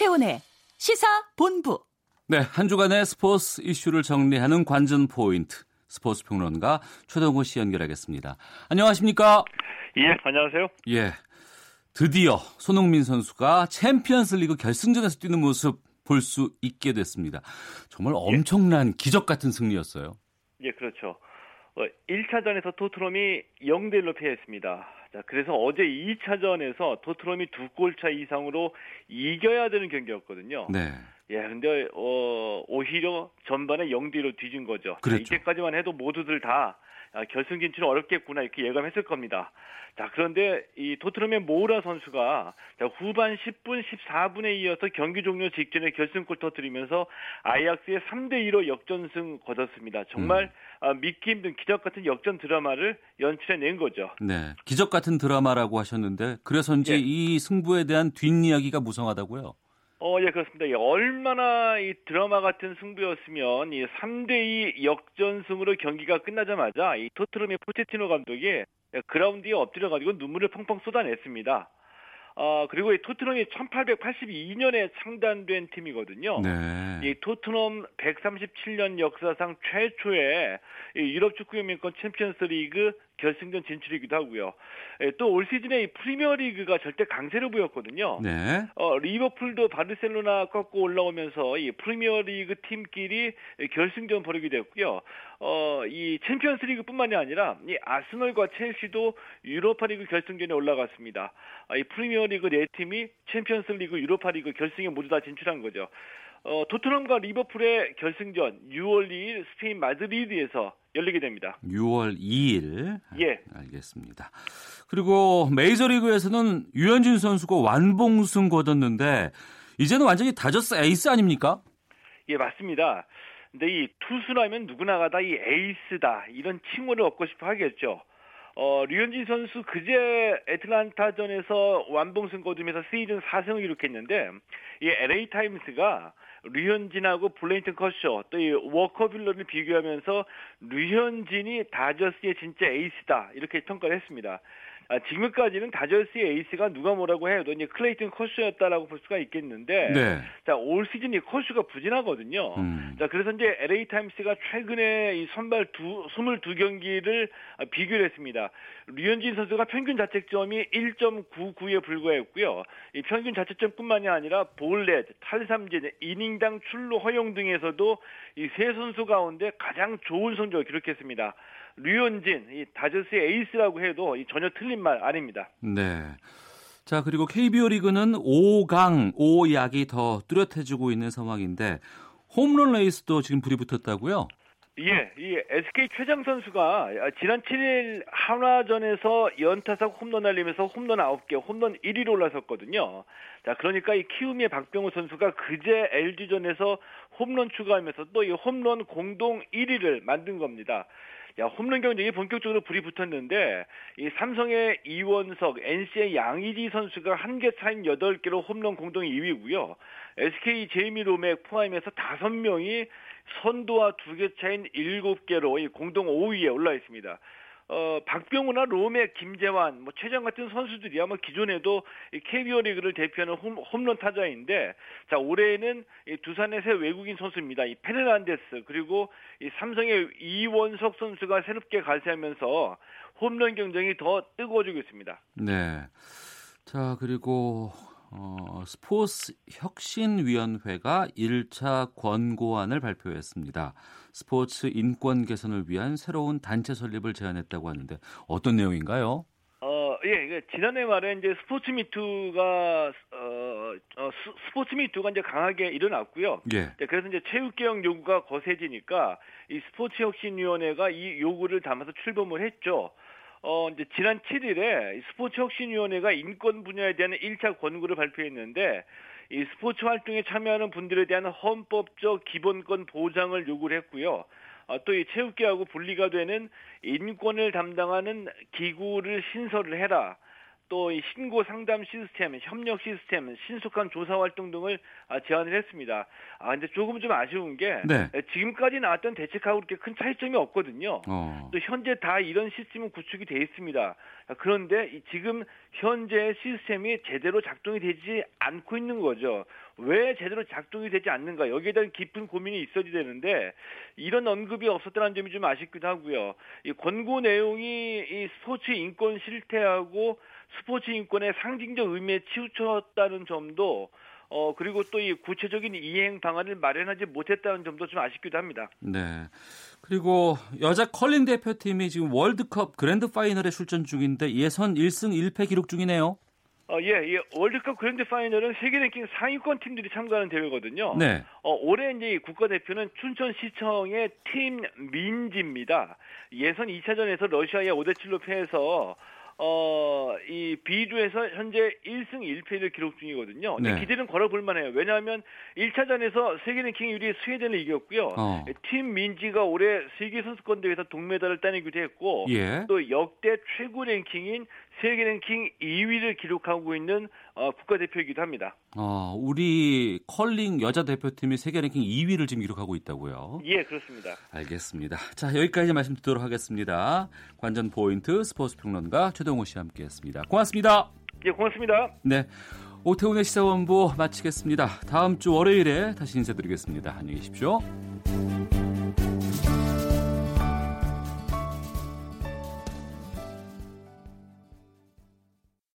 Speaker 14: 오태훈의 시사 본부.
Speaker 2: 네, 한 주간의 스포츠 이슈를 정리하는 관전 포인트. 스포츠 평론가 최동호 씨 연결하겠습니다. 안녕하십니까?
Speaker 15: 예, 안녕하세요.
Speaker 2: 예. 드디어 손흥민 선수가 챔피언스 리그 결승전에서 뛰는 모습 볼 수 있게 됐습니다. 정말 엄청난 기적 같은 승리였어요.
Speaker 15: 예, 그렇죠. 어, 1차전에서 토트넘이 0대 1로 패했습니다. 자, 그래서 어제 2차전에서 토트넘이 두 골 차 이상으로 이겨야 되는 경기였거든요.
Speaker 2: 네.
Speaker 15: 예, 근데 어 오히려 전반에 0대1로 뒤진 거죠. 자,
Speaker 2: 그랬죠.
Speaker 15: 이때까지만 해도 모두들 다 아, 결승 진출은 어렵겠구나 이렇게 예감했을 겁니다. 자, 그런데 이 토트넘의 모우라 선수가 자, 후반 10분, 14분에 이어서 경기 종료 직전에 결승골 터뜨리면서 아이약스의 3대 2로 역전승 거뒀습니다. 정말 아, 믿기 힘든 기적 같은 역전 드라마를 연출해낸 거죠.
Speaker 2: 네. 기적 같은 드라마라고 하셨는데 그래서인지
Speaker 15: 예.
Speaker 2: 이 승부에 대한 뒷이야기가 무성하다고요.
Speaker 15: 어, 예, 그렇습니다. 예, 얼마나 이 드라마 같은 승부였으면 이 3대2 역전승으로 경기가 끝나자마자 이 토트넘의 포체티노 감독이 예, 그라운드에 엎드려가지고 눈물을 펑펑 쏟아냈습니다. 어, 그리고 이 토트넘이 1882년에 창단된 팀이거든요.
Speaker 2: 네.
Speaker 15: 이 토트넘 137년 역사상 최초의 이 유럽 축구 연맹권 챔피언스 리그 결승전 진출이기도 하고요. 또 올 시즌에 이 프리미어 리그가 절대 강세를 보였거든요.
Speaker 2: 네.
Speaker 15: 어, 리버풀도 바르셀로나 꺾고 올라오면서 이 프리미어 리그 팀끼리 결승전 벌이게 됐고요. 어, 이 챔피언스 리그뿐만이 아니라 이 아스널과 첼시도 유로파 리그 결승전에 올라갔습니다. 아, 이 프리미어 리그 네 팀이 챔피언스 리그 유로파 리그 결승에 모두 다 진출한 거죠. 어, 토트넘과 리버풀의 결승전 6월 2일 스페인 마드리드에서 열리게 됩니다.
Speaker 2: 6월 2일.
Speaker 15: 예.
Speaker 2: 알겠습니다. 그리고 메이저리그에서는 류현진 선수가 완봉승 거뒀는데 이제는 완전히 다저스 에이스 아닙니까?
Speaker 15: 예, 맞습니다. 근데 이 투수라면 누구나가 다 이 에이스다 이런 칭호를 얻고 싶어 하겠죠. 어, 류현진 선수 그제 애틀란타전에서 완봉승 거두면서 시즌 4승을 기록했는데 이 LA 타임스가 류현진하고 클레이튼 커쇼 또 이 워커 뷸러를 비교하면서 류현진이 다저스의 진짜 에이스다 이렇게 평가를 했습니다. 아, 지금까지는 다저스의 에이스가 누가 뭐라고 해도 이제 클레이튼 커쇼였다라고 볼 수가 있겠는데
Speaker 2: 네.
Speaker 15: 자, 올 시즌 이 커쇼가 부진하거든요.
Speaker 2: 음.
Speaker 15: 자, 그래서 이제 LA 타임스가 최근에 이 선발 두 22경기를 비교를 했습니다. 류현진 선수가 평균 자책점이 1.99에 불과했고요. 이 평균 자책점뿐만이 아니라 볼넷, 탈삼진, 이닝당 출루 허용 등에서도 이 세 선수 가운데 가장 좋은 성적을 기록했습니다. 류현진, 이 다저스의 에이스라고 해도 이 전혀 틀린 말 아닙니다.
Speaker 2: 네. 자, 그리고 KBO 리그는 5강, 5약이 더 뚜렷해지고 있는 상황인데 홈런 레이스도 지금 불이 붙었다고요?
Speaker 15: 예, 이 SK 최장 선수가 지난 7일 한화전에서 연타석 홈런 날리면서 홈런 9개, 홈런 1위로 올라섰거든요. 자, 그러니까 이 키움의 박병호 선수가 그제 LG전에서 홈런 추가하면서 또 이 홈런 공동 1위를 만든 겁니다. 야, 홈런 경쟁이 본격적으로 불이 붙었는데 이 삼성의 이원석, NC의 양의지 선수가 한 개 차인 8개로 홈런 공동 2위고요. SK 제이미 로맥 포함해서 5명이 선두와 두 개 차인 7개로 이 공동 5위에 올라 있습니다. 어, 박병우나 로맥, 김재환, 뭐 최장 같은 선수들이 아마 기존에도 이 KBO 리그를 대표하는 홈, 홈런 타자인데, 자 올해는 이 두산의 새 외국인 선수입니다. 이 페르난데스 그리고 이 삼성의 이원석 선수가 새롭게 가세하면서 홈런 경쟁이 더 뜨거워지고 있습니다.
Speaker 2: 네. 자, 그리고 어, 스포츠 혁신위원회가 1차 권고안을 발표했습니다. 스포츠 인권 개선을 위한 새로운 단체 설립을 제안했다고 하는데 어떤 내용인가요?
Speaker 15: 어, 예, 지난해 말에 이제 스포츠 미투가 어, 어 스, 스포츠 미투가 이제 강하게 일어났고요.
Speaker 2: 예.
Speaker 15: 네, 그래서 이제 체육개혁 요구가 거세지니까 이 스포츠 혁신위원회가 이 요구를 담아서 출범을 했죠. 어, 이제 지난 7일에 이 스포츠 혁신위원회가 인권 분야에 대한 1차 권고를 발표했는데 이 스포츠 활동에 참여하는 분들에 대한 헌법적 기본권 보장을 요구를 했고요. 어, 또이 체육계하고 분리가 되는 인권을 담당하는 기구를 신설을 해라. 또이 신고 상담 시스템, 협력 시스템, 신속한 조사 활동 등을 아, 제안을 했습니다. 아 근데 조금 좀 아쉬운 게
Speaker 2: 네.
Speaker 15: 지금까지 나왔던 대책하고 그렇게 큰 차이점이 없거든요.
Speaker 2: 어.
Speaker 15: 또 현재 다 이런 시스템은 구축이 돼 있습니다. 그런데 이 지금 현재 시스템이 제대로 작동이 되지 않고 있는 거죠. 왜 제대로 작동이 되지 않는가 여기에 대한 깊은 고민이 있어야 되는데 이런 언급이 없었다는 점이 좀 아쉽기도 하고요. 이 권고 내용이 이 스포츠 인권 실태하고 스포츠 인권의 상징적 의미에 치우쳤다는 점도 어 그리고 또 이 구체적인 이행 방안을 마련하지 못했다는 점도 좀 아쉽기도 합니다.
Speaker 2: 네. 그리고 여자 컬링 대표팀이 지금 월드컵 grand final에 출전 중인데 예선 1승 1패 기록 중이네요.
Speaker 15: 어, 예, 예. 월드컵 그랜드 파이널은 세계 랭킹 상위권 팀들이 참가하는 대회거든요.
Speaker 2: 네.
Speaker 15: 어, 올해 이제 이 국가대표는 춘천시청의 팀 민지입니다. 예선 2차전에서 러시아에 5대 7로 패해서 어, 이 B조에서 현재 1승 1패를 기록 중이거든요. 근데
Speaker 2: 네.
Speaker 15: 기대는 걸어볼 만해요. 왜냐하면 1차전에서 세계 랭킹 1위 스웨덴을 이겼고요.
Speaker 2: 어.
Speaker 15: 팀 민지가 올해 세계 선수권 대회에서 동메달을 따내기도 했고
Speaker 2: 예.
Speaker 15: 또 역대 최고 랭킹인 세계 랭킹 2위를 기록하고 있는 어, 국가대표이기도 합니다.
Speaker 2: 어, 우리 컬링 여자 대표팀이 세계 랭킹 2위를 지금 기록하고 있다고요.
Speaker 15: 예, 그렇습니다.
Speaker 2: 알겠습니다. 자, 여기까지 말씀 듣도록 하겠습니다. 관전 포인트 스포츠 평론가 최동호 씨와 함께 했습니다. 고맙습니다.
Speaker 15: 예, 고맙습니다.
Speaker 2: 네. 오태훈의 시사원부 마치겠습니다. 다음 주 월요일에 다시 인사드리겠습니다. 안녕히 계십시오.